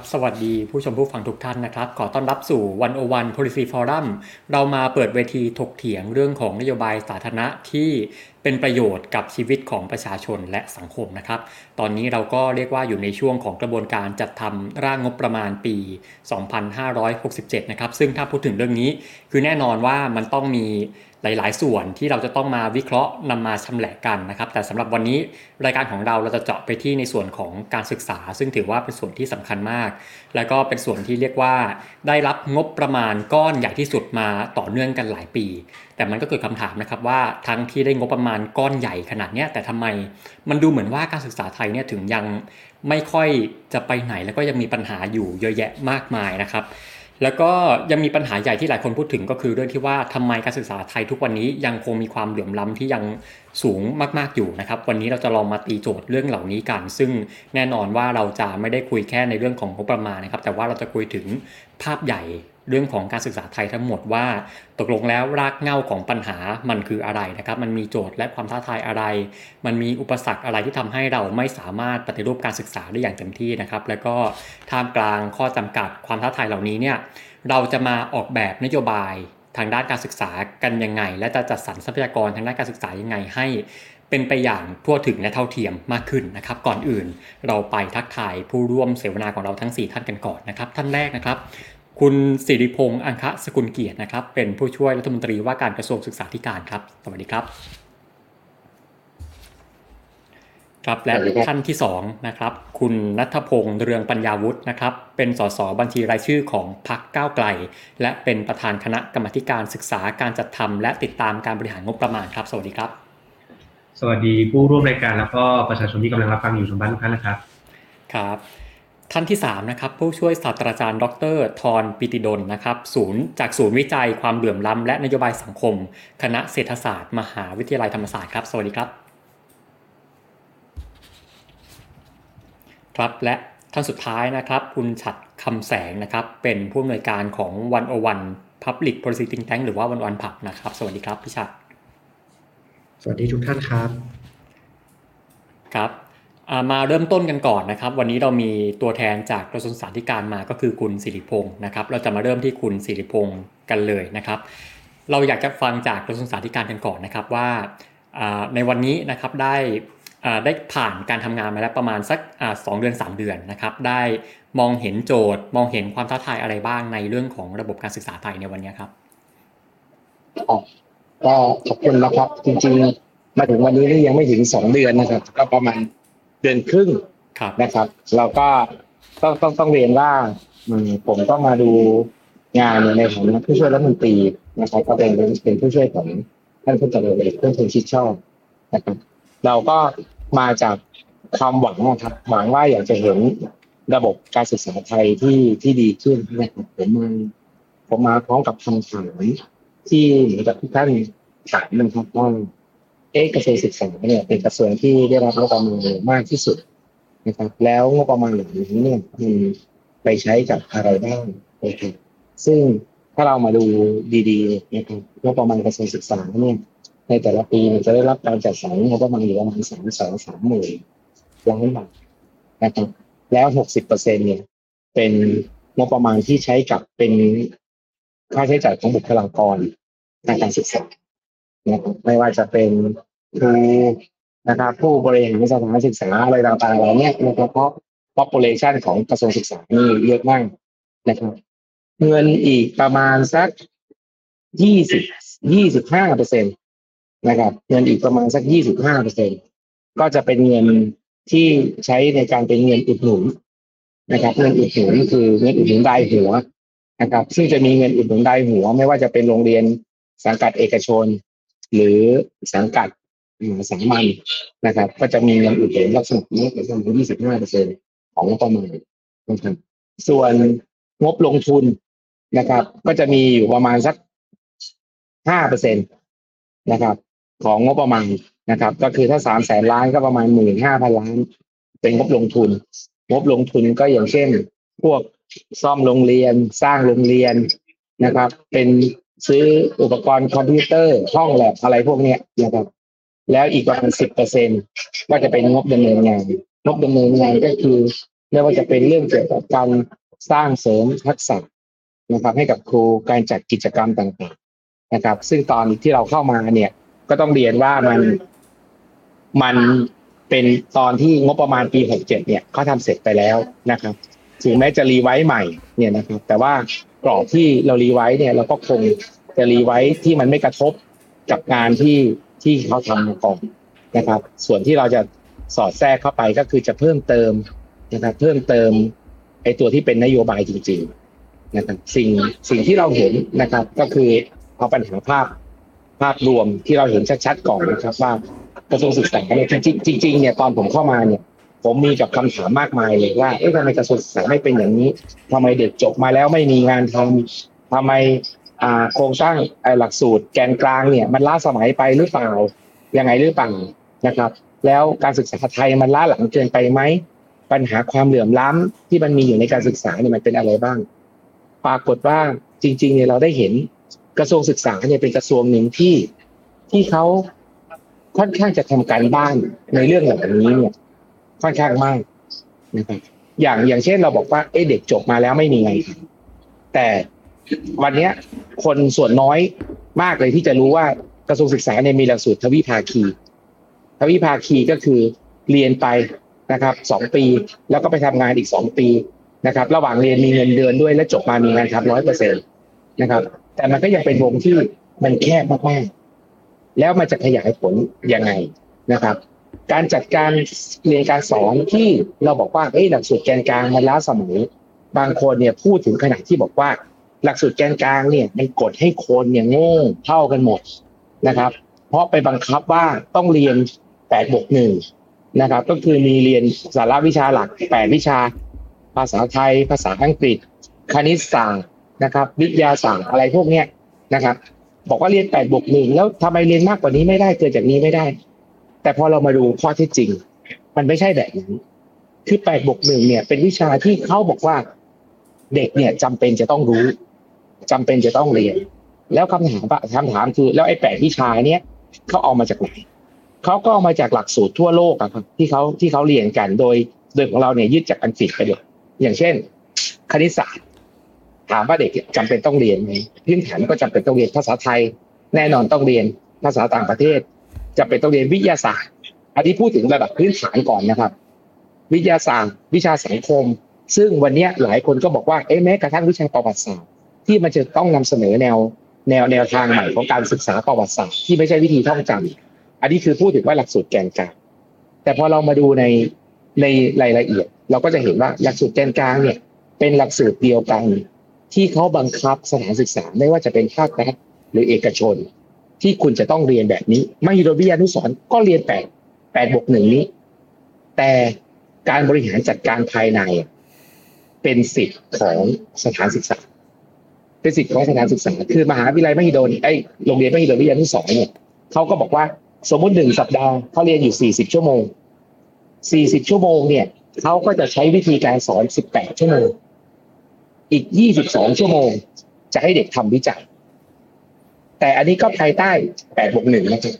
ครับ สวัสดีผู้ชมผู้ฟังทุกท่านนะครับ ขอต้อนรับสู่วันโอวัน Policy Forum เรามาเปิดเวทีถกเถียงเรื่องของนโยบายสาธารณะที่เป็นประโยชน์กับชีวิตของประชาชนและสังคมนะครับ ตอนนี้เราก็เรียกว่าอยู่ในช่วงของกระบวนการจัดทำร่างงบประมาณปี 2567 นะครับ ซึ่งถ้าพูดถึงเรื่องนี้ คือแน่นอนว่ามันต้องมี หลาย ๆ ส่วนที่เราจะต้องมาวิเคราะห์นำมาชำแหละกันนะครับ แต่สำหรับวันนี้รายการของเราเราจะเจาะไปที่ในส่วนของการศึกษา ซึ่งถือว่าเป็นส่วนที่สำคัญมาก แล้วก็เป็นส่วนที่เรียกว่า ได้รับงบประมาณก้อนใหญ่ที่สุดมาต่อเนื่องกันหลายปี แต่มันก็เกิดคำถามนะครับว่าทั้งที่ได้งบประมาณก้อนใหญ่ขนาดนี้แต่ทำไม มันดูเหมือนว่าการศึกษาไทยเนี่ยถึงยังไม่ค่อยจะไปไหนแล้วก็ยังมีปัญหาอยู่เยอะแยะมากมายนะครับ แล้วก็ยังมีปัญหาใหญ่ที่หลายคนพูดถึงก็คือเรื่องที่ว่าทำไมการศึกษาไทยทุกวันนี้ยังคงมีความเหลื่อมล้าที่ยังสูงมากๆอยู่นะครับ วันนี้เราจะลองมาตีโจทย์เรื่องเหล่านี้กัน ซึ่งแน่นอนว่าเราจะไม่ได้คุยแค่ในเรื่องของงบประมาณนะครับ แต่ว่าเราจะคุยถึงภาพใหญ่เรื่องของการศึกษาไทยทั้งหมดว่า ตกลงแล้วรากเหง้าของปัญหามันคืออะไรนะครับ มันมีโจทย์และความท้าทายอะไร มันมีอุปสรรคอะไรที่ทำให้เราไม่สามารถปฏิรูปการศึกษาได้อย่างเต็มที่นะครับ แล้วก็ท่ามกลางข้อจำกัดความท้าทายเหล่านี้เนี่ยเราจะมาออกแบบนโยบายทางด้านการศึกษากันยังไง และจะจัดสรรทรัพยากรทางด้านการศึกษายังไงให้เป็นไปอย่างทั่วถึงและเท่าเทียมมากขึ้นนะครับ ก่อนอื่นเราไปทักทายผู้ร่วมเสวนาของเราทั้ง 4 ท่านกันก่อนนะครับ ท่านแรกนะครับ คุณสิริพงษ์อังคะสกุลเกียรตินะครับ เป็นผู้ช่วยรัฐมนตรีว่าการกระทรวงศึกษาธิการครับ สวัสดีครับ ครับและท่านที่2นะครับ คุณนัทพงศ์เรืองปัญญาวุฒินะครับ เป็นสสบัญชีรายชื่อของพรรคก้าวไกล และเป็นประธานคณะกรรมการศึกษาการจัดทำและติดตามการบริหารงบประมาณครับ สวัสดีครับ สวัสดีผู้ร่วมรายการแล้วก็ประชาชนที่กำลังรับฟังอยู่ทุกบ้านทุกท่านนะครับครับ ท่านที่3นะครับผู้ช่วยศาสตราจารย์ ดรทรปิติดลนะครับศูนย์จากศูนย์วิจัยความเหลื่อมล้ำและนโยบายสังคม คณะเศรษฐศาสตร์มหาวิทยาลัยธรรมศาสตร์ครับ สวัสดีครับ ครับและท่านสุดท้ายนะครับ คุณฉัดคำแสงนะครับ เป็นผู้อำนวยการของวันโอวันพับลิกโพลิซีติงแทงหรือว่าวันวันผับนะครับ สวัสดีครับพี่ชัดสวัสดีทุกท่านครับครับ มาเริ่มต้นกันก่อนนะครับ วันนี้เรามีตัวแทนจากกระทรวงสาธารณมาก็คือคุณสิริพงศ์นะครับ เราจะมาเริ่มที่คุณสิริพงศ์กันเลยนะครับ เราอยากจะฟังจากกระทรวงสาธารณกันก่อนนะครับว่าในวันนี้นะครับได้ได้ผ่านการทำงานมาแล้วประมาณสักสองเดือน 3 เดือนนะครับ ได้มองเห็นโจทย์ มองเห็นความท้าทายอะไรบ้างในเรื่องของระบบการศึกษาไทยในวันนี้ครับก็ขอบคุณนะครับจริง ๆ มาถึงวันนี้ยังไม่ถึงสองเดือนนะครับ ก็ประมาณ เดือนครึ่งนะครับ เราก็ต้องต้องต้องเรียนว่าผมต้องมาดูงานในของผู้ช่วยรัฐมนตรีนะครับก็เป็นเป็นผู้ช่วยของท่านผู้จัดการเอกเพื่อนชิดชอบนะครับ เราก็มาจากความหวังนะครับหวังว่าอยากจะเห็นระบบการศึกษาไทยที่ที่ดีขึ้นนะครับผมมาผมมาพร้อมกับคำถามที่เหมือนกับทุกท่านถามนะครับว่า เอกระทรวงศึกษาเนี่ยเป็นกระทรวงที่ได้รับงบประมาณมากที่สุดนะครับ แล้วงบประมาณเหล่านี้เนี่ยมีไปใช้กับอะไรบ้างนะครับซึ่งถ้าเรามาดูดีๆนะครับงบประมาณกระทรวงศึกษาเนี่ยในแต่ละปีจะได้รับการจัดสรรงบประมาณอยู่ประมาณสามสองสามหมื่นล้านบาทนะครับแล้วหกสิบเปอร์เซ็นเนี่ย เป็นงบประมาณที่ใช้กับเป็นค่าใช้จ่ายของบุคลากรในการศึกษา นะครับไม่ว่าจะเป็นครูนะครับผู้บริหารสถานศึกษาอะไรต่างๆเหล่านี้นะครับเพราะ population ของกระทรวงศึกษานี่เยอะมากนะครับเงินอีกประมาณสักยี่สิบยี่สิบห้าเปอร์เซ็นตนะครับ เงินอีกประมาณสักยี่สิบห้าเปอร์เซ็นก็จะเป็นเงินที่ใช้ในการเป็นเงินอุดหนุนนะครับ เงินอุดหนุนคือเงินอุดหนุนรายหัวนะครับ ซึ่งจะมีเงินอุดหนุนรายหัว ไม่ว่าจะเป็นโรงเรียนสังกัดเอกชน หรือสังกัดสามัญนะครับ ก็จะมีเงินอุดหนุนลักษณะนี้ประมาณยี่สิบห้าเปอร์เซ็นต์ของงบประมาณนะครับส่วนงบลงทุนนะครับ ก็จะมีอยู่ประมาณสักห้าเปอร์เซ็นต์นะครับ ของงบประมาณนะครับ ก็คือถ้าสามแสนล้านก็ประมาณหมื่นห้าพันล้าน เป็นงบลงทุน งบลงทุนก็อย่างเช่น พวกซ่อมโรงเรียนสร้างโรงเรียนนะครับ เป็น ซื้ออุปกรณ์คอมพิวเตอร์ห้องแลบอะไรพวกเนี้ยนะครับ แล้วอีกประมาณสิบเปอร์เซ็นก็จะเป็นงบดำเนินงานงบดำเนินงานก็คือไม่ว่าจะเป็นเรื่องเกี่ยวกับการสร้างเสริมทักษะนะครับ ให้กับครูการจัดกิจกรรมต่างๆนะครับ ซึ่งตอนที่เราเข้ามาเนี่ย ก็ต้องเรียนว่ามันมันเป็นตอนที่งบประมาณปี 67 เนี่ยเขาทำเสร็จไปแล้วนะครับ ถึงแม้จะรีไวซ์ใหม่เนี่ยนะครับ แต่ว่า กรอบที่เรารีไวซ์เนี่ยเราก็คงจะรีไวซ์ที่มันไม่กระทบกับงานที่ที่เขาทำมาก่อนนะครับ ส่วนที่เราจะสอดแทรกเข้าไปก็คือจะเพิ่มเติมนะครับ เพิ่มเติมไอ้ตัวที่เป็นนโยบายจริง ๆ นะครับ สิ่งสิ่งที่เราเห็นนะครับ ก็คือเอาปัญหาภาพภาพรวมที่เราเห็นชัดๆก่อนนะครับ ว่ากระทรวงศึกษาเนี่ยจริงจริงๆเนี่ยตอนผมเข้ามาเนี่ย ผมมีกับคำถามมากมายเลยว่าเอ๊ะทำไมกระทรวงศึกษาไม่เป็นอย่างนี้ทำไมเด็กจบมาแล้วไม่มีงานทำทำไมโครงสร้างไอ้หลักสูตรแกนกลางเนี่ย มันล้าสมัยไปหรือเปล่ายังไงหรือเปล่านะครับ แล้วการศึกษาไทยมันล้าหลังเกินไปไหมปัญหาความเหลื่อมล้ำที่มันมีอยู่ในการศึกษาเนี่ยมันเป็นอะไรบ้าง ปรากฏว่าจริง ๆ เนี่ยเราได้เห็นกระทรวงศึกษาเนี่ยเป็นกระทรวงหนึ่งที่ที่เขาค่อนข้างจะทำการบ้านในเรื่องเหล่านี้เนี่ย ค่อนข้างมากนะครับอย่างอย่างเช่นเราบอกว่าเอ๊ะเด็กจบมาแล้วไม่มีไงานแต่วันเนี้ย คนส่วนน้อยมากเลยที่จะรู้ว่ากระทรวงศึกษาเนี่ยมีหลักสูตรทวิภาคี ทวิภาคีก็คือเรียนไปนะครับสองปี แล้วก็ไปทำงานอีกสองปีนะครับ ระหว่างเรียนมีเงินเดือนด้วยและจบมามีงานทำร้อยเปอร์เซ็นตนะครับ แต่มันก็ยังเป็นวงที่มันแคบมากๆแล้วมันจะขยายผลยังไงนะครับ การจัดการเรียนการสอนที่เราบอกว่าเอ้ยหลักสูตรแกนกลางมันล้าสมัยบางคนเนี่ยพูดถึงขนาดที่บอกว่า หลักสูตรแกนกลางเนี่ยมันกดให้คนเนี่ยโง่เท่ากันหมดนะครับ เพราะไปบังคับว่าต้องเรียนแปดบวกหนึ่งนะครับ ก็คือมีเรียนสาระวิชาหลักแปดวิชา ภาษาไทย ภาษาอังกฤษ คณิตศาสตร์นะครับ วิทยาศาสตร์อะไรพวกเนี้ยนะครับ บอกว่าเรียนแปดบวกหนึ่งแล้วทำไมเรียนมากกว่านี้ไม่ได้เกินจากนี้ไม่ได้ แต่พอเรามาดูข้อเท็จจริง มันไม่ใช่แบบนั้นคือแปดบวกหนึ่งเนี่ย เป็นวิชาที่เขาบอกว่าเด็กเนี่ยจำเป็นจะต้องรู้จำเป็นจะต้องเรียน แล้วคำถามคำถามคือ แล้วไอ้แปดวิชาเนี้ยเขาเอามาจากไหนเขาก็เอามาจากหลักสูตรทั่วโลกอะครับ ที่เขาที่เขาเรียนกันโดยโดยของเราเนี่ยยึดจากอังกฤษไปเลยอย่างเช่น คณิตศาสตร์ ถามว่าเด็กจำเป็นต้องเรียนไหมพื้นฐานก็จำเป็นต้องเรียนภาษาไทย แน่นอนต้องเรียนภาษาต่างประเทศ จะเป็นต้องเรียนวิทยาศาสตร์ อันนี้พูดถึงระดับพื้นฐานก่อนนะครับ วิทยาศาสตร์ วิชาสังคม ซึ่งวันนี้หลายคนก็บอกว่าเอ๊ะแม้กระทั่งวิชาประวัติศาสตร์ที่มันจะต้องนำเสนอแนวแนวแนวทางใหม่ของการศึกษาประวัติศาสตร์ที่ไม่ใช่วิธีท่องจำอันนี้คือพูดถึงว่าหลักสูตรแกนกลางแต่พอเรามาดูในในรายละเอียด เราก็จะเห็นว่าหลักสูตรแกนกลางเนี่ย เป็นหลักสูตรเดียวกัน ที่เขาบังคับสถานศึกษาไม่ว่าจะเป็นภาครัฐหรือเอกชน ที่คุณจะต้องเรียนแบบนี้มหิดลวิทยานุสรณ์ก็เรียนแปดแปดบวกหนึ่งนี้ แต่การบริหารจัดการภายใน เป็นสิทธิ์ของสถานศึกษา เป็นสิทธิ์ของสถานศึกษา คือมหาวิทยาลัยมหิดลไอ้โรงเรียนมหิดลวิทยานุสรณ์เนี่ยเขาก็บอกว่าสมมติหนึ่งสัปดาห์เขาเรียนอยู่สี่สิบชั่วโมงสี่สิบชั่วโมงเนี่ยเขาก็จะใช้วิธีการสอนสิบแปดชั่วโมงอีกยี่สิบสองชั่วโมง จะให้เด็กทำวิจัย แต่อันนี้ก็ภายใต้แปดบวกหนึ่งนะครับ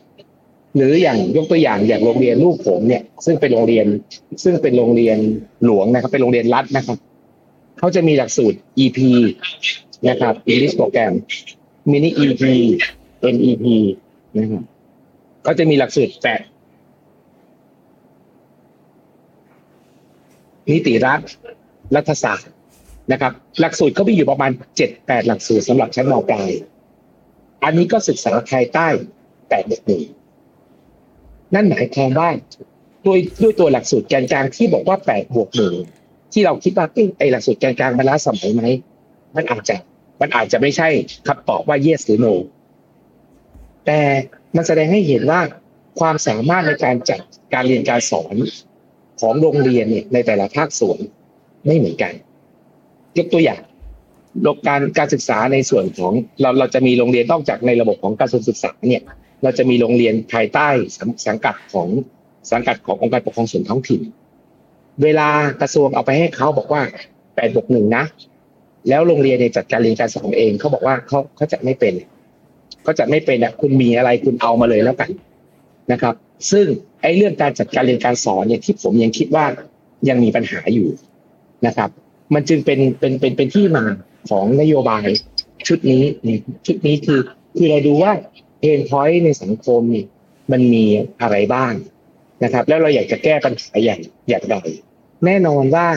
หรืออย่างยกตัวอย่างอย่างโรงเรียนลูกผมเนี่ย ซึ่งเป็นโรงเรียน ซึ่งเป็นโรงเรียนหลวงนะครับ เป็นโรงเรียนรัฐนะครับเขาจะมีหลักสูตร EP นะครับ English Program Mini EP NEP นะครับเขาจะมีหลักสูตรแปดนิติรัฐ รัฐศาสตร์นะครับ หลักสูตรก็มีอยู่ประมาณเจ็ดแปดหลักสูตรสำหรับชั้นมปลาย อันนี้ก็ศึกษาภายใต้แปดบวกหนึ่งนั่นหมายความว่าด้วยด้วยตัวหลักสูตรแกนกลางที่บอกว่าแปดบวกหนึ่งที่เราคิดว่าไอ้หลักสูตรแกนกลางมันล้าสมัยไหมมันอาจจะ มันอาจจะไม่ใช่คำตอบว่า yes หรือ no แต่มันแสดงให้เห็นว่าความสามารถในการจัดการเรียนการสอนของโรงเรียนเนี่ยในแต่ละภาคส่วนไม่เหมือนกัน ยกตัวอย่าง การการศึกษาในส่วนของเราเราจะมีโรงเรียนนอกจากในระบบของกระทรวงศึกษาเนี่ยเราจะมีโรงเรียนภายใต้สังกัดของสังกัดขององค์การปกครองส่วนท้องถิ่น เวลากระทรวงเอาไปให้เขาบอกว่าแปดบวกหนึ่งนะ แล้วโรงเรียนเนี่ยจัดการเรียนการสอนเองเขาบอกว่าเขาเขาจะไม่เป็นเขาจะไม่เป็นอะคุณมีอะไรคุณเอามาเลยแล้วกันนะครับ ซึ่งไอ้เรื่องการจัดการเรียนการสอนเนี่ยที่ผมยังคิดว่ายังมีปัญหาอยู่นะครับ มันจึงเป็นเป็นเป็นเป็นที่มา ของนโยบายชุดนี้ชุดนี้คือคือเราดูว่าเพนพอยต์ในสังคมมันมีอะไรบ้างนะครับ แล้วเราอยากจะแก้ปัญหาอย่างอย่างไรแน่นอนว่า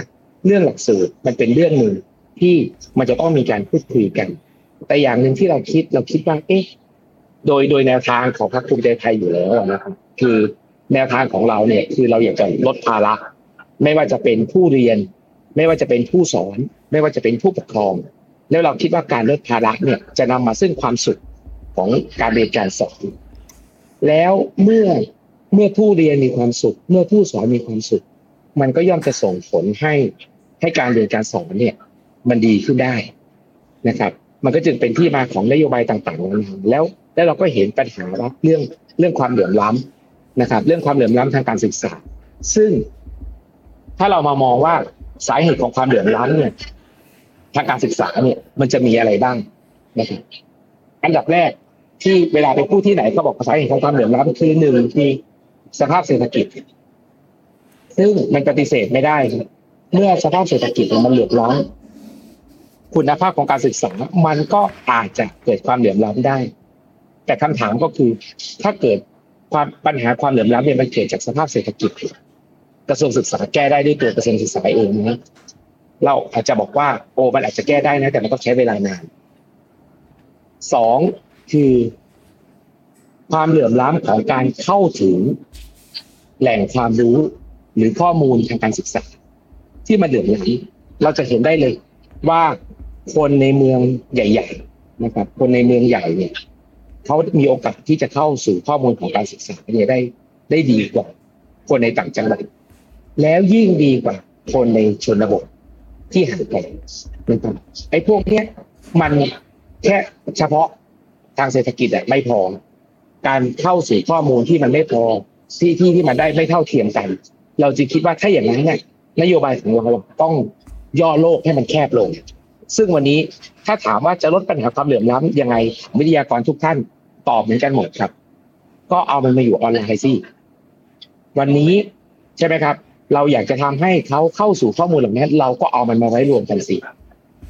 เรื่องหลักสูตรมันเป็นเรื่องหนึ่งที่มันจะต้องมีการพูดคุยกัน แต่อย่างหนึ่งที่เราคิดเราคิดว่าเอ๊ะโดยโดยแนวทางของพรรคภูมิใจไทยอยู่แล้วนะครับคือแนวทางของเราเนี่ยคือเราอยากจะลดภาระ ไม่ว่าจะเป็นผู้เรียน ไม่ว่าจะเป็นผู้สอน ไม่ว่าจะเป็นผู้ปกครอง แล้วเราคิดว่าการลดภาระเนี่ยจะนำมาซึ่งความสุขของการเรียนการสอนแล้วเมื่อเมื่อผู้เรียนมีความสุข เมื่อผู้สอนมีความสุข มันก็ย่อมจะส่งผลให้ให้การเรียนการสอนเนี่ยมันดีขึ้นได้นะครับ มันก็จึงเป็นที่มาของนโยบายต่างๆนานาแล้วแล้วเราก็เห็นปัญหาว่าเรื่องเรื่องความเหลื่อมล้ำนะครับ เรื่องความเหลื่อมล้ำทางการศึกษา ซึ่งถ้าเรามามองว่า สาเหตุของความเหลื่อมล้ำเนี่ยทางการศึกษาเนี่ยมันจะมีอะไรบ้างนะครับอันดับแรกที่เวลาไปพูดที่ไหนก็บอกสาเหตุของความเหลื่อมล้ำคือหนึ่งที่สภาพเศรษฐกิจ ซึ่งมันปฏิเสธไม่ได้ เมื่อสภาพเศรษฐกิจมันเหลือมล้ำคุณภาพของการศึกษามันก็อาจจะเกิดความเหลื่อมล้ำได้ แต่คำถามก็คือถ้าเกิดความปัญหาความเหลื่อมล้ำเนี่ยมันเกิดจากสภาพเศรษฐกิจ กระทรวงศึกษาแก้ได้ด้วยตัวกระทรวงศึกษาเองนะเราอาจจะบอกว่าโอ้มันอาจจะแก้ได้นะ แต่มันก็ใช้เวลานานสองคือ ความเหลื่อมล้ำของการเข้าถึงแหล่งความรู้หรือข้อมูลทางการศึกษา ที่มันเหลื่อมล้ำเราจะเห็นได้เลยว่าคนในเมืองใหญ่ ๆ นะครับ คนในเมืองใหญ่เนี่ยเขามีโอกาสที่จะเข้าสู่ข้อมูลของการศึกษาเนี่ยได้ได้ดีกว่า คนในต่างจังหวัด แล้วยิ่งดีกว่าคนในชนบทที่ห่างไกลนะครับไอ้พวกเนี้ยมันแค่เฉพาะทางเศรษฐกิจอะไม่พอ การเข้าสู่ข้อมูลที่มันไม่พอที่ที่ที่มันได้ไม่เท่าเทียมกัน เราจึงคิดว่าถ้าอย่างนั้นเนี่ยนโยบายของเราต้องย่อโลกให้มันแคบลง ซึ่งวันนี้ถ้าถามว่าจะลดปัญหาความเหลื่อมล้ำยังไงวิทยากรทุกท่านตอบเหมือนกันหมดครับ ก็เอามันมาอยู่ออนไลน์สิวันนี้ใช่ไหมครับ เราอยากจะทำให้เขาเข้าสู่ข้อมูลเหล่านี้เราก็เอามันมาไว้รวมกันสิ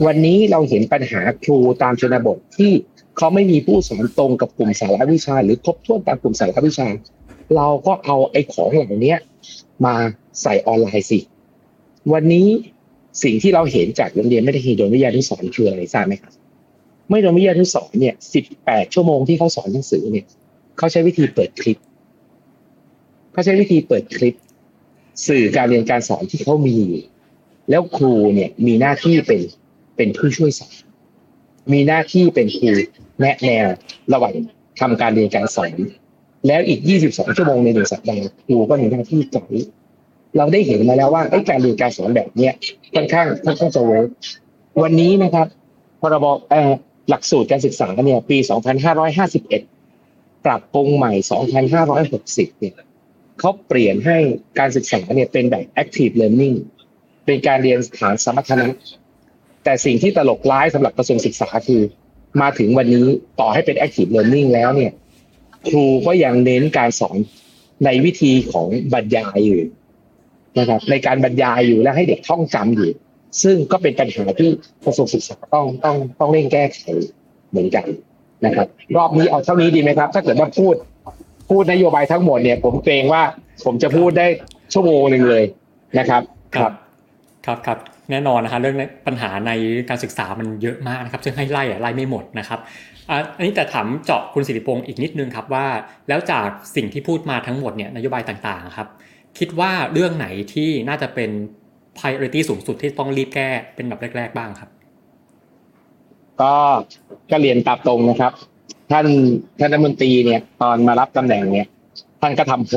วันนี้เราเห็นปัญหาครูตามชนบทที่เขาไม่มีผู้สอนตรงกับกลุ่มสาระวิชา หรือครบถ้วนตามกลุ่มสาระวิชา เราก็เอาไอ้ของเหล่านี้มาใส่ออนไลน์สิ วันนี้สิ่งที่เราเห็นจากโรงเรียนไม่ได้ฮีโดนวิทยานุสรณ์คืออะไรทราบไหมครับ ไม่โดนวิทยานุสรณ์เนี่ยสิบแปดชั่วโมงที่เขาสอนหนังสือเนี่ยเขาใช้วิธีเปิดคลิปเขาใช้วิธีเปิดคลิป สื่อการเรียนการสอนที่เขามี แล้วครูเนี่ยมีหน้าที่เป็นเป็นผู้ช่วยสอน มีหน้าที่เป็นครูแนะแนวระหว่างทำการเรียนการสอน แล้วอีก 22 ชั่วโมงในหนึ่งสัปดาห์ครูก็มีหน้าที่ไกด์เราได้เห็นมาแล้วว่าการเรียนการสอนแบบเนี้ยค่อนข้างค่อนข้างจะเวิร์กวันนี้นะครับพรบหลักสูตรการศึกษาเนี่ยปี 2551 ปรับปรุงใหม่ 2560เนี่ย เขาเปลี่ยนให้การศึกษาเนี่ยเป็นแบบ active learning เป็นการเรียนฐานสมรรถนะแต่สิ่งที่ตลกร้ายสำหรับกระทรวงศึกษาคือ มาถึงวันนี้ต่อให้เป็น active learning แล้วเนี่ย ครูก็ยังเน้นการสอนในวิธีของบรรยายอยู่นะครับ ในการบรรยายอยู่และให้เด็กท่องจำอยู่ ซึ่งก็เป็นปัญหาที่กระทรวงศึกษาต้องต้องต้องเร่งแก้ไขเหมือนกันนะครับ รอบนี้เอาเท่านี้ดีไหมครับ ถ้าเกิดว่าพูด พูดนโยบายทั้งหมดเนี่ย ผมเกรงว่าผมจะพูดได้ชั่วโมงหนึ่งเลยนะครับ ครับ ครับครับแน่นอนนะคะเรื่องปัญหาในการศึกษามันเยอะมากนะครับซึ่งให้ไล่อะไล่ไม่หมดนะครับอันนี้แต่ถามเจาะคุณสิริพงศ์อีกนิดนึงครับว่า แล้วจากสิ่งที่พูดมาทั้งหมดเนี่ยนโยบายต่างๆครับ คิดว่าเรื่องไหนที่น่าจะเป็น priority สูงสุดที่ต้องรีบแก้เป็นแบบแรก ๆ บ้างครับ ก็ก็เรียนตามตรงนะครับ ท่านท่านรัฐมนตรีเนี่ย ตอนมารับตำแหน่งเนี่ย ท่านก็ทำโพ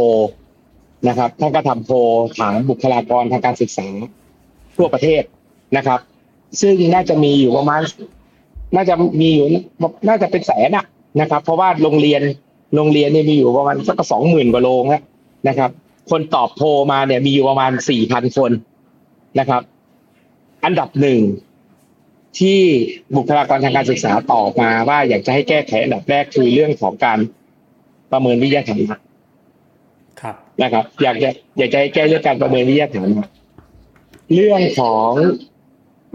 นะครับ ท่านก็ทำโพถามบุคลากรทางการศึกษาทั่วประเทศนะครับ ซึ่งน่าจะมีอยู่ประมาณน่าจะมีอยู่น่าจะเป็นแสนอะนะครับ เพราะว่าโรงเรียนโรงเรียนเนี่ยมีอยู่ประมาณสักสองหมื่นกว่าโรงนะครับ คนตอบโพมาเนี่ยมีอยู่ประมาณสี่พันคนนะครับ อันดับหนึ่ง ที่บุคลากรทางการศึกษาตอบมาว่าอยากจะให้แก้ไขอันดับแรกคือเรื่องของการประเมินวิทยาฐานะครับ นะครับ อยากจะอยากจะให้แก้เรื่องการประเมินวิทยาฐานะเรื่องของ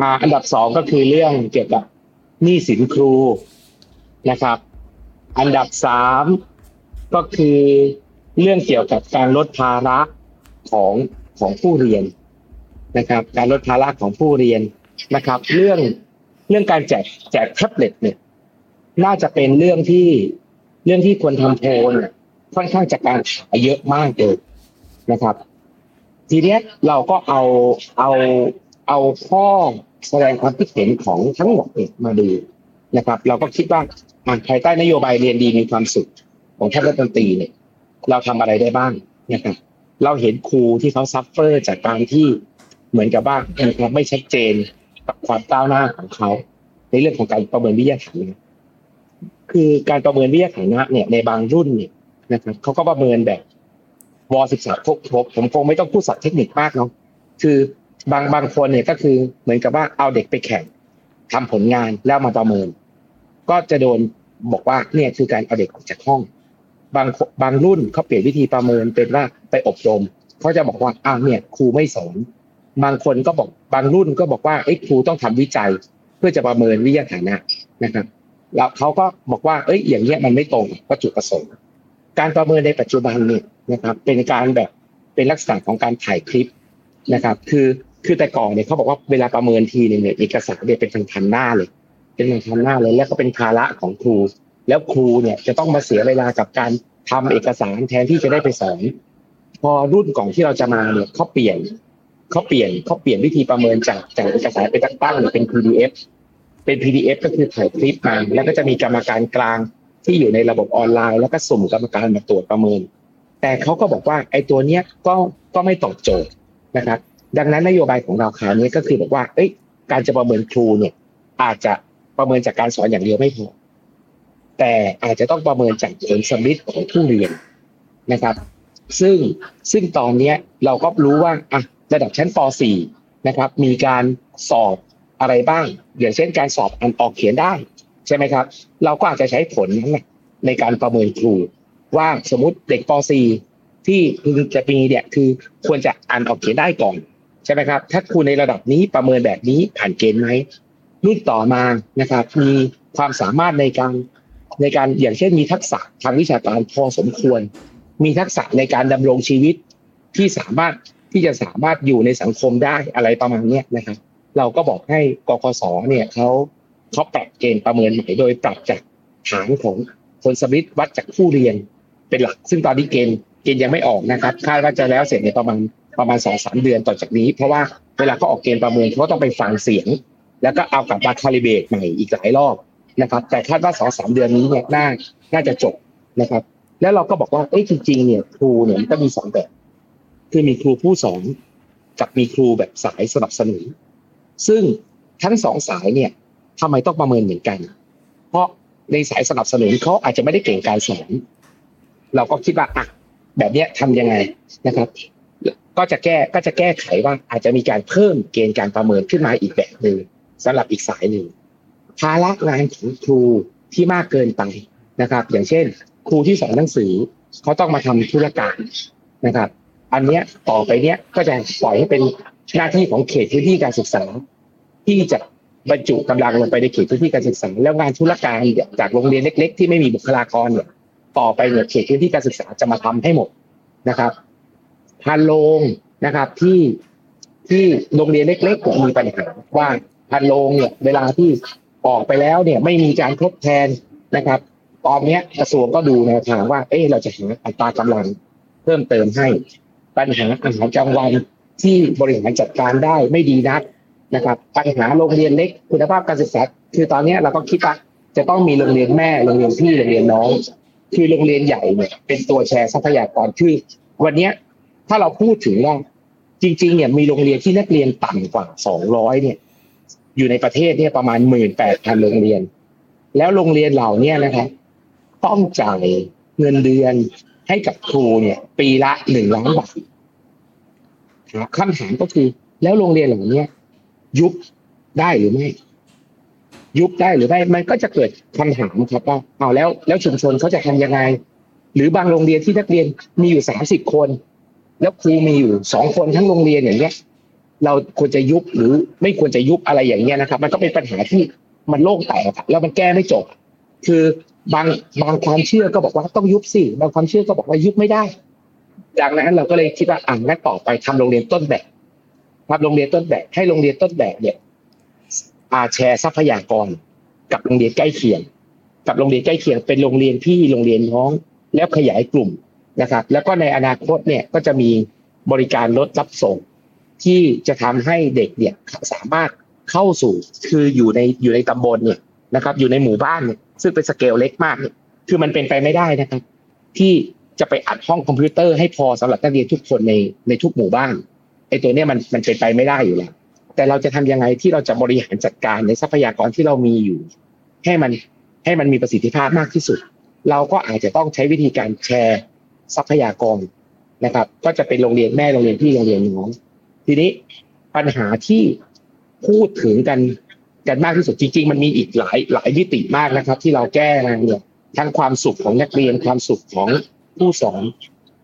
อ่าอันดับสองก็คือเรื่องเกี่ยวกับหนี้สินครูนะครับ อันดับสามก็คือเรื่องเกี่ยวกับการลดภาระของของผู้เรียนนะครับ การลดภาระของผู้เรียนนะครับ เรื่อง เรื่องการแจกแจกแท็บเล็ตเนี่ยน่าจะเป็นเรื่องที่เรื่องที่ควรทำโพลเนี่ยค่อนข้างจะการขายเยอะมากเลยนะครับ ทีเนี้ยเราก็เอาเอาเอาข้อแสดงความคิดเห็นของทั้งหมดมาดูนะครับ เราก็คิดว่าอะภายใต้นโยบายเรียนดีมีความสุขของท่านรัฐมนตรีเนี่ย เราทำอะไรได้บ้างนะครับ เราเห็นครูที่เขา suffer จากการที่เหมือนกับว่านะครับไม่ชัดเจน กับความก้าวหน้าของเขาในเรื่องของการประเมินวิทยาฐานะคือการประเมินวิทยาฐานะเนี่ยในบางรุ่นเนี่ยนะครับเขาก็ประเมินแบบวอสิบสามพวกผมผมคงไม่ต้องพูดศัพท์เทคนิคมากเนาะคือบางบางคนเนี่ยก็คือเหมือนกับว่าเอาเด็กไปแข่งทำผลงานแล้วมาประเมิน ก็จะโดนบอกว่าเนี่ยคือการเอาเด็กออกจากห้อง บางบางรุ่นเขาเปลี่ยนวิธีประเมินเป็นว่าไปอบรมเขาจะบอกว่าอ้าวเนี่ยครูไม่สอน บางคนก็บอกบางรุ่นก็บอกว่าไอ้ยครูต้องทำวิจัย เพื่อจะประเมินวิทยาฐานะนะครับ แล้วเขาก็บอกว่าเอ้ยอย่างเงี้ยมันไม่ตรงวัตถุประสงค์ การประเมินในปัจจุบันเนี่ยนะครับ เป็นการแบบเป็นลักษณะของการถ่ายคลิปนะครับ คือคือแต่ก่อนเนี่ยเขาบอกว่าเวลาประเมินทีนึงเนี่ยเอกสารเนี่ยเป็นพันๆหน้าเลย เป็นพันๆหน้าเลยแล้วก็เป็นภาระของครู แล้วครูเนี่ยจะต้องมาเสียเวลากับการทำเอกสารแทนที่จะได้ไปสอนพอรุ่นก่อนที่เราจะมาเนี่ยเขาเปลี่ยน เขาเปลี่ยนเขาเปลี่ยนวิธีประเมินจากจากเอกสารเป็นตั้งๆเนี่ยเป็น PDF เป็น PDF ก็คือถ่ายคลิปมาแล้วก็จะมีกรรมการกลางที่อยู่ในระบบออนไลน์ แล้วก็สุ่มกรรมการมาตรวจประเมิน แต่เขาก็บอกว่าไอ้ตัวเนี้ยก็ก็ไม่ตอบโจทย์นะครับ ดังนั้นนโยบายของเราคราวนี้ก็คือบอกว่า เอ้ย การจะประเมินครูเนี่ย อาจจะประเมินจากการสอนอย่างเดียวไม่พอแต่อาจจะต้องประเมินจากผลสำลิดของผู้เรียนนะครับ ซึ่งซึ่งตอนเนี้ยเราก็รู้ว่าอะ ระดับชั้นป .4 นะครับ มีการสอบอะไรบ้าง อย่างเช่นการสอบอ่านออกเขียนได้ ใช่ไหมครับ เราก็อาจจะใช้ผลนั้นในการประเมินครู ว่าสมมติเด็กป .4 ที่พึงจะมีเนี่ยคือควรจะอ่านออกเขียนได้ก่อนใช่ไหมครับ ถ้าครูในระดับนี้ประเมินแบบนี้ผ่านเกณฑ์ไหมรุ่นต่อมานะครับ มีความสามารถในการในการอย่างเช่นมีทักษะทางวิชาการพอสมควร มีทักษะในการดำรงชีวิตที่สามารถ ที่จะสามารถอยู่ในสังคมได้อะไรประมาณเนี้ยนะครับ เราก็บอกให้กกศเนี่ยเขาเขาปรับเกณฑ์ประเมินใหม่โดยปรับจากฐานของผลสำลิดวัดจากผู้เรียนเป็นหลัก ซึ่งตอนนี้เกณฑ์เกณฑ์ยังไม่ออกนะครับคาดว่าจะแล้วเสร็จในประมาณประมาณสองสามเดือนต่อจากนี้ เพราะว่าเวลาเขาออกเกณฑ์ประเมินเขาต้องไปฟังเสียง แล้วก็เอากลับมาคาลิเบรตใหม่อีกหลายรอบนะครับ แต่คาดว่าสองสามเดือนนี้เนี่ยน่าน่าจะจบนะครับ แล้วเราก็บอกว่าเอ้จริงๆเนี่ยครูเนี่ยมันก็มีสองแบบ คือมีครูผู้สอนกับมีครูแบบสายสนับสนุน ซึ่งทั้งสองสายเนี่ยทำไมต้องประเมินเหมือนกัน เพราะในสายสนับสนุนเขาอาจจะไม่ได้เก่งการสอนเราก็คิดว่าอะแบบเนี้ยทำยังไงนะครับ ก็จะแก้ก็จะแก้ไขว่าอาจจะมีการเพิ่มเกณฑ์การประเมินขึ้นมาอีกแบบหนึ่งสำหรับอีกสายหนึ่งภาระงานของครูที่มากเกินไปนะครับ อย่างเช่น ครูที่สอนหนังสือเขาต้องมาทำธุรการนะครับ อันเนี้ยต่อไปเนี้ยก็จะปล่อยให้เป็นหน้าที่ของเขตพื้นที่การศึกษา ที่จะบรรจุกำลังลงไปในเขตพื้นที่การศึกษา แล้วงานธุรการจากโรงเรียนเล็ก ๆ ที่ไม่มีบุคลากรเนี่ยต่อไปเนี่ยเขตพื้นที่การศึกษาจะมาทำให้หมดนะครับพานโรงนะครับที่ที่โรงเรียนเล็กๆมีปัญหาว่าพันโรงเนี่ยเวลาที่ออกไปแล้วเนี่ยไม่มีการทดแทนนะครับ ตอนนี้กระทรวงก็ดูแนวทางว่า เอ๊ะเราจะหาอัตรากำลังเพิ่มเติมให้ ปัญหาอาหารกลางวันที่บริหารจัดการได้ไม่ดีนักนะครับปัญหาโรงเรียนเล็กคุณภาพการศึกษา คือตอนนี้เราก็คิดว่าจะต้องมีโรงเรียนแม่โรงเรียนพี่โรงเรียนน้อง คือโรงเรียนใหญ่เนี่ยเป็นตัวแชร์ทรัพยากรคือวันนี้ถ้าเราพูดถึงว่าจริง ๆ เนี่ยมีโรงเรียนที่นักเรียนต่ำกว่าสองร้อยเนี่ย อยู่ในประเทศเนี่ยประมาณหมื่นแปดพันโรงเรียน แล้วโรงเรียนเหล่านี้นะครับต้องจ่ายเงินเดือน ให้กับครูเนี่ย ปีละหนึ่งล้านบาทคำถามก็คือ แล้วโรงเรียนเหล่านี้ยุบได้หรือไม่ ยุบได้หรือไม่ มันก็จะเกิดคำถามครับว่าเอาแล้ว แล้วชุมชนเขาจะทำยังไง หรือบางโรงเรียนที่นักเรียนมีอยู่สามสิบคน แล้วครูมีอยู่สองคนทั้งโรงเรียนอย่างเงี้ย เราควรจะยุบหรือไม่ควรจะยุบอะไรอย่างเงี้ยนะครับ มันก็เป็นปัญหาที่มันโล่งแตกแล้วมันแก้ไม่จบ คือบางบางความเชื่อก็บอกว่าต้องยุบสิบางความเชื่อก็บอกว่ายุบไม่ได้ดังนั้นเราก็เลยคิดว่าอ่างั้นต่อไปทำโรงเรียนต้นแบบทำโรงเรียนต้นแบบให้โรงเรียนต้นแบบเนี่ยอาแชร์ทรัพยากร กับโรงเรียนใกล้เคียง กับโรงเรียนใกล้เคียงเป็นโรงเรียนพี่โรงเรียนน้อง แล้วขยายกลุ่มนะครับ แล้วก็ในอนาคตเนี่ยก็จะมีบริการรถรับส่ง ที่จะทำให้เด็กเนี่ยสามารถเข้าสู่คืออยู่ในอยู่ในตำบลเนี่ยนะครับ อยู่ในหมู่บ้านเนี่ย ซึ่งเป็นสเกลเล็กมากเนี่ยคือมันเป็นไปไม่ได้นะครับ ที่จะไปอัดห้องคอมพิวเตอร์ให้พอสำหรับนักเรียนทุกคนในในทุกหมู่บ้านไอ้ตัวเนี้ยมันมันเป็นไปไม่ได้อยู่แล้ว แต่เราจะทำยังไงที่เราจะบริหารจัดการในทรัพยากรที่เรามีอยู่ ให้มันให้มันมีประสิทธิภาพมากที่สุด เราก็อาจจะต้องใช้วิธีการแชร์ทรัพยากรนะครับ ก็จะเป็นโรงเรียนแม่โรงเรียนพี่โรงเรียนน้อง ทีนี้ปัญหาที่พูดถึงกัน กันมากที่สุดจริง ๆ มันมีอีกหลายหลายมิติมากนะครับ ที่เราแก้เนี่ยทั้งความสุขของนักเรียนความสุขของผู้สอน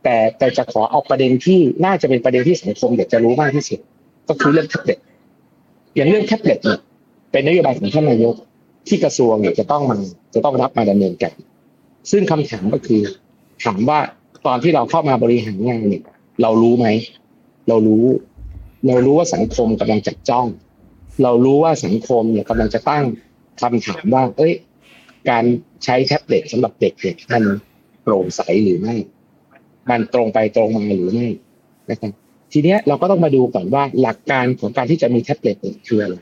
แต่แต่จะขอเอาประเด็นที่น่าจะเป็นประเด็นที่สังคมเด็กจะรู้มากที่สุดก็คือเรื่องแท็บเล็ตอย่างเรื่องแท็บเล็ตเนี่ยเป็นนโยบายของท่านนายกที่กระทรวงเนี่ยจะต้องมันจะต้องรับมาดำเนินการซึ่งคำถามก็คือถามว่าตอนที่เราเข้ามาบริหารงานเนี่ย เรารู้ไหมเรารู้ เรารู้ว่าสังคมกำลังจับจ้อง เรารู้ว่าสังคมเนี่ยกำลังจะตั้งคำถามว่า เอ้ย การใช้แท็บเล็ตสำหรับเด็กเนี่ยมันโปร่งใสหรือไม่ มันตรงไปตรงมาหรือไม่นะครับทีเนี้ยเราก็ต้องมาดูก่อนว่าหลักการของการที่จะมีแท็บเล็ตเนี่ยคืออะไร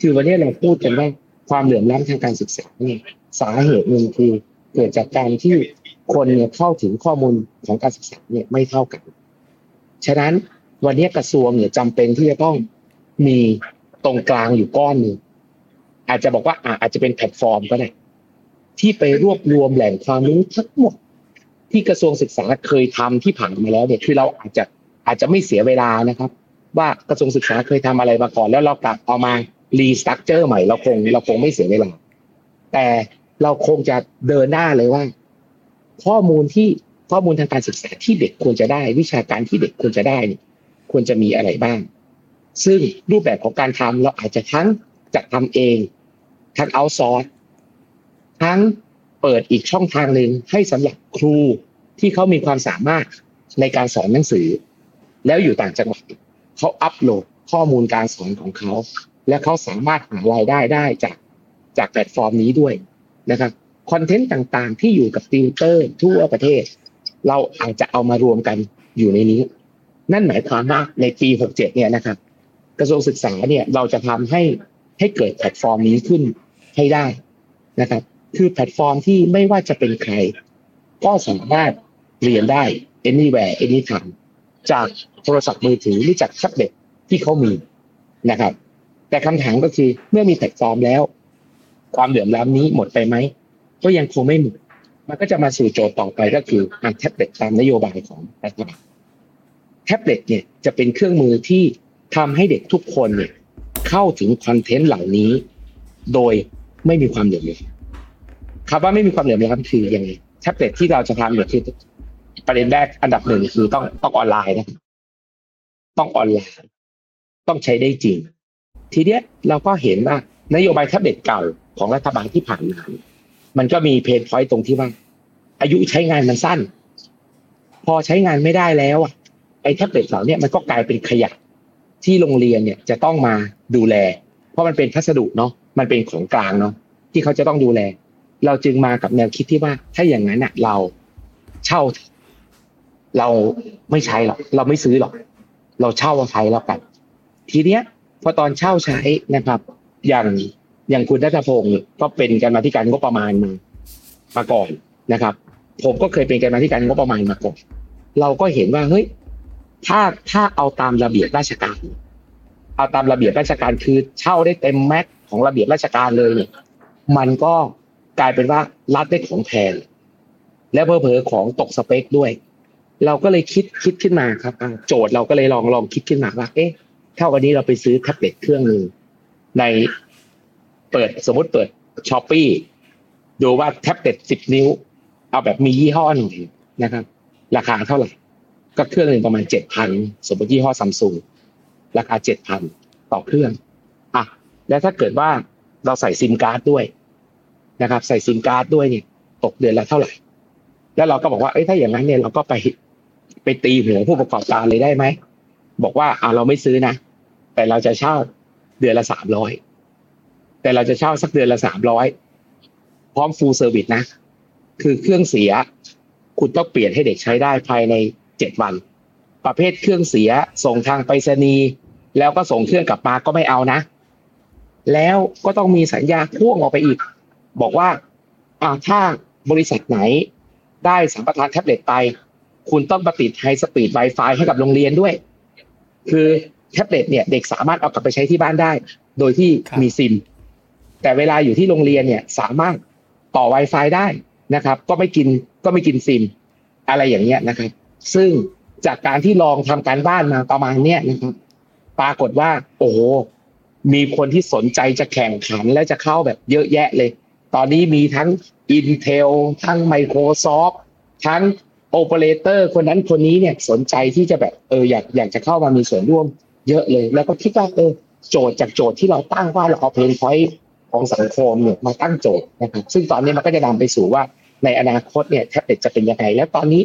คือวันนี้เราพูดกันว่าความเหลื่อมล้ำทางการศึกษาเนี่ยสาเหตุหนึ่งคือเกิดจากการที่คนเนี่ยเข้าถึงข้อมูลของการศึกษาเนี่ยไม่เท่ากัน ฉะนั้นวันนี้กระทรวงเนี่ยจำเป็นที่จะต้องมี รงกลางอยู่ก้อนหนึ่งอาจจะบอกว่าอาจจะเป็นแพลตฟอร์มก็ได้ที่ไปรวบรวมแหล่งความรู้ทั้งหมด ที่กระทรวงศึกษาเคยทำที่ผ่านมาแล้วเนี่ยคือเราอาจจะอาจจะไม่เสียเวลานะครับ ว่ากระทรวงศึกษาเคยทำอะไรมาก่อน แล้วเรากลับเอามารีสตั๊กเจอร์ใหม่เราคงเราคงไม่เสียเวลา แต่เราคงจะเดินหน้าเลยว่า ข้อมูลที่ข้อมูลทางการศึกษาที่เด็กควรจะได้ วิชาการที่เด็กควรจะได้เนี่ยควรจะมีอะไรบ้าง ซึ่งรูปแบบของการทำเราอาจจะทั้งจัดทำเอง ทั้งเอาซอร์สทั้งเปิดอีกช่องทางหนึ่งให้สำหรับครูที่เขามีความสามารถในการสอนหนังสือ แล้วอยู่ต่างจังหวัดเขาอัปโหลดข้อมูลการสอนของเขา และเขาสามารถหารายได้ได้จากจากแพลตฟอร์มนี้ด้วยนะครับคอนเทนต์ต่างๆ ที่อยู่กับติวเตอร์ทั่วประเทศ เราอาจจะเอามารวมกันอยู่ในนี้ นั่นหมายความว่าในปี 67 เนี่ยนะครับ กระทรวงศึกษาเนี่ยเราจะทำให้ให้เกิดแพลตฟอร์มนี้ขึ้นให้ได้นะครับ คือแพลตฟอร์มที่ไม่ว่าจะเป็นใคร ก็สามารถเรียนได้ anywhere anytime จากโทรศัพท์มือถือหรือจากแท็บเล็ตที่เขามีนะครับ แต่คำถามก็คือเมื่อมีแพลตฟอร์มแล้ว ความเหลื่อมล้ำนี้หมดไปไหมก็ยังคงไม่หมดมันก็จะมาสู่โจทย์ต่อไปก็คือการแท็บเล็ตตามนโยบายของรัฐบาลแท็บเล็ตเนี่ยจะเป็นเครื่องมือที่ ทำให้เด็กทุกคนเนี่ยเข้าถึงคอนเทนต์เหล่านี้ โดยไม่มีความเหลื่อมล้ำคำว่าไม่มีความเหลื่อมล้ำคือยังไงแท็บเล็ตที่เราจะทำเนี่ยคือประเด็นแรกอันดับหนึ่งคือต้องต้องออนไลน์นะต้องออนไลน์ต้องใช้ได้จริง ทีเนี้ยเราก็เห็นว่านโยบายแท็บเล็ตเก่าของรัฐบาลที่ผ่านมามันก็มี pain point ตรงที่ว่า อายุใช้งานมันสั้น พอใช้งานไม่ได้แล้วอะไอ้แท็บเล็ตเหล่านี้มันก็กลายเป็นขยะ ที่โรงเรียนเนี่ยจะต้องมาดูแล เพราะมันเป็นพัสดุเนาะมันเป็นของกลางเนาะที่เขาจะต้องดูแล เราจึงมากับแนวคิดที่ว่าถ้าอย่างนั้นอะ เราเช่า เราไม่ใช้หรอกเราไม่ซื้อหรอก เราเช่าใช้แล้วกัน ทีเนี้ย พอตอนเช่าใช้นะครับ อย่างอย่างคุณรัตพงศ์ก็เป็นการมาธิการงบประมาณมามาก่อนนะครับ ผมก็เคยเป็นการมาธิการงบประมาณมาก่อนเราก็เห็นว่าเฮ้ย ถ้าถ้าเอาตามระเบียบราชการ เอาตามระเบียบราชการคือเช่าได้เต็มแม็กของระเบียบราชการเลยเนี่ยมันก็กลายเป็นว่ารัดได้ของแพงและเพอเพอของตกสเปคด้วย เราก็เลยคิดคิดขึ้นมาครับ โจทย์เราก็เลยลองลองคิดขึ้นมาว่า เอ๊ะถ้าวันนี้เราไปซื้อแท็บเล็ตเครื่องหนึ่งในเปิดสมมติเปิด Shopee ดูว่าแท็บเล็ตสิบนิ้ว เอาแบบมียี่ห้อหน่อยนะครับ ราคาเท่าไหร่ ก็เครื่องหนึ่งประมาณเจ็ดพันสมมติยี่ห้อซัมซุงราคาเจ็ดพันต่อเครื่องอะแล้วถ้าเกิดว่าเราใส่ซิมการ์ดด้วยนะครับ ใส่ซิมการ์ดด้วยเนี่ยตกเดือนละเท่าไหร่ แล้วเราก็บอกว่าเอ้ยถ้าอย่างนั้นเนี่ยเราก็ไปไปตีหัวผู้ประกอบการเลยได้ไหมบอกว่าอ่าเราไม่ซื้อนะ แต่เราจะเช่าเดือนละสามร้อยแต่เราจะเช่าสักเดือนละสามร้อยพร้อมฟูลเซอร์วิสนะ คือเครื่องเสีย คุณต้องเปลี่ยนให้เด็กใช้ได้ภายใน เจ็ดวัน ประเภทเครื่องเสียส่งทางไปรษณีย์แล้วก็ส่งเครื่องกลับมาก็ไม่เอานะ แล้วก็ต้องมีสัญญาพ่วงออกไปอีก บอกว่าอ่าถ้าบริษัทไหนได้สัมปทานแท็บเล็ตไป คุณต้องประติดไฮสปีด Wi-Fi ให้กับโรงเรียนด้วย คือแท็บเล็ตเนี่ยเด็กสามารถเอากลับไปใช้ที่บ้านได้ โดยที่มีซิม แต่เวลาอยู่ที่โรงเรียนเนี่ยสามารถต่อ Wi-Fi ได้นะครับ ก็ไม่กินก็ไม่กินซิม อะไรอย่างเงี้ยนะครับ ซึ่งจากการที่ลองทำการบ้านมาประมาณเนี้ยนะครับปรากฏว่า โอ้โหมีคนที่สนใจจะแข่งขันและจะเข้าแบบเยอะแยะเลย ตอนนี้มีทั้ง Intel ทั้ง Microsoft ทั้งโอเปอเรเตอร์คนนั้นคนนี้เนี่ยสนใจที่จะแบบเอออยากอยากจะเข้ามามีส่วนร่วมเยอะเลย แล้วก็คิดว่าเออโจทย์จากโจทย์ที่เราตั้งว่าเราเอา pain point ของสังคมเนี่ยมาตั้งโจทย์นะครับซึ่งตอนนี้มันก็จะนำไปสู่ว่าในอนาคตเนี่ยแท็บเล็ตจะเป็นยังไงแล้วตอนนี้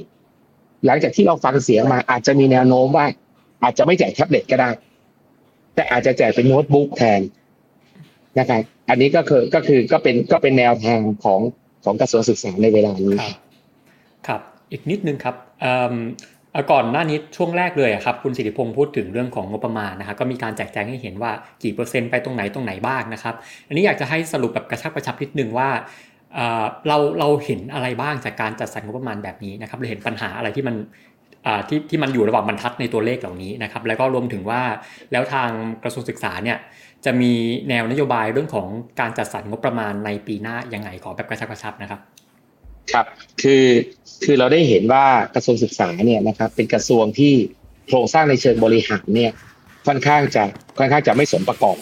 หลังจากที่เราฟังเสียงมาอาจจะมีแนวโน้มว่า อาจจะไม่แจกแท็บเล็ตก็ได้ แต่อาจจะแจกเป็นโน้ตบุ๊กแทนนะครับอันนี้ก็คือก็คือก็เป็นก็เป็นแนวทางของของกระทรวงศึกษาในเวลานี้ครับครับ อีกนิดนึงครับก่อนหน้านี้ช่วงแรกเลยครับคุณสิริพงศ์พูดถึงเรื่องของงบประมาณนะครับก็มีการแจกแจงให้เห็นว่ากี่เปอร์เซ็นต์ไปตรงไหนตรงไหนบ้างนะครับ อันนี้อยากจะให้สรุปแบบกระชับกระชับนิดนึงว่า เราเราเห็นอะไรบ้างจากการจัดสรรงบประมาณแบบนี้นะครับเราเห็นปัญหาอะไรที่มันที่ที่มันอยู่ระหว่างบรรทัดในตัวเลขเหล่านี้นะครับ แล้วก็รวมถึงว่าแล้วทางกระทรวงศึกษาเนี่ยจะมีแนวนโยบายเรื่องของการจัดสรรงบประมาณในปีหน้ายังไงขอแบบกระชับกระชับนะครับ ครับคือคือเราได้เห็นว่ากระทรวงศึกษาเนี่ยนะครับเป็นกระทรวงที่โครงสร้างในเชิงบริหารเนี่ยค่อนข้างจะค่อนข้างจะไม่สมประกอบ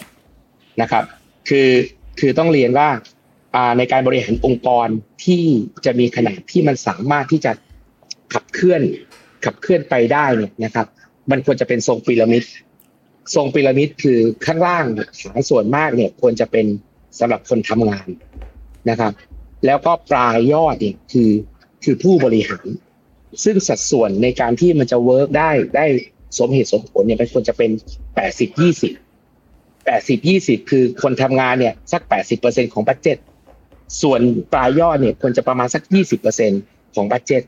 นะครับ คือคือต้องเรียนว่า ในการบริหารองค์กรที่จะมีขนาดที่มันสามารถที่จะขับเคลื่อนขับเคลื่อนไปได้เนี่ยนะครับ มันควรจะเป็นทรงพีระมิดทรงพีระมิดคือข้างล่างฐานส่วนมากเนี่ยควรจะเป็นสำหรับคนทำงานนะครับ แล้วก็ปลายยอดเนี่ยคือคือผู้บริหาร ซึ่งสัดส่วนในการที่มันจะ work ได้ได้สมเหตุสมผลเนี่ยมันควรจะเป็นแปดสิบยี่สิบแปดสิบยี่สิบคือคนทำงานเนี่ยสักแปดสิบเปอร์เซ็นต์ของ budget ส่วนปลายยอดเนี่ยควรจะประมาณสักยี่สิบเปอร์เซ็นของบัตเจ็ต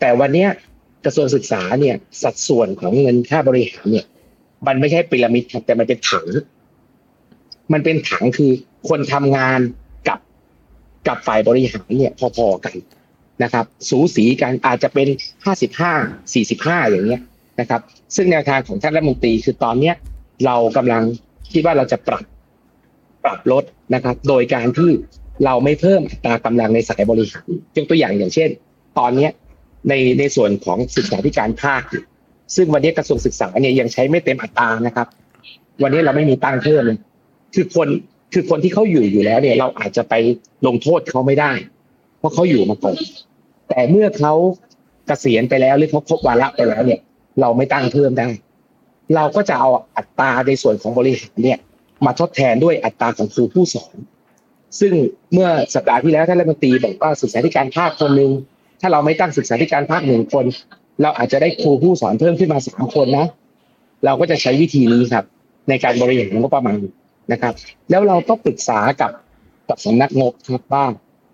แต่วันเนี้ยกระทรวงศึกษาเนี่ยสัดส่วนของเงินค่าบริหารเนี่ย มันไม่ใช่พีระมิดครับแต่มันเป็นถัง มันเป็นถังคือคนทำงานกับกับฝ่ายบริหารเนี่ย พอๆกันนะครับ สูสีกันอาจจะเป็นห้าสิบห้าสี่สิบห้าอย่างเงี้ยนะครับ ซึ่งแนวทางของท่านรัฐมนตรีคือตอนเนี้ยเรากำลังคิดว่าเราจะปรับปรับลดนะครับ โดยการที่ เราไม่เพิ่มอัตรากำลังในสายบริหารยกตัวอย่างอย่างเช่น ตอนเนี้ยในในส่วนของศึกษาธิการภาค ซึ่งวันนี้กระทรวงศึกษาเนี่ยยังใช้ไม่เต็มอัตรานะครับ วันนี้เราไม่มีตังเพิ่มเลยคือคนคือคนที่เขาอยู่อยู่แล้วเนี่ยเราอาจจะไปลงโทษเขาไม่ได้ เพราะเขาอยู่มาก่อนแต่เมื่อเขาเกษียณไปแล้วหรือเขาครบวาระไปแล้วเนี่ย เราไม่ตั้งเพิ่มได้ เราก็จะเอาอัตราในส่วนของบริหารเนี่ย มาทดแทนด้วยอัตราของครูผู้สอน ซึ่งเมื่อสัปดาห์ที่แล้วท่านรัฐมนตรีบอกว่าศึกษาธิการภาคคนหนึ่งถ้าเราไม่ตั้งศึกษาธิการภาคหนึ่งคน เราอาจจะได้ครูผู้สอนเพิ่มขึ้นมาสามคนนะ เราก็จะใช้วิธีนี้ครับ ในการบริหารงบประมาณนะครับ แล้วเราก็ปรึกษากับกับสำนักงบครับว่า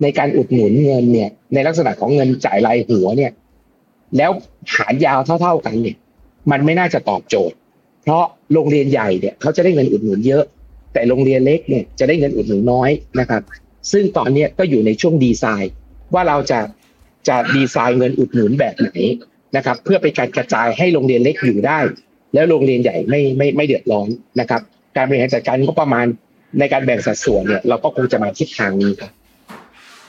ในการอุดหนุนเงินเนี่ย ในลักษณะของเงินจ่ายรายหัวเนี่ย แล้วหารยาวเท่า ๆกันเนี่ย มันไม่น่าจะตอบโจทย์ เพราะโรงเรียนใหญ่เนี่ยเขาจะได้เงินอุดหนุนเยอะ แต่โรงเรียนเล็กเนี่ยจะได้เงินอุดหนุนน้อยนะครับ ซึ่งตอนนี้ก็อยู่ในช่วงดีไซน์ ว่าเราจะจะดีไซน์เงินอุดหนุนแบบไหนนะครับ เพื่อเป็นการกระจายให้โรงเรียนเล็กอยู่ได้ แล้วโรงเรียนใหญ่ไม่ไม่ไม่เดือดร้อนนะครับ การบริหารจัดการก็ประมาณในการแบ่งสัดส่วนเนี่ยเราก็คงจะมาทิศทางนี้ครับ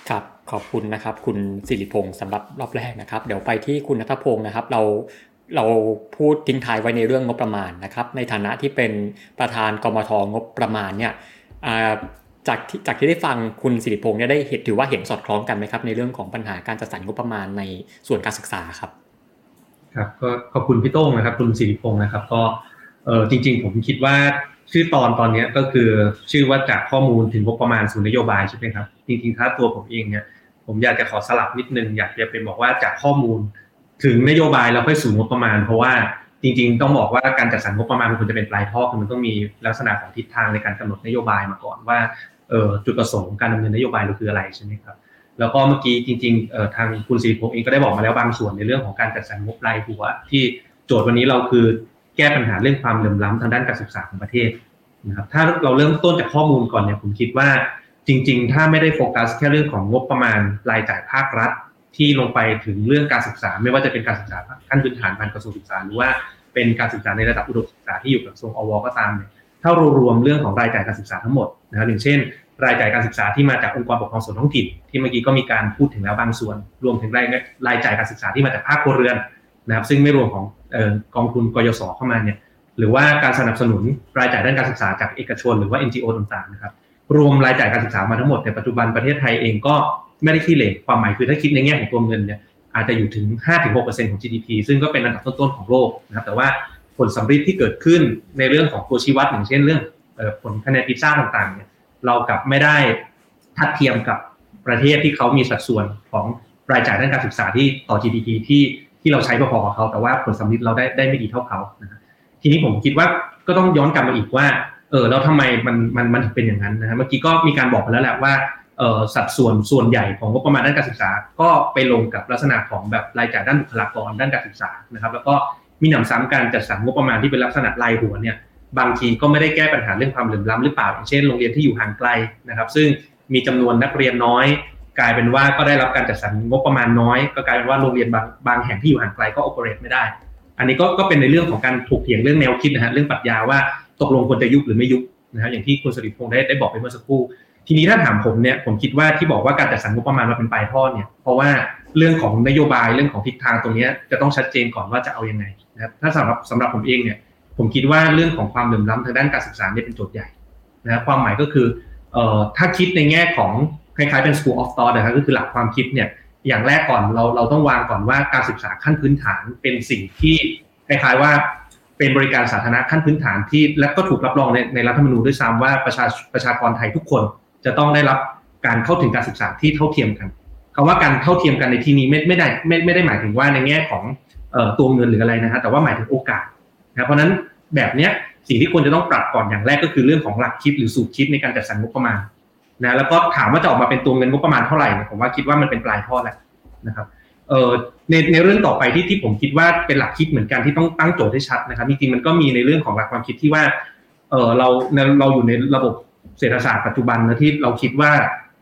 ครับขอบคุณนะครับ คุณสิริพงศ์สำหรับรอบแรกนะครับ เดี๋ยวไปที่คุณนัทพงศ์นะครับ เรา เราพูดทิ้งท้ายไว้ในเรื่องงบประมาณนะครับ ในฐานะที่เป็นประธานกมทงบประมาณเนี่ยจากที่จากที่ได้ฟังคุณสิริพงศ์เนี่ยได้เห็นถือว่าเห็นสอดคล้องกันไหมครับ ในเรื่องของปัญหาการจัดสรรงบประมาณในส่วนการศึกษาครับ ครับก็ขอบคุณพี่โต้งนะครับ คุณสิริพงศ์นะครับ ก็เออจริง ๆ ผมคิดว่าชื่อตอนตอนนี้ก็คือชื่อว่าจากข้อมูลถึงงบประมาณสู่นโยบายใช่ไหมครับจริงๆถ้าตัวผมเองเนี่ยผมอยากจะขอสลับนิดนึงอยากจะเป็นบอกว่าจากข้อมูล ถึงนโยบายแล้วค่อยสู่งบประมาณ เพราะว่าจริง ๆ ต้องบอกว่าการจัดสรรงบประมาณมันควรจะเป็นปลายท่อคือมันต้องมีลักษณะของทิศทางในการกำหนดนโยบายมาก่อนว่าเออจุดประสงค์การดำเนินนโยบายเราคืออะไรใช่ไหมครับแล้วก็เมื่อกี้จริงๆเออทางคุณสิริพงศ์เองก็ได้บอกมาแล้วบางส่วนในเรื่องของการจัดสรรงบรายหัว ที่โจทย์วันนี้เราคือแก้ปัญหาเรื่องความเหลื่อมล้ำทางด้านการศึกษาของประเทศนะครับถ้าเราเริ่มต้นจากข้อมูลก่อนเนี่ยผมคิดว่าจริง ๆ ถ้าไม่ได้โฟกัสแค่เรื่องของงบประมาณรายจ่ายภาครัฐ ที่ลงไปถึงเรื่องการศึกษา ไม่ว่าจะเป็นการศึกษาขั้นพื้นฐานผ่านกระทรวงศึกษา หรือว่าเป็นการศึกษาในระดับอุดมศึกษาที่อยู่กับกระทรวงอวก็ตามเนี่ยถ้ารวมเรื่องของรายจ่ายการศึกษาทั้งหมดนะครับอย่างเช่น รายจ่ายการศึกษาที่มาจากองค์กรปกครองส่วนท้องถิ่น ที่เมื่อกี้ก็มีการพูดถึงแล้วบางส่วน รวมถึงรายรายจ่ายการศึกษาที่มาจากภาคครัวเรือนนะครับ ซึ่งไม่รวมของกองทุนกยศเข้ามาเนี่ยหรือว่าการสนับสนุนรายจ่ายด้านการศึกษาจากเอกชน หรือว่า NGO ต่างๆนะครับรวมรายจ่ายการศึกษามาทั้งหมดในปัจจุบันประเทศไทยเองก็ ไม่ได้ขี้เหร่ความหมายคือถ้าคิดในแง่ของตัวเงินเนี่ยอาจจะอยู่ถึง 5-6%ของ GDP ซึ่งก็เป็นอันดับต้นๆของโลกนะครับแต่ว่าผลสำเร็จที่เกิดขึ้นในเรื่องของตัวชี้วัดอย่างเช่นเรื่องผลคะแนนพิซซ่าต่างๆเนี่ยเรากับไม่ได้ทัดเทียมกับประเทศที่เขามีสัดส่วนของรายจ่ายด้านการศึกษาที่ต่อ GDP ที่ที่เราใช้พอๆกับเขาแต่ว่าผลสำเร็จเราได้ได้ไม่ดีเท่าเขานะทีนี้ผมคิดว่าก็ต้องย้อนกลับมาอีกว่าเออแล้วทำไมมันมันมันเป็นอย่างนั้นนะฮะเมื่อกี้ก็มีการบอกไปแล้วแหละว่า สัดส่วนส่วนใหญ่ของงบประมาณด้านการศึกษา ก็ไปลงกับลักษณะของแบบรายจ่ายด้านบุคลากรด้านการศึกษานะครับ แล้วก็มีหนำซ้ำการจัดสรรงบประมาณที่เป็นลักษณะรายหัวเนี่ยบางทีก็ไม่ได้แก้ปัญหาเรื่องความเหลื่อมล้ำหรือเปล่าอย่างเช่นโรงเรียนที่อยู่ห่างไกลนะครับ ซึ่งมีจำนวนนักเรียนน้อย กลายเป็นว่าก็ได้รับการจัดสรรงบประมาณน้อย ก็กลายเป็นว่าโรงเรียนบางบางแห่งที่อยู่ห่างไกลก็โอเปเรตไม่ได้ อันนี้ก็ก็เป็นในเรื่องของการถูกเถียงเรื่องแนวคิดนะฮะเรื่องปรัชญาว่าตกลงควรจะยุบหรือไม่ยุบนะฮะอย่างที่คุณสริพงศ์ได้ได้บอกไปเมื่อสักครู่ ทีนี้ถ้าถามผมเนี่ยผมคิดว่าที่บอกว่าการจัดสรรงบประมาณมาเป็นปลายทอดเนี่ยเพราะว่าเรื่องของนโยบายเรื่องของทิศทางตรงนี้จะต้องชัดเจนก่อนว่าจะเอายังไงนะครับถ้าสำหรับสำหรับผมเองเนี่ยผมคิดว่าเรื่องของความเหลื่อมล้ำทางด้านการศึกษาเนี่ยเป็นโจทย์ใหญ่นะความหมายก็คือเอ่อถ้าคิดในแง่ของคล้ายๆเป็น school of thought นะครับก็คือหลักความคิดเนี่ยอย่างแรกก่อนเราเราต้องวางก่อนว่าการศึกษาขั้นพื้นฐานเป็นสิ่งที่คล้ายๆว่าเป็นบริการสาธารณะขั้นพื้นฐานที่และก็ถูกรับรองในในรัฐธรรมนูญด้วยซ้ำว่าประชาประชากรไทยทุกคน จะต้องได้รับการเข้าถึงการศึกษาที่เท่าเทียมกันคำว่าการเท่าเทียมกันในที่นี้ไม่ไม่ได้ไม่ไม่ได้หมายถึงว่าในแง่ของตัวเงินหรืออะไรนะฮะแต่ว่าหมายถึงโอกาสนะเพราะนั้นแบบเนี้ยสิ่งที่ควรจะต้องปรับก่อนอย่างแรกก็คือเรื่องของหลักคิดหรือสูตรคิดในการจัดสรรงบประมาณนะแล้วก็ถามว่าจะออกมาเป็นตัวเงินงบประมาณเท่าไหร่เนี่ยผมว่าคิดว่ามันเป็นปลายท่อแหละนะครับเออในในเรื่องต่อไปที่ที่ผมคิดว่าเป็นหลักคิดเหมือนกันที่ต้องตั้งโจทย์ให้ชัดนะครับจริงๆมันก็มีในเรื่องของหลักความคิดที่ว่าเออเราเราอยู่ในระบบ เศรษฐศาสตร์ปัจจุบันนะที่เราคิดว่า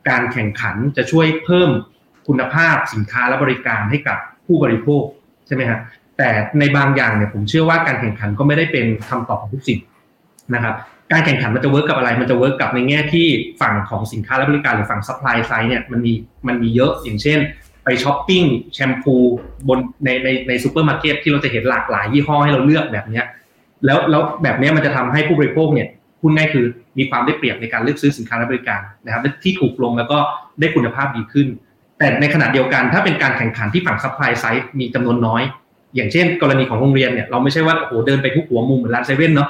การแข่งขันจะช่วยเพิ่มคุณภาพสินค้าและบริการให้กับผู้บริโภคใช่ไหมครับแต่ในบางอย่างเนี่ยผมเชื่อว่าการแข่งขันก็ไม่ได้เป็นคำตอบของทุกสิ่งนะครับการแข่งขันมันจะ work กับอะไร มันจะ work กับในแง่ที่ฝั่งของสินค้าและบริการหรือฝั่ง supply side เนี่ยมันมีมันมีเยอะอย่างเช่น ไปช้อปปิ้งแชมพูบนในในในซูเปอร์มาร์เก็ตที่เราจะเห็นหลากหลายยี่ห้อให้เราเลือกแบบเนี้ยแล้วแล้วแบบนี้มันจะทำให้ผู้บริโภคเนี่ย พูดง่ายคือมีความได้เปรียบในการเลือกซื้อสินค้าและบริการนะครับที่ถูกลงแล้วก็ได้คุณภาพดีขึ้น แต่ในขณะเดียวกันถ้าเป็นการแข่งขันที่ฝั่ง supply side มีจำนวนน้อย อย่างเช่น กรณีของโรงเรียนเนี่ยเราไม่ใช่ว่าโอ้โหเดินไปทุกหัวมุมเหมือนร้านเซเว่นเนาะ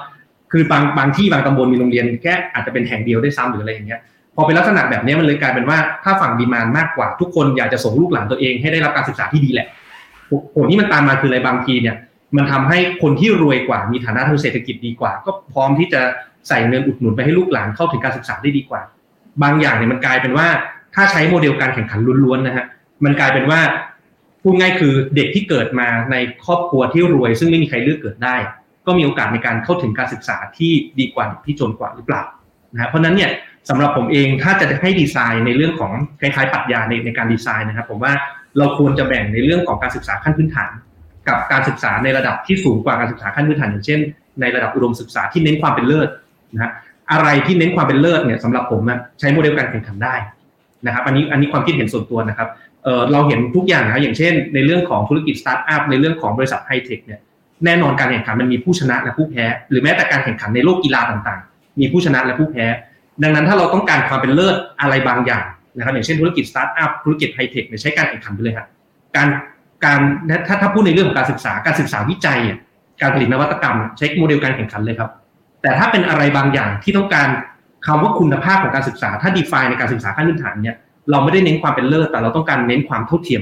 คือบางบางที่บางตำบลมีโรงเรียนแค่อาจจะเป็นแห่งเดียวด้วยซ้ำหรืออะไรอย่างเงี้ยพอเป็นลักษณะแบบนี้มันเลยกลายเป็นว่าถ้าฝั่ง demand มากกว่าทุกคนอยากจะส่งลูกหลานตัวเองให้ได้รับการศึกษาที่ดีแหละผลที่มันตามมาคืออะไรบางทีเนี่ยมันทำให้คนที่รวยกว่ามีฐานะทางเศรษฐกิจดีกว่า ก็พร้อมที่จะ ใส่เงินอุดหนุนไปให้ลูกหลานเข้าถึงการศึกษาได้ดีกว่า บางอย่างเนี่ยมันกลายเป็นว่าถ้าใช้โมเดลการแข่งขันล้วนๆนะฮะมันกลายเป็นว่าพูดง่ายคือเด็กที่เกิดมาในครอบครัวที่รวย ซึ่งไม่มีใครเลือกเกิดได้ ก็มีโอกาสในการเข้าถึงการศึกษาที่ดีกว่าที่จนกว่าหรือเปล่านะเพราะนั้นเนี่ยสำหรับผมเองถ้าจะให้ดีไซน์ในเรื่องของคล้ายๆปรัชญาในในการดีไซน์นะครับ ผมว่าเราควรจะแบ่งในเรื่องของการศึกษาขั้นพื้นฐาน กับการศึกษาในระดับที่สูงกว่าการศึกษาขั้นพื้นฐานอย่างเช่น ในระดับอุดมศึกษาที่เน้นความเป็นเลิศ นะอะไรที่เน้นความเป็นเลิศเนี่ยสำหรับผมนะใช้โมเดลการแข่งขันได้นะครับอันนี้อันนี้ความคิดเห็นส่วนตัวนะครับเราเห็นทุกอย่างนะอย่างเช่น ในเรื่องของธุรกิจสตาร์ทอัพในเรื่องของบริษัทไฮเทคเนี่ยแน่นอนการแข่งขันมันมีผู้ชนะและผู้แพ้ หรือแม้แต่การแข่งขันในโลกกีฬาต่างๆ มีผู้ชนะและผู้แพ้ ดังนั้นถ้าเราต้องการความเป็นเลิศอะไรบางอย่างนะครับอย่างเช่นธุรกิจสตาร์ทอัพธุรกิจไฮเทคเนี่ยใช้การแข่งขันไปเลยครับการการถ้าถ้าพูดในเรื่องของการศึกษาการศึกษาวิจัย การผลิตนวัตกรรม ใช้โมเดลการแข่งขันเลยครับ แต่ถ้าเป็นอะไรบางอย่างที่ต้องการคำว่าคุณภาพของการศึกษา ถ้า define ในการศึกษาขั้นพื้นฐานเนี่ยเราไม่ได้เน้นความเป็นเลิศแต่เราต้องการเน้นความเท่าเทียม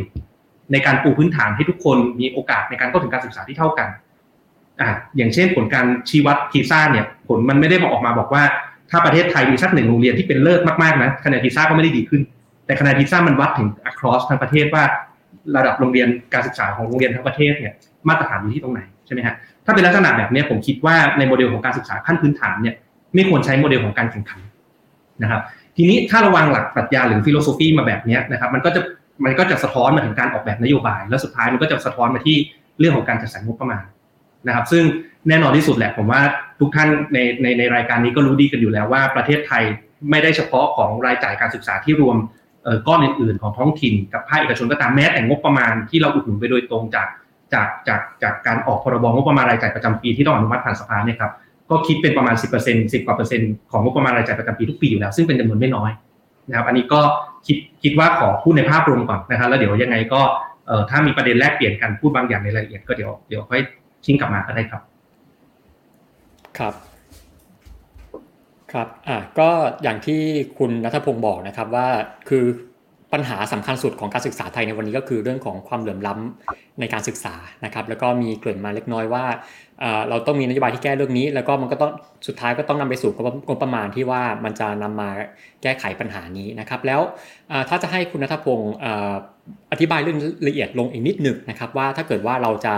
ในการปูพื้นฐานให้ทุกคนมีโอกาสในการเข้าถึงการศึกษาที่เท่ากันอ่าอย่างเช่นผลการชี้วัดทีซ่าเนี่ย ผลมันไม่ได้มาออกมาบอกว่า ถ้าประเทศไทยมีสักหนึ่งโรงเรียนที่เป็นเลิศมากๆนะคะแนนทีซ่าก็ไม่ได้ดีขึ้น แต่คะแนนทีซ่ามันวัดถึง across ทั้งประเทศว่าระดับโรงเรียนการศึกษาของโรงเรียนทั้งประเทศเนี่ยมาตรฐานอยู่ที่ตรงไหนใช่ไหมฮะ ถ้าเป็นลักษณะแบบนี้ผมคิดว่าในโมเดลของการศึกษาขั้นพื้นฐานเนี่ยไม่ควรใช้โมเดลของการแข่งขันนะครับ ทีนี้ถ้าเราวางหลักปรัชญาหรือ philosophy มาแบบนี้นะครับ มันก็จะมันก็จะสะท้อนมาถึงการออกแบบนโยบาย แล้วสุดท้ายมันก็จะสะท้อนมาที่เรื่องของการจัดสรรงบประมาณนะครับ ซึ่งแน่นอนที่สุดแหละผมว่าทุกท่านในในในรายการนี้ก็รู้ดีกันอยู่แล้วว่าประเทศไทยไม่ได้เฉพาะของรายจ่ายการศึกษาที่รวมก้อนอื่น ๆ ของท้องถิ่นกับภาคเอกชนก็ตามแม้แต่งบประมาณที่เราอุดหนุนไปโดยตรงจาก จากจากจากการออกพรบงบประมาณรายจ่ายประจำปีที่ต้องอนุมัติผ่านสภาเนี่ยครับก็คิดเป็นประมาณ 10% 10กว่าเปอร์เซ็นต์ของงบประมาณรายจ่ายประจำปีทุกปีอยู่แล้วซึ่งเป็นจำนวนไม่น้อยนะครับอันนี้ก็คิดคิดว่าขอพูดในภาพรวมก่อนนะครับแล้วเดี๋ยวยังไงก็เอ่อถ้ามีประเด็นแลกเปลี่ยนกันพูดบางอย่างในรายละเอียดก็เดี๋ยวเดี๋ยวค่อยชิงกลับมาก็ได้ครับ ครับครับอ่าก็อย่างที่คุณนัทพงศ์บอกนะครับว่าคือ ปัญหาสำคัญสุดของการศึกษาไทยในวันนี้ก็คือเรื่องของความเหลื่อมล้ำในการศึกษานะครับ แล้วก็มีเกริ่นมาเล็กน้อยว่าเราต้องมีนโยบายที่แก้เรื่องนี้ แล้วก็มันก็ต้องสุดท้ายก็ต้องนำไปสู่งบประมาณที่ว่ามันจะนำมาแก้ไขปัญหานี้นะครับ แล้วถ้าจะให้คุณนัทพงศ์อธิบายเรื่องละเอียดลงอีกนิดหนึ่งนะครับ ว่าถ้าเกิดว่าเราจะ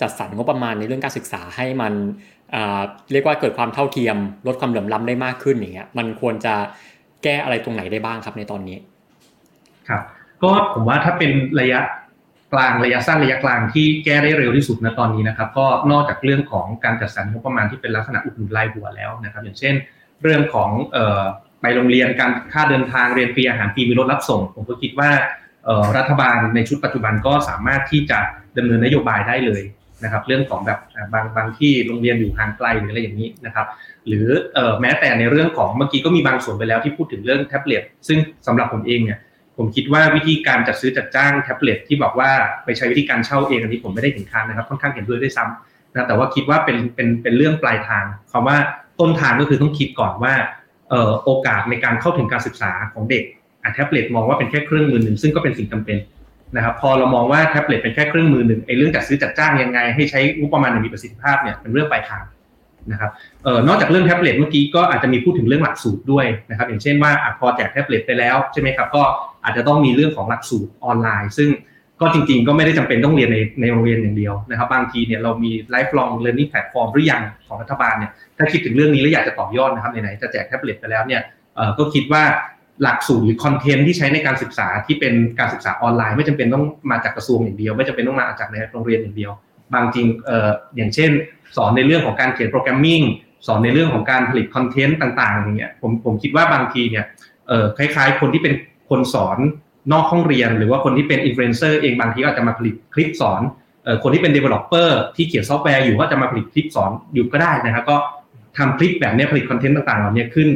จัดสรรงบประมาณในเรื่องการศึกษาให้มันเรียกว่าเกิดความเท่าเทียม ลดความเหลื่อมล้ำได้มากขึ้นอย่างเงี้ยมันควรจะแก้อะไรตรงไหนได้บ้างครับในตอนนี้ ครับก็ผมว่าถ้าเป็นระยะกลางระยะสั้นระยะกลางที่แก้ได้เร็วที่สุดณตอนนี้นะครับ ก็นอกจากเรื่องของการจัดสรรงบประมาณที่เป็นลักษณะอุดหนุนรายหัวแล้วนะครับ อย่างเช่น เรื่องของไปโรงเรียนการค่าเดินทางเรียนฟรีอาหารฟรีมีรถรับส่ง ผมก็คิดว่ารัฐบาลในชุดปัจจุบันก็สามารถที่จะดำเนินนโยบายได้เลยนะครับ เรื่องของแบบบางบางที่โรงเรียนอยู่ห่างไกลหรืออะไรอย่างนี้นะครับ หรือแม้แต่ในเรื่องของเมื่อกี้ก็มีบางส่วนไปแล้วที่พูดถึงเรื่องแท็บเล็ตซึ่งสำหรับผมเองเนี่ย ผมคิดว่าวิธีการจัดซื้อจัดจ้างแท็บเล็ตที่บอกว่าไปใช้วิธีการเช่าเองอันนี้ผมไม่ได้เห็นทางนะครับค่อนข้างเห็นด้วยด้วยซ้ำนะแต่ว่าคิดว่าเป็นเป็นเป็นเรื่องปลายทางคำว่าต้นทางก็คือต้องคิดก่อนว่าเอ่อโอกาสในการเข้าถึงการศึกษาของเด็กแท็บเล็ตมองว่าเป็นแค่เครื่องมือหนึ่งซึ่งก็เป็นสิ่งจำเป็นนะครับพอเรามองว่าแท็บเล็ตเป็นแค่เครื่องมือหนึ่งไอ้เรื่องจัดซื้อจัดจ้างยังไง ให้ใช้งบประมาณมีประสิทธิภาพเนี่ยเป็นเรื่องปลายทางนะครับเอ่อนอกจากเรื่องแท็บเล็ตเมื่อกี้ก็อาจจะมีพูดถึงเรื่องหลักสูตรด้วยนะครับอย่างเช่นว่าพอแจกแท็บเล็ตไปแล้วใช่ไหมครับก็ อาจจะต้องมีเรื่องของหลักสูตรออนไลน์ ซึ่งก็จริงๆ ก็ไม่ได้จำเป็นต้องเรียนในในโรงเรียนอย่างเดียวนะครับ บางทีเนี่ยเรามี lifelong learning platform หรือยังของรัฐบาลเนี่ยถ้าคิดถึงเรื่องนี้แล้วอยากจะต่อยอดนะครับไหนๆจะแจกแท็บเล็ตไปแล้วเนี่ยก็คิดว่าหลักสูตรหรือคอนเทนต์ที่ใช้ในการศึกษาที่เป็นการศึกษาออนไลน์ ไม่จำเป็นต้องมาจากกระทรวงอย่างเดียว ไม่จำเป็นต้องมาจากในโรงเรียนอย่างเดียว บางจริงอย่างเช่น สอนในเรื่องของการเขียน programming สอนในเรื่องของการผลิตคอนเทนต์ต่างๆอย่างเงี้ยผมผมคิดว่าบางทีเนี่ยคล้ายๆคนที่เป็น คนสอนนอกห้องเรียน หรือว่าคนที่เป็นอินฟลูเอนเซอร์เองบางทีก็อาจจะมาผลิตคลิปสอนคนที่เป็น developer ที่เขียนซอฟต์แวร์อยู่ก็จะมาผลิตคลิปสอนอยู่ก็ได้นะครับก็ทำคลิปแบบนี้ผลิตคอนเทนต์ต่างๆเหล่านี้ขึ้น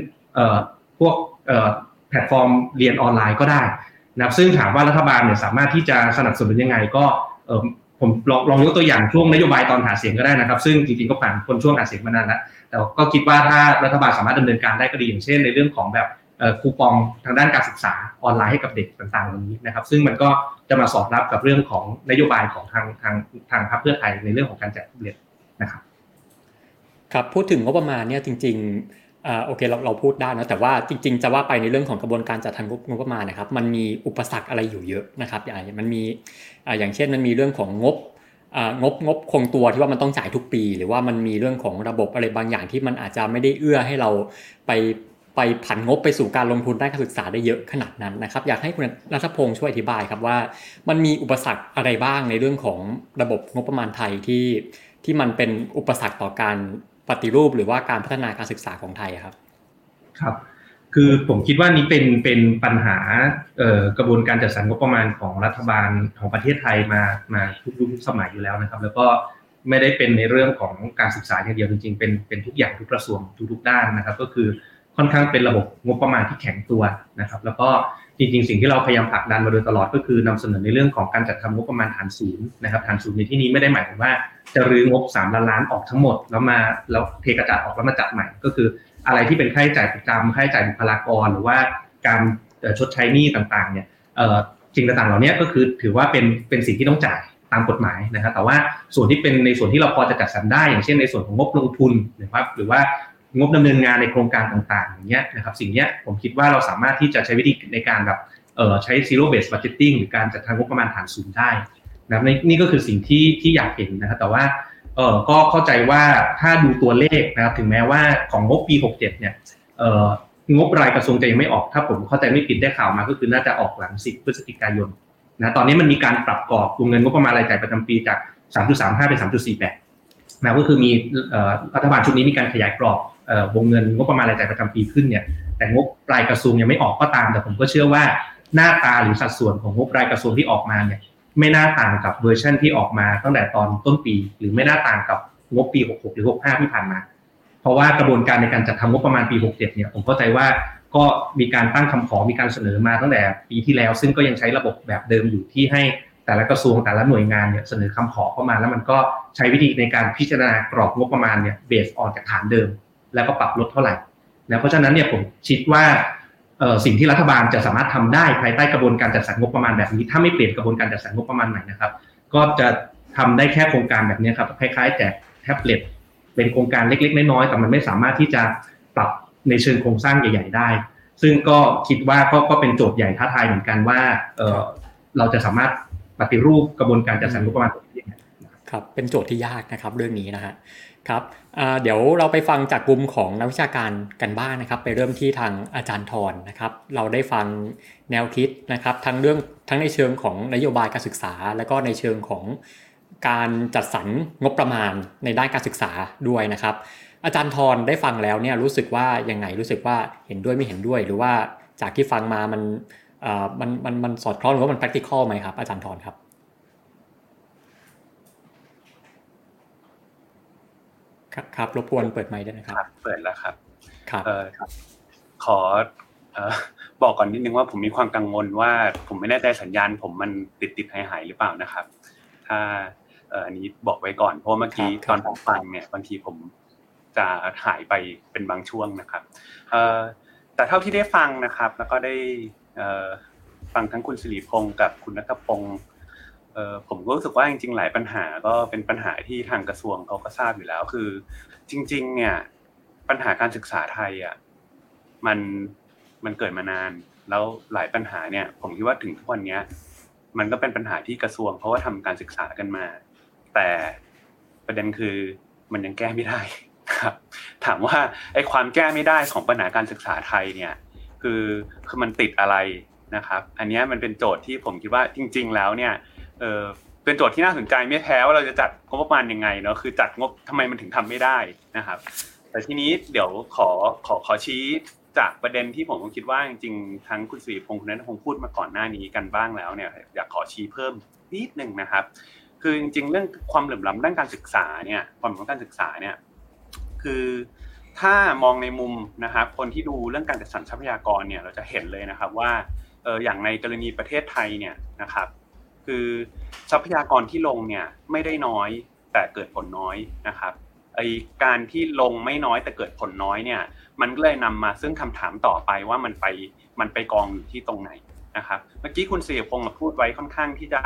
พวกแพลตฟอร์มเรียนออนไลน์ก็ได้นะครับซึ่งถามว่ารัฐบาลเนี่ยสามารถที่จะสนับสนุนยังไงก็ผมลองลองยกตัวอย่างช่วงนโยบายตอนหาเสียงก็ได้นะครับ ซึ่งจริงๆก็ผ่านพ้นช่วงหาเสียงมานานแล้วแต่ก็คิดว่าถ้ารัฐบาลสามารถดำเนินการได้ก็ดีอย่างเช่น ในเรื่องของแบบ คูปองทางด้านการศึกษาออนไลน์ให้กับเด็กต่างๆเหล่านี้นะครับ ซึ่งมันก็จะมาสอดรับกับเรื่องของนโยบายของทางทางทางพรรคเพื่อไทยในเรื่องของการแจกเรียนนะครับครับพูดถึงงบประมาณเนี่ยจริงๆอ่าโอเคเราเราพูดได้นะแต่ว่าจริง ๆ จะว่าไปในเรื่องของกระบวนการจัดทำงบประมาณนะครับ มันมีอุปสรรคอะไรอยู่เยอะนะครับอย่างมันมีอ่าอย่างเช่นมันมีเรื่องของงบงบงบคงตัวที่ว่ามันต้องจ่ายทุกปี หรือว่ามันมีเรื่องของระบบอะไรบางอย่างที่มันอาจจะไม่ได้เอื้อให้เราไป ไปผันงบไปสู่การลงทุนด้านการศึกษาได้เยอะขนาดนั้นนะครับ อยากให้คุณรัฐพงศ์ช่วยอธิบายครับว่า มันมีอุปสรรคอะไรบ้างในเรื่องของระบบงบประมาณไทยที่ที่มันเป็นอุปสรรคต่อการปฏิรูปหรือว่าการพัฒนาการศึกษาของไทยครับครับคือผมคิดว่านี้เป็นเป็นปัญหากระบวนการจัดสรรงบประมาณของรัฐบาลของประเทศไทยมามาทุกยุคสมัยอยู่แล้วนะครับ แล้วก็ไม่ได้เป็นในเรื่องของการศึกษาอย่างเดียวจริงๆเป็นเป็นทุกอย่างทุกกระทรวงทุกๆด้านนะครับ ก็คือ ค่อนข้างเป็นระบบงบประมาณที่แข็งตัวนะครับ แล้วก็จริงๆ สิ่งที่เราพยายามผลักดันมาโดยตลอดก็คือนำเสนอในเรื่องของการจัดทำงบประมาณฐานศูนย์นะครับฐานศูนย์ในที่นี้ไม่ได้หมายถึงว่าจะรื้องบ3ล้านล้านออกทั้งหมด แล้วมาแล้วเทกระจาดออกแล้วมาจัดใหม่ ก็คืออะไรที่เป็นค่าใช้จ่ายประจำค่าใช้จ่ายบุคลากร หรือว่าการชดใช้หนี้ต่างๆเนี่ยสิ่งต่างๆเหล่านี้ก็คือถือว่าเป็นเป็นสิ่งที่ต้องจ่ายตามกฎหมายนะครับแต่ว่าส่วนที่เป็นในส่วนที่เราพอจะจัดสรรได้ อย่างเช่นในส่วนของงบลงทุนนะครับหรือว่า งบดำเนินงานในโครงการต่างๆ อย่างเงี้ยนะครับสิ่งเนี้ยผมคิดว่าเราสามารถที่จะใช้วิธีในการแบบเออใช้ zero based budgeting หรือการจัดทางงบประมาณฐานศูนย์ได้นะครับนี่ก็คือสิ่งที่ที่อยากเห็นนะครับแต่ว่าเออก็เข้าใจว่าถ้าดูตัวเลขนะครับถึงแม้ว่าของงบปี 67 เนี่ยเอองบรายกระทรวงจะยังไม่ออกถ้าผมเข้าใจไม่ผิดได้ข่าวมาก็คือน่าจะออกหลัง 10 พฤศจิกายนนะตอนนี้มันมีการปรับกรอบวงเงินงบประมาณรายจ่ายประจำปีจาก 3.35 เป็น 3.48นะก็คือมีรัฐบาลชุดนี้มีการขยายกรอบ วงเงินงบประมาณรายจ่ายประจำปีขึ้นเนี่ยแต่งบรายกระทรวงยังไม่ออกก็ตาม แต่ผมก็เชื่อว่าหน้าตาหรือสัดส่วนของงบรายกระทรวงที่ออกมาเนี่ยไม่น่าต่างกับเวอร์ชันที่ออกมาตั้งแต่ตอนต้นปี หรือไม่น่าต่างกับงบปี 66 หรือ 65 ที่ผ่านมา เพราะว่ากระบวนการในการจัดทำงบประมาณปี 67 เนี่ยผมเข้าใจว่าก็มีการตั้งคำขอมีการเสนอมาตั้งแต่ปีที่แล้ว ซึ่งก็ยังใช้ระบบแบบเดิมอยู่ที่ให้แต่ละกระทรวงแต่ละหน่วยงานเนี่ยเสนอคำขอเข้ามา แล้วมันก็ใช้วิธีในการพิจารณากรอบงบประมาณเนี่ยเบสออนจากฐานเดิม แล้วก็ปรับลดเท่าไหร่นะเพราะฉะนั้นเนี่ยผมคิดว่าสิ่งที่รัฐบาลจะสามารถทำได้ภายใต้กระบวนการจัดสรรงบประมาณแบบนี้ ถ้าไม่เปลี่ยนกระบวนการจัดสรรงบประมาณใหม่นะครับ ก็จะทำได้แค่โครงการแบบนี้ครับคล้ายๆแจกแท็บเล็ตเป็นโครงการเล็กๆน้อยๆแต่มันไม่สามารถที่จะปรับในเชิงโครงสร้างใหญ่ ๆ ได้ ซึ่งก็คิดว่าก็ก็เป็นโจทย์ใหญ่ท้าทายเหมือนกันว่าเราจะสามารถปฏิรูปกระบวนการจัดสรรงบประมาณแบบนี้ครับเป็นโจทย์ที่ยากนะครับเรื่องนี้นะฮะครับ เดี๋ยวเราไปฟังจากกลุ่มของนักวิชาการกันบ้างนะครับ ไปเริ่มที่ทางอาจารย์ทรนะครับ เราได้ฟังแนวคิดนะครับ ทั้งเรื่องทั้งในเชิงของนโยบายการศึกษา และก็ในเชิงของการจัดสรรงบประมาณในด้านการศึกษาด้วยนะครับ อาจารย์ทรได้ฟังแล้วเนี่ยรู้สึกว่ายังไงรู้สึกว่าเห็นด้วยไม่เห็นด้วย หรือว่าจากที่ฟังมามันมันมันมันสอดคล้องหรือว่ามัน practical ไหมครับอาจารย์ทรครับ ครับครับรบกวนเปิดไมค์ได้ไหมครับ เปิดแล้วครับครับขอบอกก่อนนิดนึงว่าผมมีความกังวลว่า ผมไม่แน่ใจสัญญาณ ผมมันติดติดหายหายหรือเปล่านะครับ ถ้าอันนี้บอกไว้ก่อนเพราะเมื่อกี้ตอนผมฟังเนี่ยบางทีผมจะหายไปเป็นบางช่วงนะครับแต่เท่าที่ได้ฟังนะครับ แล้วก็ได้ฟังทั้งคุณสิริพงศ์กับคุณนัทพงศ์ เออผมก็รู้สึกว่าจริง ๆ หลายปัญหาก็เป็นปัญหาที่ทางกระทรวงเขาก็ทราบอยู่แล้วคือ จริง ๆ เนี่ย ปัญหาการศึกษาไทยอะมันมันเกิดมานาน แล้วหลายปัญหาเนี่ย ผมคิดว่าถึงทุกวันนี้มันก็เป็นปัญหาที่กระทรวงเพราะว่าทำการศึกษากันมา แต่ประเด็นคือมันยังแก้ไม่ได้ครับถามว่าไอ้ความแก้ไม่ได้ของปัญหาการศึกษาไทยเนี่ย คือคือมันติดอะไรนะครับ อันนี้มันเป็นโจทย์ที่ผมคิดว่าจริง ๆ แล้วเนี่ย เออเป็นโจทย์ที่น่าสนใจไม่แพ้ว่าเราจะจัดงบประมาณยังไงเนาะคือจัดงบทำไมมันถึงทำไม่ได้นะครับ แต่ทีนี้เดี๋ยวขอขอขอชี้จากประเด็นที่ผมคิดว่าจริงๆทั้งคุณสีพงศ์คุณนัทพงศ์พูดมาก่อนหน้านี้กันบ้างแล้วเนี่ยอยากขอชี้เพิ่มนิดหนึ่งนะครับ คือจริงๆ เรื่องความเหลื่อมล้ำด้านการศึกษาเนี่ยความเหลื่อมล้ำการศึกษาเนี่ยคือถ้ามองในมุมนะครับคนที่ดูเรื่องการจัดสรรทรัพยากรเนี่ยเราจะเห็นเลยนะครับว่าเอออย่างในกรณีประเทศไทยเนี่ยนะครับ คือทรัพยากรที่ลงเนี่ยไม่ได้น้อยแต่เกิดผลน้อยนะครับไอการที่ลงไม่น้อยแต่เกิดผลน้อยเนี่ย มันก็เลยนำมาซึ่งคำถามต่อไปว่ามันไปมันไปกองอยู่ที่ตรงไหนนะครับ เมื่อกี้คุณเสียพงศ์พูดไว้ค่อนข้างที่จะ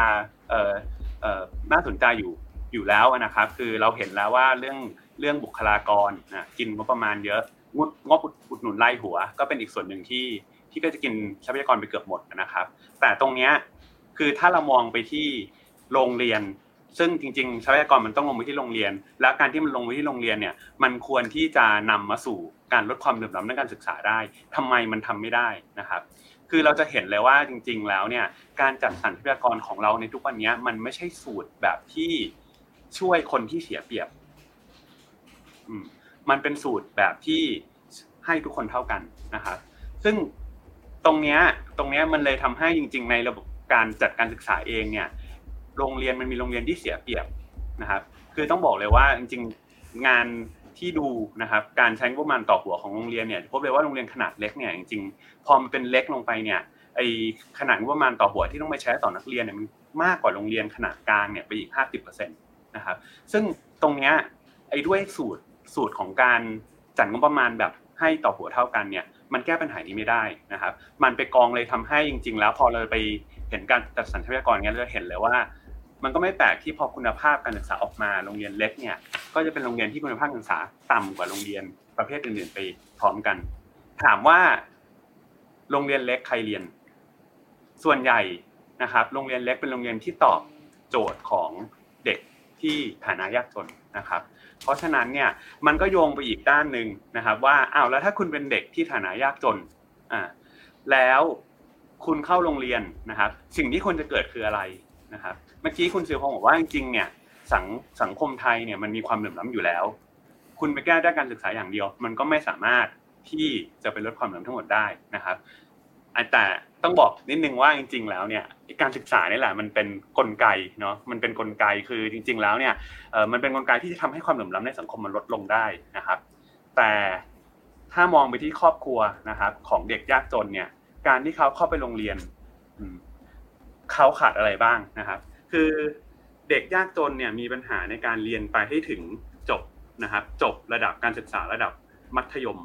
เออเออน่าสนใจอยู่อยู่แล้วนะครับ คือเราเห็นแล้วว่าเรื่องเรื่องบุคลากรนะกินงบประมาณเยอะงบงบอุดหนุนไล่หัว ก็เป็นอีกส่วนหนึ่งที่ที่ก็จะกินทรัพยากรไปเกือบหมดนะครับ แต่ตรงเนี้ย คือถ้าเรามองไปที่โรงเรียน ซึ่งจริงๆทรัพยากรมันต้องลงไปที่โรงเรียน และการที่มันลงไปที่โรงเรียนเนี่ย มันควรที่จะนำมาสู่การลดความเหลื่อมล้ำในการศึกษาได้ทำไมมันทำไม่ได้นะครับ คือเราจะเห็นเลยว่าจริง ๆ แล้วเนี่ยการจัดสรรทรัพยากรของเราในทุกวันนี้มันไม่ใช่สูตรแบบที่ช่วยคนที่เสียเปรียบมันเป็นสูตรแบบที่ให้ทุกคนเท่ากันนะครับ ซึ่งตรงเนี้ยตรงเนี้ยมันเลยทำให้จริง ๆ ในระบบ การจัดการศึกษาเองเนี่ย โรงเรียนมันมีโรงเรียนที่เสียเปรียบนะครับ คือต้องบอกเลยว่าจริงๆงานที่ดูนะครับ การใช้งบประมาณต่อหัวของโรงเรียนเนี่ยพบเลยว่าโรงเรียนขนาดเล็กเนี่ยจริงๆพอมันเป็นเล็กลงไปเนี่ยไอขนาดงบประมาณต่อหัวที่ต้องไปใช้ต่อนักเรียนเนี่ยมันมากกว่าโรงเรียนขนาดกลางเนี่ยไปอีก 50%นะครับ ซึ่งตรงเนี้ยไอ้ด้วยสูตรสูตรของการจัดงบประมาณแบบให้ต่อหัวเท่ากันเนี่ย มันแก้ปัญหานี้ไม่ได้นะครับ มันไปกองเลยทำให้จริง ๆ แล้วพอเราไป เห็นการจัดสรรทรัพยากรเงี้ยเราจะเห็นเลยว่า มันก็ไม่แปลกที่พอคุณภาพการศึกษาออกมาโรงเรียนเล็กเนี่ย ก็จะเป็นโรงเรียนที่คุณภาพการศึกษาต่ำกว่าโรงเรียนประเภทอื่นๆไปพร้อมกัน ถามว่า โรงเรียนเล็กใครเรียน ส่วนใหญ่นะครับ โรงเรียนเล็กเป็นโรงเรียนที่ตอบโจทย์ของเด็กที่ฐานะยากจนนะครับ เพราะฉะนั้นเนี่ยมันก็โยงไปอีกด้านหนึ่งนะครับ ว่าอ้าวแล้วถ้าคุณเป็นเด็กที่ฐานะยากจนอ่าแล้ว คุณเข้าโรงเรียนนะครับ สิ่งที่ควรจะเกิดคืออะไรนะครับ เมื่อกี้คุณเสือพงศ์บอกว่าจริงๆเนี่ยสังสังคมไทยเนี่ยมันมีความเหลื่อมล้าอยู่แล้ว คุณไปแก้ด้านการศึกษาอย่างเดียว มันก็ไม่สามารถที่จะไปลดความเหลื่อมล้ำทั้งหมดได้นะครับแต่ต้องบอกนิดนึงว่าจริง ๆ แล้วเนี่ยการศึกษานี่แหละมันเป็นกลไกเนาะมันเป็นกลไกคือจริง ๆ แล้วเนี่ยมันเป็นกลไกที่จะทำให้ความเหลื่อมล้ำในสังคมมันลดลงได้นะครับ แต่ถ้ามองไปที่ครอบครัวนะครับของเด็กยากจนเนี่ย การที่เขาเข้าไปโรงเรียนเขาขาดอะไรบ้างนะครับ คือเด็กยากจนเนี่ยมีปัญหาในการเรียนไปให้ถึงจบนะครับ จบระดับการศึกษาระดับมัธยม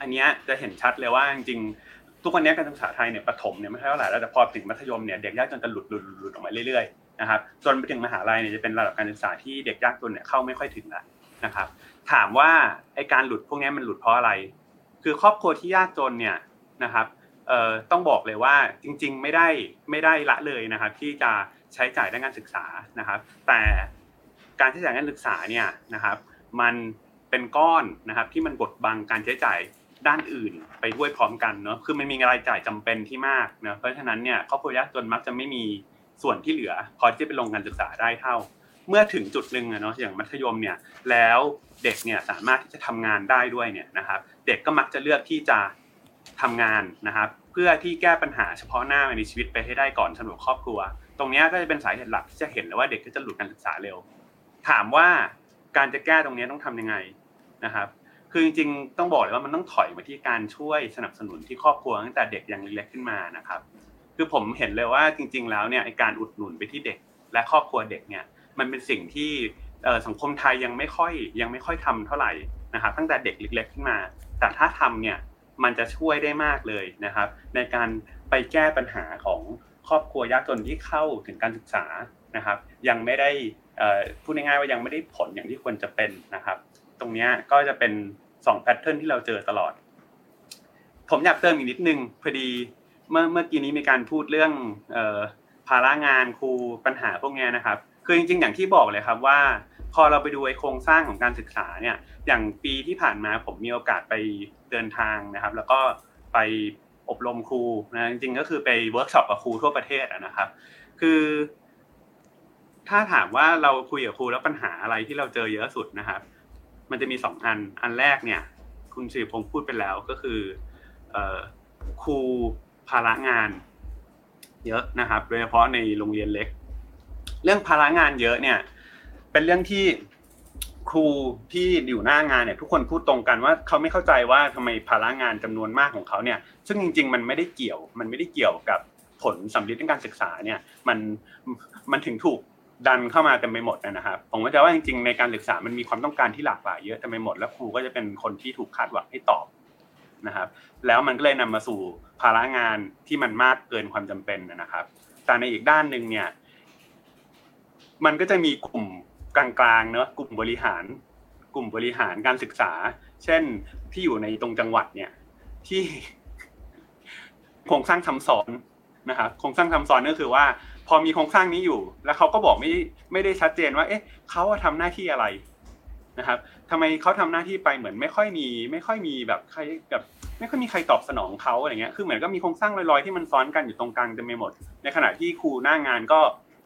อันนี้จะเห็นชัดเลยว่าจริงๆทุกวันนี้การศึกษาไทยเนี่ยประถมเนี่ยไม่เท่าไหร่แล้วแต่พอถึงมัธยมเนี่ยเด็กยากจนจะหลุดหลุดหลุดออกมาเรื่อยๆนะครับจนไปถึงมหาลัยเนี่ยจะเป็นระดับการศึกษาที่เด็กยากจนเนี่ยเข้าไม่ค่อยถึงล้วนะครับ ถามว่าไอการหลุดพวกนี้มันหลุดเพราะอะไร คือครอบครัวที่ยากจนเนี่ย นะครับต้องบอกเลยว่าจริงๆไม่ได้ไม่ได้ละเลยนะครับ ที่จะใช้จ่ายด้านการศึกษานะครับ แต่การใช้จ่ายด้านศึกษาเนี่ยนะครับ มันเป็นก้อนนะครับที่มันบดบังการใช้จ่ายด้านอื่นไปด้วยพร้อมกันเนาะคือมันมีรายจ่ายจำเป็นที่มากเนาะเพราะฉะนั้นเนี่ยครอบครัวยากจนมักจะไม่มีส่วนที่เหลือ พอที่จะไปลงการศึกษาได้เท่า เมื่อถึงจุดหนึ่งอะเนาะอย่างมัธยมเนี่ยแล้วเด็กเนี่ยสามารถที่จะทำงานได้ด้วยเนี่ยนะครับ เด็กก็มักจะเลือกที่จะ ทำงานนะครับ เพื่อที่แก้ปัญหาเฉพาะหน้าในชีวิตไปให้ได้ก่อนสำหรับครอบครัว ตรงนี้ก็จะเป็นสาเหตุหลักที่จะเห็นเลยว่าเด็กก็จะหลุดการศึกษาเร็ว ถามว่าการจะแก้ตรงนี้ต้องทำยังไงนะครับ คือจริงๆต้องบอกเลยว่ามันต้องถอยมาที่การช่วยสนับสนุนที่ครอบครัวตั้งแต่เด็กยังเล็กขึ้นมานะครับ คือผมเห็นเลยว่าจริง ๆ แล้วเนี่ยการอุดหนุนไปที่เด็ก และครอบครัวเด็กเนี่ยมันเป็นสิ่งที่สังคมไทยยังไม่ค่อยยังไม่ค่อยทำเท่าไหร่นะครับตั้งแต่เด็กเล็ก ๆ ขึ้นมา แต่ถ้าทำเนี่ย มันจะช่วยได้มากเลยนะครับ ในการไปแก้ปัญหาของครอบครัวยากจนที่เข้าถึงการศึกษานะครับ ยังไม่ได้พูดง่ายๆว่ายังไม่ได้ผลอย่างที่ควรจะเป็นนะครับ ตรงนี้ก็จะเป็นสองแพทเทิร์นที่เราเจอตลอด ผมอยากเติมอีกนิดนึงพอดีเมื่อเมื่อกี้นี้มีการพูดเรื่องภาระงานครูปัญหาพวกนี้นะครับ คือจริงๆอย่างที่บอกเลยครับว่า พอเราไปดูไอ้โครงสร้างของการศึกษาเนี่ย อย่างปีที่ผ่านมาผมมีโอกาสไปเดินทางนะครับ แล้วก็ไปอบรมครูนะจริงๆก็คือไปเวิร์กช็อปกับครูทั่วประเทศนะครับ คือ ถ้าถามว่าเราคุยกับครูแล้วปัญหาอะไรที่เราเจอเยอะสุดนะครับ มันจะมีสองอันอันแรกเนี่ย คุณสิริพงศ์พูดไปแล้วก็คือครูภาระงาน เยอะนะครับ โดยเฉพาะในโรงเรียนเล็ก เรื่องภาระงานเยอะเนี่ย เป็นเรื่องที่ครูที่อยู่หน้างานเนี่ยทุกคนพูดตรงกันว่าเขาไม่เข้าใจว่าทำไมภาระงานจำนวนมากของเขาเนี่ย ซึ่งจริง ๆ มันไม่ได้เกี่ยว มันไม่ได้เกี่ยวกับผลสำลิดในการศึกษาเนี่ย มันมันถึงถูกดันเข้ามาเต็มไปหมดนะครับ ผมก็จะว่าจริงๆในการศึกษามันมีความต้องการที่หลากหลายเยอะเต็มไปหมด แล้วครูก็จะเป็นคนที่ถูกคาดหวังให้ตอบนะครับ แล้วมันก็เลยนำมาสู่ภาระงานที่มันมากเกินความจำเป็นนะครับ แต่ในอีกด้านหนึ่งเนี่ย มันก็จะมีกลุ่ม กลางๆเนอะกลุ่มบริหาร กลุ่มบริหารการศึกษา เช่นที่อยู่ในตรงจังหวัดเนี่ย ที่โครงสร้างซ้าซ้อนนะครับโครงสร้างซ้าซ้อนก็คือว่า พอมีโครงสร้างนี้อยู่ แล้วเขาก็บอกไม่ไม่ได้ชัดเจนว่า เอ๊ะเขาทำหน้าที่อะไรนะครับทำไมเขาทำหน้าที่ไปเหมือนไม่ค่อยมี ไม่ค่อยมีแบบใครแบบไม่ค่อยมีใครตอบสนองเขาอะไรเงี้ย คือเหมือนก็มีโครงสร้างลอยๆที่มันซ้อนกันอยู่ตรงกลางเต็มไปหมด ในขณะที่ครูหน้างานก็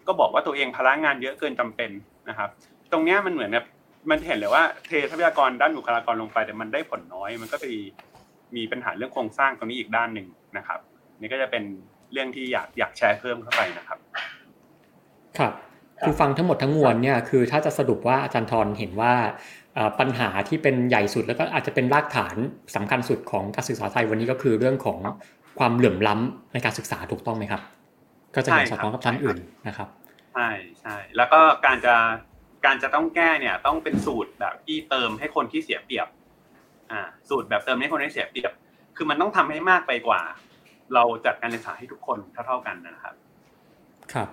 ก็บอกว่าตัวเองพลังงานเยอะเกินจำเป็น นะครับ ตรงเนี้ยมันเหมือนแบบมันเห็นเลยว่าเททรัพยากรด้านบุคลากรลงไปแต่มันได้ผลน้อย มันก็ไปมีปัญหาเรื่องโครงสร้างตรงนี้อีกด้านหนึ่งนะครับ นี่ก็จะเป็นเรื่องที่อยากอยากแชร์เพิ่มเข้าไปนะครับ ครับคือฟังทั้งหมดทั้งมวลเนี่ยคือถ้าจะสรุปว่าอาจารย์ทรเห็นว่าปัญหาที่เป็นใหญ่สุดแล้วก็อาจจะเป็นรากฐานสำคัญสุดของการศึกษาไทยวันนี้ก็คือเรื่องของความเหลื่อมล้ำในการศึกษาถูกต้องไหมครับ ก็จะเห็นสะท้อนกับท่านอื่นนะครับ ใช่ใช่แล้วก็การจะการจะต้องแก้เนี่ย ต้องเป็นสูตรแบบที่เติมให้คนที่เสียเปรียบ อ่า สูตรแบบเติมให้คนที่เสียเปรียบ คือมันต้องทำให้มากไปกว่า เราจัดการศึกษาให้ทุกคนเท่าเท่ากันนะครับ ครับ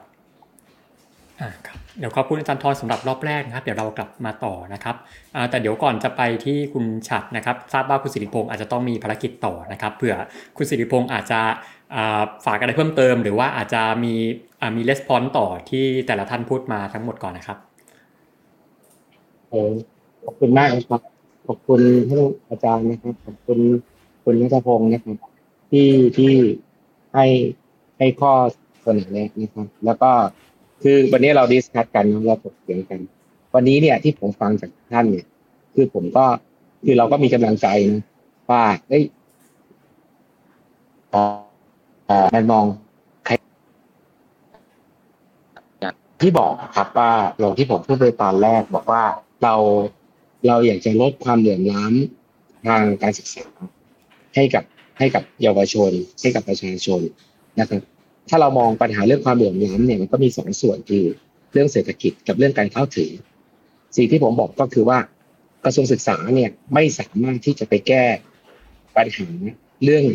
อ่าครับเดี๋ยวขอบคุณอาจารย์ทรสำหรับรอบแรกนะครับ เดี๋ยวเรากลับมาต่อนะครับอ่าแต่เดี๋ยวก่อนจะไปที่คุณฉัดนะครับ ทราบว่าคุณสิริพงศ์อาจจะต้องมีภารกิจต่อนะครับเผื่อคุณสิริพงศ์อาจจะ ฝากอะไรเพิ่มเติม หรือว่าอาจจะมีมีレスปอนต่อที่แต่ละท่านพูดมาทั้งหมดก่อนนะครับโอ้ขอบคุณมากครับ ขอบคุณท่านอาจารย์นะครับ ขอบคุณคุณนัทพงศ์นะครับที่ที่ให้ให้ข้อเสนอแนะนะครับ แล้วก็คือวันนี้เราดิสคัตกันเราถกเถียงกัน วันนี้เนี่ยที่ผมฟังจากท่านเนี่ย คือผมก็คือเราก็มีกำลังใจนะว่าเอ้ย มันมองที่บอกครับว่าอย่างที่ผมพูดไปตอนแรกบอกว่าเราเราอยากจะลดความเหลื่อมล้ำทางการศึกษา ให้กับให้กับเยาวชน ให้กับประชาชนนะครับ ถ้าเรามองปัญหาเรื่องความเหลื่อมล้ำเนี่ยมันก็มีสองส่วนคือเรื่องเศรษฐกิจกับเรื่องการเข้าถึง สิ่งที่ผมบอกก็คือว่ากระทรวงศึกษาเนี่ยไม่สามารถที่จะไปแก้ปัญหาเรื่อง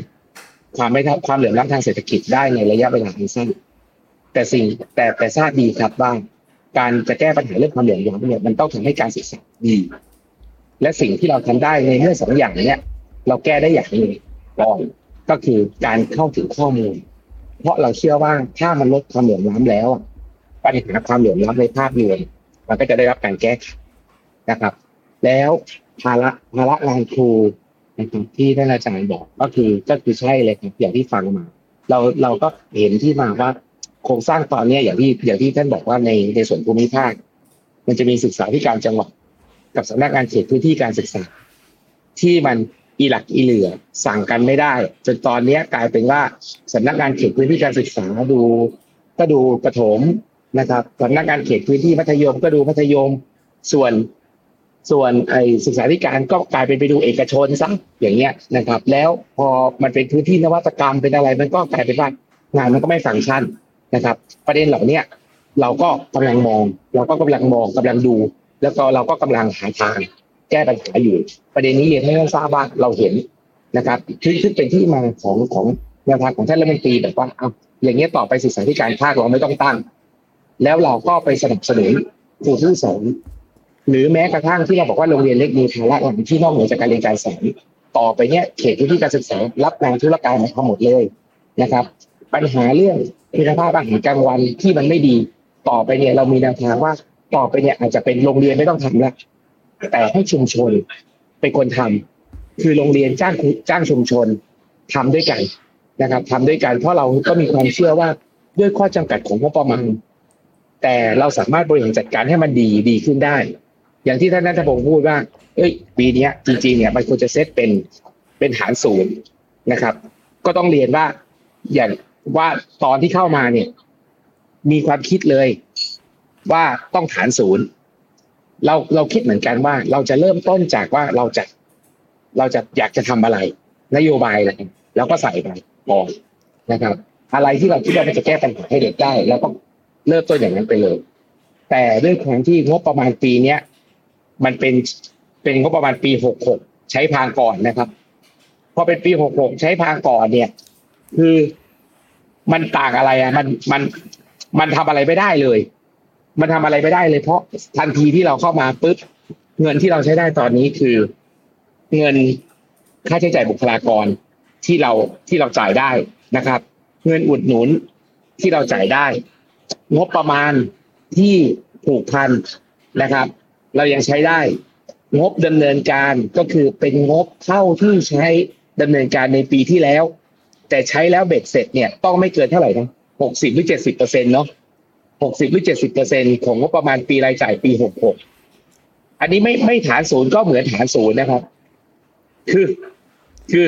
ความไม่เท่าความเหลื่อมล้ำทางเศรษฐกิจได้ในระยะเวลาอันสั้นแต่สิ่งแต่แต่ทราบดีครับว่าการจะแก้ปัญหาเรื่องความเหลื่อมล้ำเนี่ยมันต้องทำให้การศึกษาดี และสิ่งที่เราทำได้ในเรื่องสองอย่างเนี้ยเราแก้ได้อย่างหนึ่งก่อนก็คือการเข้าถึงข้อมูล เพราะเราเชื่อว่าถ้ามันลดความเหลื่อมล้ำแล้วปัญหาความเหลื่อมล้ำในภาพรวมมันก็จะได้รับการแก้ไขนะครับ แล้วภาระภาระงานครู นะครับที่ท่านอาจารย์บอกก็คือก็คือใช่เลยครับอย่างที่ฟังมา เราเราก็เห็นที่มาว่าโครงสร้างตอนนี้อย่างที่อย่างที่ท่านบอกว่าในในส่วนภูมิภาค มันจะมีศึกษาธิการจังหวัด กับสำนักงานเขตพื้นที่การศึกษา ที่มันอีหลักอีเหลือสั่งกันไม่ได้ จนตอนนี้กลายเป็นว่าสำนักงานเขตพื้นที่การศึกษาดูก็ดูประถมนะครับสำนักงานเขตพื้นที่มัธยมก็ดูมัธยม ส่วน ส่วนไอศึกษาธิการก็กลายเป็นไปดูเอกชนซะอย่างเงี้ยนะครับ แล้วพอมันเป็นพื้นที่นวัตกรรมเป็นอะไร มันก็กลายเป็นว่างานมันก็ไม่ฟังก์ชันนะครับ ประเด็นเหล่านี้เราก็กำลังมอง เราก็กำลังมองกำลังดู แล้วก็เราก็กำลังหาทางแก้ปัญหาอยู่ ประเด็นนี้เรียนให้ท่านทราบว่าเราเห็นนะครับซึ่งเป็นที่มาของของแนวทางของท่านรัฐมนตรีแบบว่าเอาอย่างเงี้ยต่อไปศึกษาธิการภาคเราไม่ต้องตั้ง แล้วเราก็ไปสนับสนุนครูผู้สอน หรือแม้กระทั่งที่เราบอกว่าโรงเรียนเล็กมีภาระอย่างที่นอกเหนือจากการเรียนการสอนต่อไปเนี้ยเขตพื้นที่การศึกษารับงานธุรการมาทั้งหมดเลยนะครับ ปัญหาเรื่องคุณภาพอาหารกลางวันที่มันไม่ดี ต่อไปเนี่ยเรามีแนวทางว่าต่อไปเนี่ยอาจจะเป็นโรงเรียนไม่ต้องทำล้วแต่ให้ชุมชนเป็นคนทำคือโรงเรียนจ้างจ้างชุมชนทำด้วยกันนะครับทำด้วยกันเพราะเราก็มีความเชื่อว่าด้วยข้อจำกัดของงบประมาณแต่เราสามารถบริหารจัดการให้มันดีดีขึ้นได้ อย่างที่ท่านนัทพงศ์พูดว่าเอ้ยปีนี้จริงๆเนี่ยมันควรจะเซตเป็นเป็นฐานศูนย์นะครับ ก็ต้องเรียนว่าอย่างว่าตอนที่เข้ามาเนี่ย มีความคิดเลยว่าต้องฐานศูนย์เราเราคิดเหมือนกันว่า เราจะเริ่มต้นจากว่าเราจะเราจะอยากจะทำอะไร นโยบายอะไรแล้วก็ใส่ไปก่อนนะครับ อะไรที่เราคิดว่ามันจะแก้ปัญหาให้เด็กได้ แล้วก็เริ่มต้นอย่างนั้นไปเลย แต่เรื่องของที่งบประมาณปีเนี้ย มันเป็นเป็นงบประมาณปีหกหกใช้พางก่อนนะครับ พอเป็นปีหกหกใช้พางก่อนเนี่ย คือมันต่างอะไรอะ มันมันมันทำอะไรไม่ได้เลย มันทำอะไรไม่ได้เลย เพราะทันทีที่เราเข้ามาปุ๊บเงินที่เราใช้ได้ตอนนี้คือ เงินค่าใช้จ่ายบุคลากรที่เราที่เราจ่ายได้นะครับ เงินอุดหนุนที่เราจ่ายได้ งบประมาณที่ผูกพันนะครับ เรายังใช้ได้ งบดำเนินการก็คือเป็นงบเท่าที่ใช้ดำเนินการในปีที่แล้ว แต่ใช้แล้วเบ็ดเสร็จเนี่ยต้องไม่เกินเท่าไหร่นะหกสิบหรือเจ็ดสิบเปอร์เซ็นต์เนาะหกสิบหรือเจ็ดสิบเปอร์เซ็นของงบประมาณปีรายจ่ายปีหกหกอันนี้ไม่ไม่ฐานศูนย์ก็เหมือนฐานศูนย์นะครับ คือคือ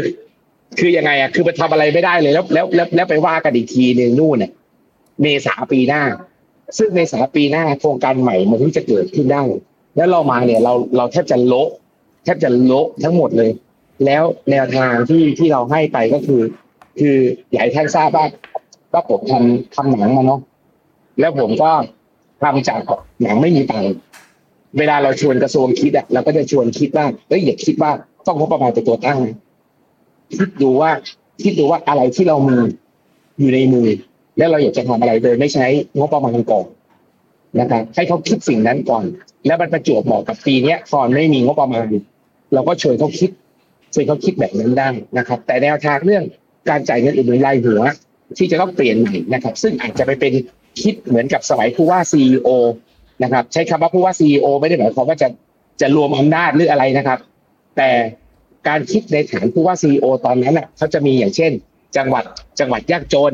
คือยังไงอะคือมันทำอะไรไม่ได้เลยแล้วแล้วแล้วแล้วไปว่ากันอีกทีหนึ่งนู่นเนี่ยเมษาปีหน้า ซึ่งในสาปีหน้าโครงการใหม่มันที่จะเกิดขึ้นได้ แล้วเรามาเนี่ยเราเราแทบจะโละแทบจะโละทั้งหมดเลย แล้วแนวทางที่ที่เราให้ไปก็คือ คืออยากให้ท่านทราบว่าว่าผมทำทำหนังมาเนาะแล้วผมก็ทำจากหนังไม่มีตังค์เวลาเราชวนกระทรวงคิดอะเราก็จะชวนคิดว่าเอ้ยอย่าคิดว่าต้องงบประมาณเป็นตัวตั้งคิดดูว่าคิดดูว่าอะไรที่เรามีอยู่ในมือ แล้วเราอยากจะทำอะไรโดยไม่ใช้งบประมาณก่อน นะครับให้เขาคิดสิ่งนั้นก่อน แล้วมันประจวบเหมาะกับปีเนี้ยตอนไม่มีงบประมาณเราก็ช่วนเขาคิดช่วนเขาคิดแบบนั้นได้นะครับ แต่แนวทางเรื่องการจ่ายเงินอุดหนุนรายหัว ที่จะต้องเปลี่ยนใหม่นะครับ ซึ่งอาจจะไปเป็นคิดเหมือนกับสมัยผู้ว่าซีอนะครับใช้คำว่าผู้ว่าซีอไม่ได้หมายความว่าจะจะรวมอำนาจหรืออะไรนะครับ แต่การคิดในฐานผู้ว่าซีอตอนนั้นอะเขาจะมีอย่างเช่น จังหวัดจังหวัดยากจน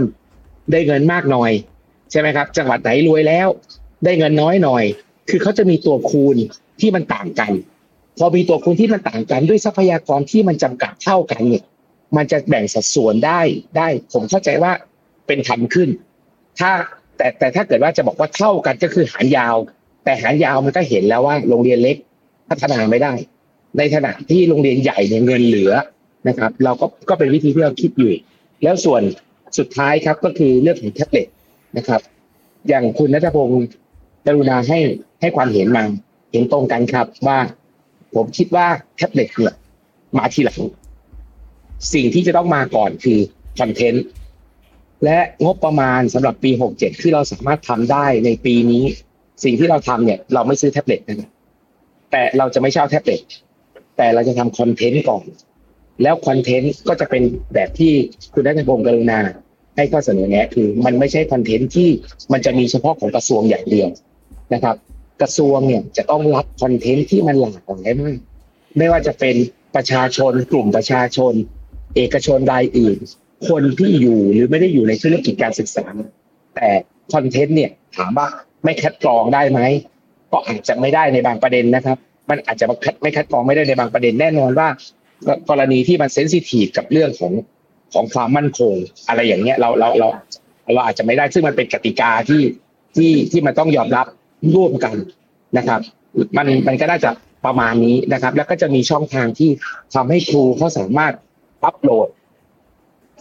ได้เงินมากหน่อย ใช่ไหมครับ จังหวัดไหนรวยแล้ว ได้เงินน้อยหน่อย คือเขาจะมีตัวคูณที่มันต่างกัน พอมีตัวคูณที่มันต่างกันด้วยทรัพยากรที่มันจำกัดเท่ากันเนี่ยมันจะแบ่งสัดส่วนได้ได้ ผมเข้าใจว่าเป็นธรรมขึ้น ถ้าแต่แต่ถ้าเกิดว่าจะบอกว่าเท่ากันก็คือหารยาว แต่หารยาวมันก็เห็นแล้วว่าโรงเรียนเล็กพัฒนาไม่ได้ ในขณะที่โรงเรียนใหญ่เนี่ยเงินเหลือนะครับ เราก็ก็เป็นวิธีที่เราคิดอยู่ แล้วส่วนสุดท้ายครับก็คือเรื่องของแท็บเล็ตนะครับ อย่างคุณนัทพงศ์ กรุณาให้ให้ความเห็นมาเห็นตรงกันครับว่า ผมคิดว่าแท็บเล็ตเนี่ยมาทีหลัง สิ่งที่จะต้องมาก่อนคือคอนเทนต์และงบประมาณสำหรับปี 67 ที่เราสามารถทำได้ในปีนี้ สิ่งที่เราทำเนี่ย เราไม่ซื้อแท็บเล็ตนะแต่เราจะไม่เช่าแท็บเล็ตแต่เราจะทำคอนเทนต์ก่อน แล้วคอนเทนต์ก็จะเป็นแบบที่คุณนัทพงศ์กรุณาให้ข้อเสนอแนะคือ มันไม่ใช่คอนเทนต์ที่มันจะมีเฉพาะของกระทรวงอย่างเดียว นะครับ กระทรวงเนี่ยจะต้องรับคอนเทนต์ที่มันหลากหลายมากไม่ว่าจะเป็นประชาชนกลุ่มประชาชน เอกชนรายอื่น คนที่อยู่หรือไม่ได้อยู่ในธุรกิจการศึกษา แต่คอนเทนต์เนี่ยถามว่าไม่คัดกรองได้ไหมก็อาจจะไม่ได้ในบางประเด็นนะครับ มันอาจจะไม่คัดกรองไม่ได้ในบางประเด็นแน่นอนว่า กรณีที่มันเซนซิทีฟกับเรื่องของของความมั่นคง อะไรอย่างเงี้ยเราเราเราเราอาจจะไม่ได้ซึ่งมันเป็นกติกาที่ที่ที่มันต้องยอมรับ ร่วมกันนะครับ มันมันก็น่าจะประมาณนี้นะครับ แล้วก็จะมีช่องทางที่ทำให้ครูเขาสามารถอัปโหลด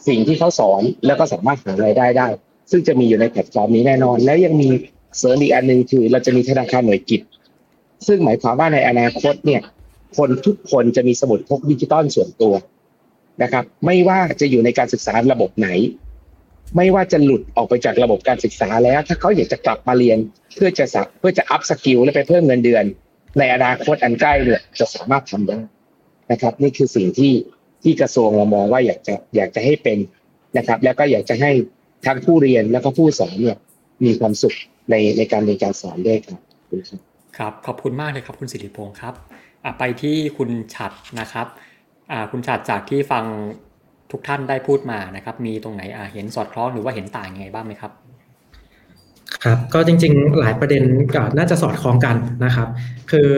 สิ่งที่เขาสอนแล้วก็สามารถหารายได้ได้ ซึ่งจะมีอยู่ในแพลตฟอร์มนี้แน่นอน แล้วยังมีเสริมอีกอันหนึ่งคือ เราจะมีธนาคารหน่วยกิต ซึ่งหมายความว่าในอนาคตเนี่ย คนทุกคนจะมีสมุดพกดิจิตอลส่วนตัวนะครับ ไม่ว่าจะอยู่ในการศึกษาระบบไหน ไม่ว่าจะหลุดออกไปจากระบบการศึกษาแล้ว ถ้าเขาอยากจะกลับมาเรียนเพื่อจะสักเพื่อจะอัพสกิลและไปเพิ่มเงินเดือน ในอนาคตอันใกล้เนี่ยจะสามารถทำได้นะครับ นี่คือสิ่งที่ที่กระทรวงเรามองว่าอยากจะอยากจะให้เป็นนะครับ แล้วก็อยากจะให้ทั้งผู้เรียนแล้วก็ผู้สอนเนี่ยมีความสุขในในการเรียนการสอนด้วยครับครับขอบคุณมากเลยครับคุณสิริพงศ์ครับไปที่คุณฉัดนะครับคุณฉัดจากที่ฟัง ทุกท่านได้พูดมานะครับ มีตรงไหนเห็นสอดคล้องหรือว่าเห็นต่างยังไงบ้างไหมครับ ครับก็จริงๆหลายประเด็นก็น่าจะสอดคล้องกันนะครับ คือ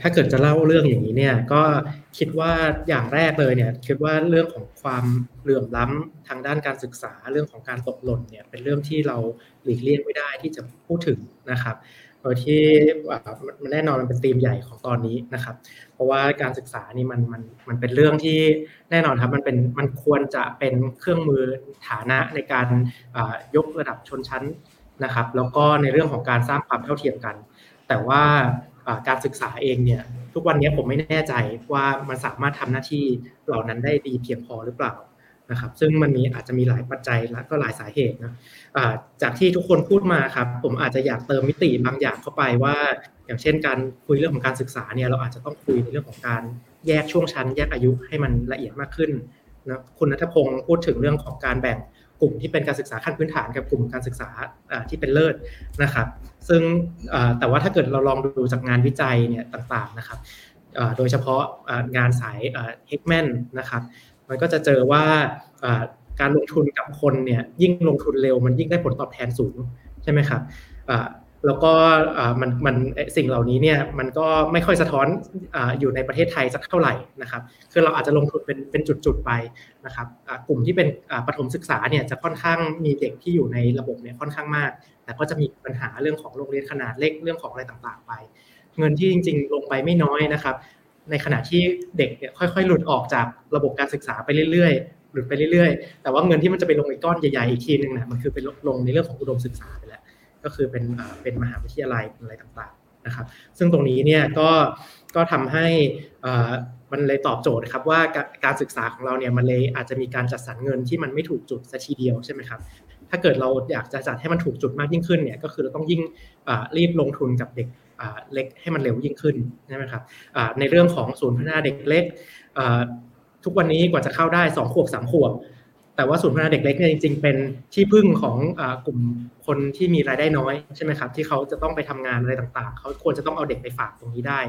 ถ้าเกิดจะเล่าเรื่องอย่างนี้เนี่ยก็คิดว่าอย่างแรกเลยเนี่ยคิดว่าเรื่องของความเหลื่อมล้ำทางด้านการศึกษาเรื่องของการตกหล่นเนี่ยเป็นเรื่องที่เราหลีกเลี่ยงไม่ได้ที่จะพูดถึงนะครับ โดยที่มันแน่นอนมันเป็นธีมใหญ่ของตอนนี้นะครับ เพราะว่าการศึกษานี่มันมันมันเป็นเรื่องที่แน่นอนครับมันเป็นมันควรจะเป็นเครื่องมือฐานะในการยกระดับชนชั้นนะครับ แล้วก็ในเรื่องของการสร้างความเท่าเทียมกัน แต่ว่าการศึกษาเองเนี่ยทุกวันนี้ผมไม่แน่ใจว่ามันสามารถทำหน้าที่เหล่านั้นได้ดีเพียงพอหรือเปล่า นะครับซึ่งมันมีอาจจะมีหลายปัจจัยและก็หลายสาเหตุนะจากที่ทุกคนพูดมาครับผมอาจจะอยากเติมมิติบางอย่างเข้าไปว่า อย่างเช่น การคุยเรื่องของการศึกษาเนี่ยเราอาจจะต้องคุยในเรื่องของการแยกช่วงชั้น แยกอายุให้มันละเอียดมากขึ้นนะคุณนัทพงศ์พูดถึงเรื่องของการแบ่งกลุ่มที่เป็นการศึกษาขั้นพื้นฐานกับกลุ่มการศึกษาที่เป็นเลิศนะครับ ซึ่งแต่ว่าถ้าเกิดเราลองดูจากงานวิจัยเนี่ยต่างๆนะครับโดยเฉพาะงานสายเฮกแมนนะครับ มันก็จะเจอว่าการลงทุนกับคนเนี่ยยิ่งลงทุนเร็วมันยิ่งได้ผลตอบแทนสูงใช่ไหมครับแล้วก็มันมันสิ่งเหล่านี้เนี่ยมันก็ไม่ค่อยสะท้อนออยู่ในประเทศไทยสักเท่าไหร่นะครับคือเราอาจจะลงทุนเป็นเป็นจุดๆไปนะครับกลุ่มที่เป็นปฐมศึกษาเนี่ยจะค่อนข้างมีเด็กที่อยู่ในระบบเนี่ยค่อนข้างมาก แต่ก็จะมีปัญหาเรื่องของโรงเรียนขนาดเล็กเรื่องของอะไรต่างๆไป เงินที่จริง ๆ ลงไปไม่น้อยนะครับ ในขณะที่เด็กเนี่ยค่อยๆ หลุดออกจากระบบการศึกษาไปเรื่อยๆ หลุดไปเรื่อยๆ แต่ว่าเงินที่มันจะไปลงในก้อนใหญ่ๆ อีกทีนึงนะมันคือไปลงในเรื่องของอุดมศึกษาไปแล้ว ก็คือเป็นเป็นมหาวิทยาลัยอะไรต่างๆนะครับ ซึ่งตรงนี้เนี่ยก็ก็ทำให้มันเลยตอบโจทย์ครับว่าการศึกษาของเราเนี่ยมันเลยอาจจะมีการจัดสรรเงินที่มันไม่ถูกจุดสัทีเดียวใช่ไหมครับถ้าเกิดเราอยากจะจัดให้มันถูกจุดมากยิ่งขึ้นเนี่ยก็คือเราต้องยิ่งรีบลงทุนกับเด็ก เล็กให้มันเร็วยิ่งขึ้นใช่ไหมครับในเรื่องของศูนย์พัฒนาเด็กเล็กทุกวันนี้กว่าจะเข้าได้2ขวบ3ขวบแต่ว่าศูนย์พัฒนาเด็กเล็กเนี่ยจริงๆ เป็นที่พึ่งของกลุ่มคนที่มีรายได้น้อยใช่ไหมครับที่เขาจะต้องไปทำงานอะไรต่างๆ เขาควรจะต้องเอาเด็กไปฝากตรงนี้ได้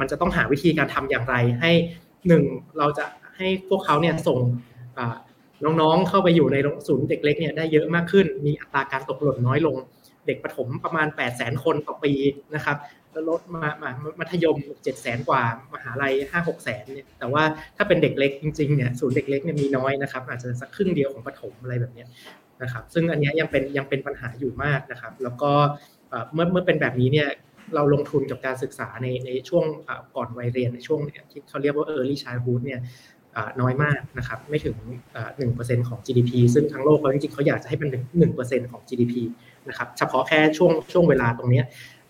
มันจะต้องหาวิธีการทำอย่างไรให้หนึ่งเราจะให้พวกเขาเนี่ยส่งน้องๆเข้าไปอยู่ในศูนย์เด็กเล็กเนี่ยได้เยอะมากขึ้น มีอัตราการตกหล่นน้อยลง เด็กประถมประมาณ 8 0 0 0 0 0คนต่อปีนะครับแล้วลดมามามัธยม7 0 0 0 0 0กว่ามหาลัย 5 6แสนเนี่ยแต่ว่าถ้าเป็นเด็กเล็กจริงๆเนี่ยศูนย์เด็กเล็กเนี่ยมีน้อยนะครับอาจจะสักครึ่งเดียวของประถมอะไรแบบนี้นะครับซึ่งอันนี้ยังเป็นยังเป็นปัญหาอยู่มากนะครับ แล้วก็เมื่อเมื่อเป็นแบบนี้เนี่ยเราลงทุนกับการศึกษาในในช่วงก่อนวัยเรียนในช่วงที่เขาเรียกว่า early childhood เนี่ยน้อยมากนะครับไม่ถึงหนึ่งเปอร์เซ็นของ GDP ซึ่งทั้งโลกเขาจริงๆเขาอยากจะให้เป็นหนึ่งเปอร์เซ็นของ GDP นะครับเฉพาะแค่ช่วงช่วงเวลาตรงนี้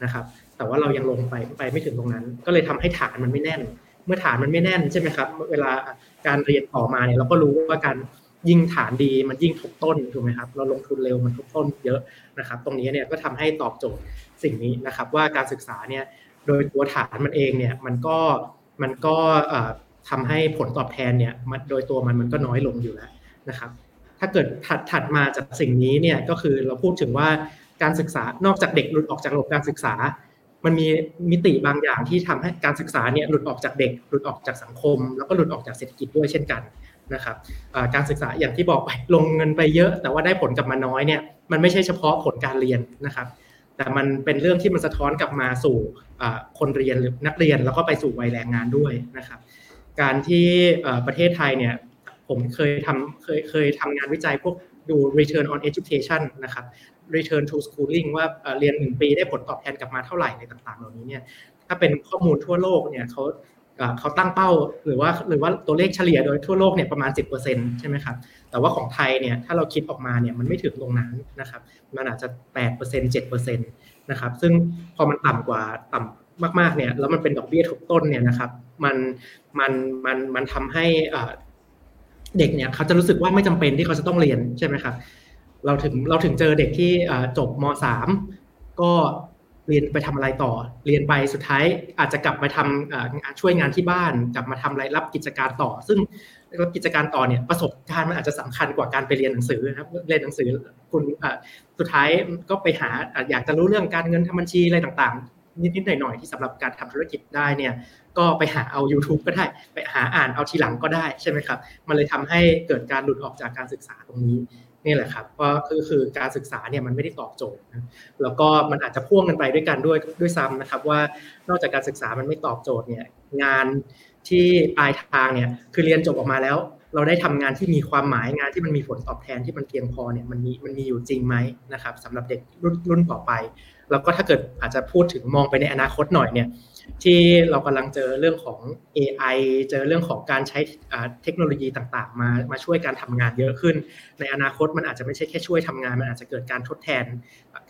นะครับ แต่ว่าเรายังลงไปไปไม่ถึงตรงนั้น ก็เลยทำให้ฐานมันไม่แน่น เมื่อฐานมันไม่แน่นใช่ไหมครับ เวลาการเรียนต่อมาเนี่ยเราก็รู้ว่าการยิ่งฐานดีมันยิ่งทุกต้นถูกไหมครับ เราลงทุนเร็วมันทุกต้นเยอะนะครับ ตรงนี้เนี่ยก็ทำให้ตอบโจทย์สิ่งนี้นะครับ ว่าการศึกษาเนี่ยโดยตัวฐานมันเองเนี่ยมันก็มันก็ทำให้ผลตอบแทนเนี่ยโดยตัวมันมันก็น้อยลงอยู่แล้วนะครับ ถ้าเกิดถัดถัดมาจากสิ่งนี้เนี่ยก็คือเราพูดถึงว่าการศึกษานอกจากเด็กหลุดออกจากระบบการศึกษา มันมีมิติบางอย่างที่ทำให้การศึกษาเนี่ยหลุดออกจากเด็ก หลุดออกจากสังคม แล้วก็หลุดออกจากเศรษฐกิจด้วยเช่นกันนะครับการศึกษาอย่างที่บอกไปลงเงินไปเยอะ แต่ว่าได้ผลกลับมาน้อยเนี่ยมันไม่ใช่เฉพาะผลการเรียนนะครับแต่มันเป็นเรื่องที่มันสะท้อนกลับมาสู่คนเรียนหรือนักเรียนแล้วก็ไปสู่วัยแรงงานด้วยนะครับ การที่ประเทศไทยเนี่ย ผมเคยทำเคยเคยทำงานวิจัยพวกดู return on education นะครับ return to schooling ว่าเรียนหนึ่งปีได้ผลตอบแทนกลับมาเท่าไหร่ในต่างๆ เหล่านี้เนี่ยถ้าเป็นข้อมูลทั่วโลกเนี่ยเขาเขาตั้งเป้าหรือว่าหรือว่าตัวเลขเฉลี่ยโดยทั่วโลกเนี่ยประมาณ 10%ใช่ไหมครับ แต่ว่าของไทยเนี่ยถ้าเราคิดออกมาเนี่ยมันไม่ถึงตรงนั้นนะครับ มันอาจจะ 8% 7%นะครับ ซึ่งพอมันต่ำกว่าต่ำมากๆเนี่ยแล้วมันเป็นดอกเบี้ยทุกต้นเนี่ยนะครับ มันมันมันมันทำให้ เด็กเนี่ยเขาจะรู้สึกว่าไม่จำเป็นที่เขาจะต้องเรียนใช่ไหมครับ เราถึงเราถึงเจอเด็กที่จบม .3 ก็เรียนไปทำอะไรต่อ เรียนไปสุดท้ายอาจจะกลับมาทำช่วยงานที่บ้านกลับมาทำอะไรรับกิจการต่อ ซึ่งรับกิจการต่อเนี่ยประสบการณ์มันอาจจะสำคัญกว่าการไปเรียนหนังสือนะครับเรียนหนังสือคุณสุดท้ายก็ไปหาอยากจะรู้เรื่องการเงินทำบัญชีอะไรต่างๆ นิดๆหน่อยๆที่สำหรับการทำธุรกิจได้เนี่ย ก็ไปหาเอา YouTube ก็ได้ ไปหาอ่านเอาทีหลังก็ได้ใช่ไหมครับ มันเลยทำให้เกิดการหลุดออกจากการศึกษาตรงนี้นี่แหละครับก็คือคือการศึกษาเนี่ยมันไม่ได้ตอบโจทย์นะแล้วก็มันอาจจะพ่วงกันไปด้วยกันด้วยด้วยซ้ำนะครับ ว่านอกจากการศึกษามันไม่ตอบโจทย์เนี่ยงานที่ปลายทางเนี่ยคือเรียนจบออกมาแล้ว เราได้ทำงานที่มีความหมายงานที่มันมีผลตอบแทนที่มันเพียงพอเนี่ยมันมีมันมีอยู่จริงไหมนะครับสำหรับเด็กรุ่นรุ่นต่อไป แล้วก็ถ้าเกิดอาจจะพูดถึงมองไปในอนาคตหน่อยเนี่ย ที่เรากำลังเจอเรื่องของ AI เจอเรื่องของการใช้เทคโนโลยีต่างๆ มามาช่วยการทำงานเยอะขึ้น ในอนาคตมันอาจจะไม่ใช่แค่ช่วยทำงาน มันอาจจะเกิดการทดแทน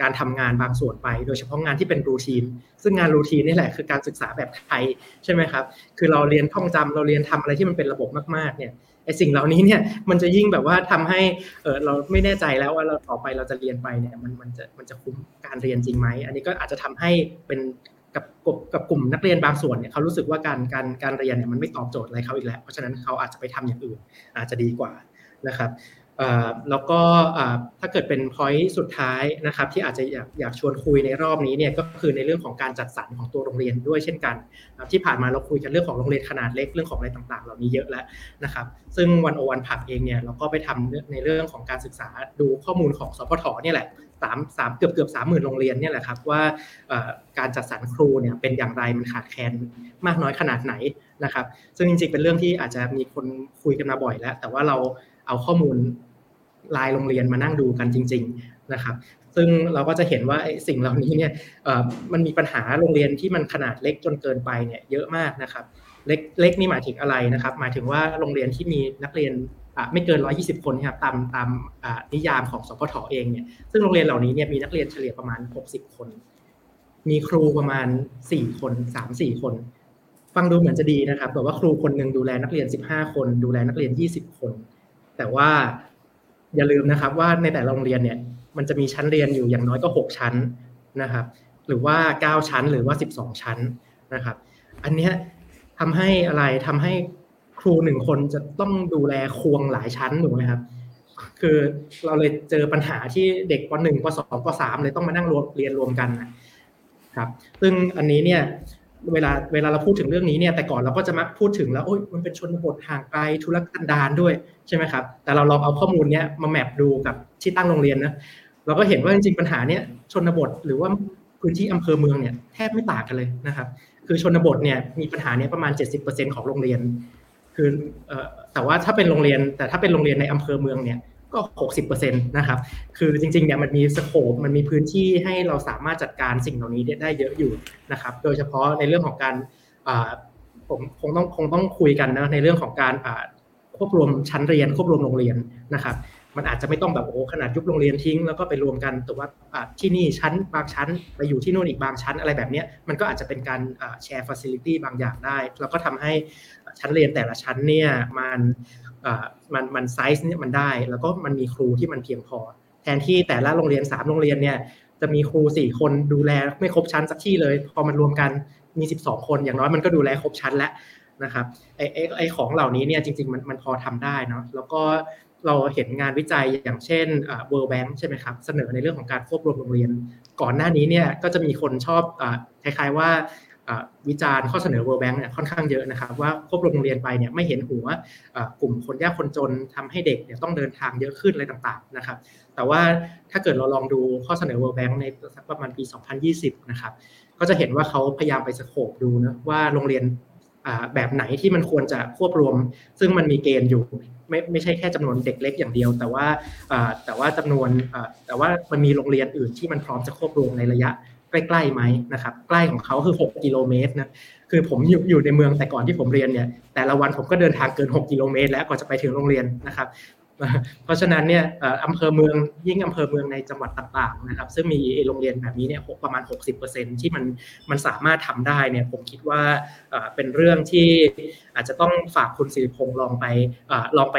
การทำงานบางส่วนไป โดยเฉพาะงานที่เป็นรูทีน ซึ่งงานรูทีนนี่แหละคือการศึกษาแบบไทยใช่ไหมครับ คือเราเรียนท่องจำเราเรียนทำอะไรที่มันเป็นระบบมากๆเนี่ยไอสิ่งเหล่านี้เนี่ยมันจะยิ่งแบบว่าทำให้เออเราไม่แน่ใจแล้วว่าเราต่อไปเราจะเรียนไปเนี่ยมันมันจะมันจะคุ้มการเรียนจริงไหมอันนี้ก็อาจจะทำให้เป็น กับกับกลุ่มนักเรียนบางส่วนเนี่ยเขารู้สึกว่าการการการเรียนเนี่ยมันไม่ตอบโจทย์อะไรเขาอีกแล้ว เพราะฉะนั้นเขาอาจจะไปทำอย่างอื่น อาจจะดีกว่านะครับแล้วก็ถ้าเกิดเป็นพอยต์สุดท้ายนะครับที่อาจจะอยากอยากชวนคุยในรอบนี้เนี่ยก็คือในเรื่องของการจัดสรรของตัวโรงเรียนด้วยเช่นกัน ที่ผ่านมาเราคุยกันเรื่องของโรงเรียนขนาดเล็กเรื่องของอะไรต่างๆ เหล่านี้เยอะแล้วนะครับซึ่งวันโอวันผักเองเนี่ยเราก็ไปทำในเรื่องของการศึกษาดูข้อมูลของสพทเนี่ยแหละ สามสามเกือบเกือบสามหมื่นโรงเรียนเนี่ยแหละครับว่าการจัดสรรครูเนี่ยเป็นอย่างไรมันขาดแคลนมากน้อยขนาดไหนนะครับ ซึ่งจริงๆเป็นเรื่องที่อาจจะมีคนคุยกันมาบ่อยแล้ว แต่ว่าเราเอาข้อมูลรายโรงเรียนมานั่งดูกันจริง ๆนะครับ ซึ่งเราก็จะเห็นว่าสิ่งเหล่านี้เนี่ยมันมีปัญหาโรงเรียนที่มันขนาดเล็กจนเกินไปเนี่ยเยอะมากนะครับ เล็กเล็กนี่หมายถึงอะไรนะครับ หมายถึงว่าโรงเรียนที่มีนักเรียน ไม่เกิน 120 คนครับตามตามนิยามของสพทเองเนี่ยซึ่งโรงเรียนเหล่านี้เนี่ยมีนักเรียนเฉลี่ยประมาณ 60 คน มีครูประมาณ 4 คน 3-4 คน ฟังดูเหมือนจะดีนะครับแต่ว่าครูคนหนึ่งดูแลนักเรียน 15 คน ดูแลนักเรียน 20 คน แต่ว่าอย่าลืมนะครับว่าในแต่ละโรงเรียนเนี่ยมันจะมีชั้นเรียนอยู่อย่างน้อยก็ 6 ชั้นนะครับ หรือว่า 9 ชั้นหรือว่า 12 ชั้นนะครับ อันนี้ทำให้อะไรทำให้ รูหนึ่งคนจะต้องดูแลควงหลายชั้นถูกไหมครับ คือเราเลยเจอปัญหาที่เด็กปหนึ่งปสองปสามเลยต้องมานั่งรวมเรียนรวมกันนะครับ ซึ่งอันนี้เนี่ยเวลาเวลาเราพูดถึงเรื่องนี้เนี่ยแต่ก่อนเราก็จะมักพูดถึงแล้วโอ้ยมันเป็นชนบทห่างไกลทุรกันดารด้วยใช่ไหมครับ แต่เราลองเอาข้อมูลเนี้ยมาแมปดูกับที่ตั้งโรงเรียนนะเราก็เห็นว่าจริงๆปัญหาเนี้ยชนบทหรือว่าพื้นที่อำเภอเมืองเนี่ยแทบไม่ต่างกันเลยนะครับ คือชนบทเนี่ยมีปัญหาเนี้ยประมาณ 70%ของโรงเรียน คือแต่ว่าถ้าเป็นโรงเรียนแต่ถ้าเป็นโรงเรียนในอำเภอเมืองเนี่ยก็ 60%นะครับ คือจริงๆเนี่ยมันมีสโคปมันมีพื้นที่ให้เราสามารถจัดการสิ่งเหล่านี้ได้เยอะอยู่นะครับ โดยเฉพาะในเรื่องของการผมคงต้องคงต้องคุยกันนะในเรื่องของการควบรวมชั้นเรียนควบรวมโรงเรียนนะครับ มันอาจจะไม่ต้องแบบโอ้ขนาดยุบโรงเรียนทิ้ง แล้วก็ไปรวมกันแต่ว่าที่นี่ชั้นบางชั้นไปอยู่ที่นู่นอีกบางชั้นอะไรแบบนี้มันก็อาจจะเป็นการแชร์ facility บางอย่างได้ แล้วก็ทำให้ ชั้นเรียนแต่ละชั้นเนี่ยมันมันมันไซส์เนี่ยมันได้ แล้วก็มันมีครูที่มันเพียงพอ แทนที่แต่ละโรงเรียน3โรงเรียนเนี่ยจะมีครู 4 คนดูแลไม่ครบชั้นสักที่เลย พอมันรวมกันมี 12 คนอย่างน้อยมันก็ดูแลครบชั้นแล้วนะครับไอ้ไอ้ของเหล่านี้เนี่ยจริงๆมันมันพอทำได้เนาะแล้วก็เราเห็นงานวิจัยอย่างเช่น World Bank ใช่ไหมครับ เสนอในเรื่องของการควบรวมโรงเรียน ก่อนหน้านี้เนี่ยก็จะมีคนชอบคล้ายๆว่า วิจารณ์ข้อเสนอ World Bank เนี่ยค่อนข้างเยอะนะครับว่าควบรวมโรงเรียนไปเนี่ยไม่เห็นหัวกลุ่มคนยากคนจนทำให้เด็กเนี่ยต้องเดินทางเยอะขึ้นอะไรต่างๆนะครับแต่ว่าถ้าเกิดเราลองดูข้อเสนอ World Bank ในประมาณปี 2020 นะครับก็จะเห็นว่าเขาพยายามไปสโคบดูนะว่าโรงเรียนแบบไหนที่มันควรจะควบรวม ซึ่งมันมีเกณฑ์อยู่ไม่ไม่ใช่แค่จำนวนเด็กเล็กอย่างเดียว แต่ว่าแต่ว่าจำนวนแต่ว่ามันมีโรงเรียนอื่นที่มันพร้อมจะควบรวมในระยะ ใกล้ๆไหมนะครับใกล้ของเขาคือ 6 กิโลเมตรนะคือผมอยู่อยู่ในเมืองแต่ก่อนที่ผมเรียนเนี่ยแต่ละวันผมก็เดินทางเกิน 6 กิโลเมตร แล้วก่อนจะไปถึงโรงเรียนนะครับเพราะฉะนั้นเนี่ยอำเภอเมืองยิ่งอำเภอเมืองในจังหวัดต่างๆนะครับซึ่งมีโรงเรียนแบบนี้เนี่ยประมาณ 60%ที่มันมันสามารถทำได้เนี่ยผมคิดว่าเป็นเรื่องที่อาจจะต้องฝากคุณสิริพงศ์ลองไปลองไป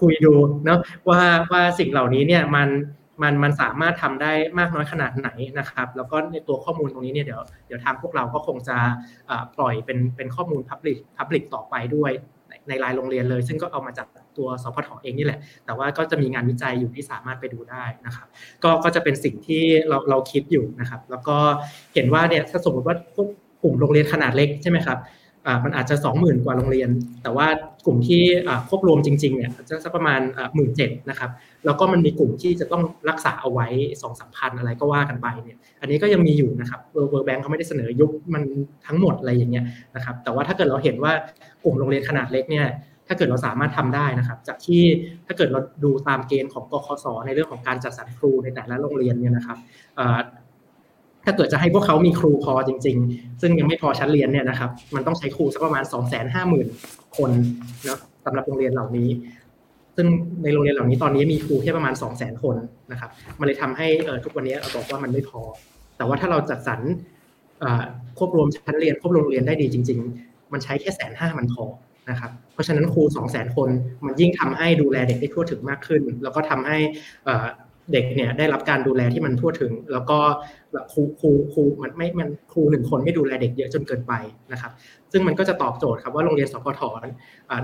คุยดูเนาะว่าว่าสิ่งเหล่านี้เนี่ยมัน มันมันสามารถทำได้มากน้อยขนาดไหนนะครับ แล้วก็ในตัวข้อมูลตรงนี้เนี่ยเดี๋ยวเดี๋ยวทางพวกเราก็คงจะปล่อยเป็นเป็นข้อมูล Public Public ต่อไปด้วยในรายโรงเรียนเลย ซึ่งก็เอามาจากตัวสพทเองนี่แหละ แต่ว่าก็จะมีงานวิจัยอยู่ที่สามารถไปดูได้นะครับ ก็ก็จะเป็นสิ่งที่เราเราคิดอยู่นะครับ แล้วก็เห็นว่าเนี่ยถ้าสมมติว่าพวกกลุ่มโรงเรียนขนาดเล็กใช่ไหมครับ มันอาจจะ 20,000 กว่าโรงเรียน แต่ว่ากลุ่มที่ควบรวมจริงๆเนี่ยจะสักประมาณหมื่นเจ็ดนะครับแล้วก็มันมีกลุ่มที่จะต้องรักษาเอาไว้สองสามพันอะไรก็ว่ากันไปเนี่ยอันนี้ก็ยังมีอยู่นะครับเวอร์แบงค์เขาไม่ได้เสนอยุบมันทั้งหมดอะไรอย่างเงี้ยนะครับแต่ว่าถ้าเกิดเราเห็นว่ากลุ่มโรงเรียนขนาดเล็กเนี่ยถ้าเกิดเราสามารถทำได้นะครับ จากที่ถ้าเกิดเราดูตามเกณฑ์ของกคสในเรื่องของการจัดสรรครูในแต่ละโรงเรียนเนี่ยนะครับ ถ้าเกิดจะให้พวกเขามีครูพอจริง ๆ ซึ่งยังไม่พอชั้นเรียนเนี่ยนะครับ มันต้องใช้ครูสักประมาณ2 5 0 0 0 0คนเนาะสำหรับโรงเรียนเหล่านี้ ซึ่งในโรงเรียนเหล่านี้ตอนนี้มีครูแค่ประมาณ2 0 0 0 0 0คนนะครับ มันเลยทำให้ทุกวันนี้เราบอกว่ามันไม่พอ แต่ว่าถ้าเราจัดสรรควบรวมชั้นเรียนควบรวมโรงเรียนได้ดีจริง ๆ มันใช้แค่แสนห้ามันพอนะครับเพราะฉะนั้นครู2 0 0 0 0 0คนมันยิ่งทำให้ดูแลเด็กได้ทั่วถึงมากขึ้น แล้วก็ทำให้ เด็กเนี่ยได้รับการดูแลที่มันทั่วถึง แล้วก็ครูครูครูมันไม่มันครูหนึ่งคนไม่ดูแลเด็กเยอะจนเกินไปนะครับ ซึ่งมันก็จะตอบโจทย์ครับว่าโรงเรียนสพท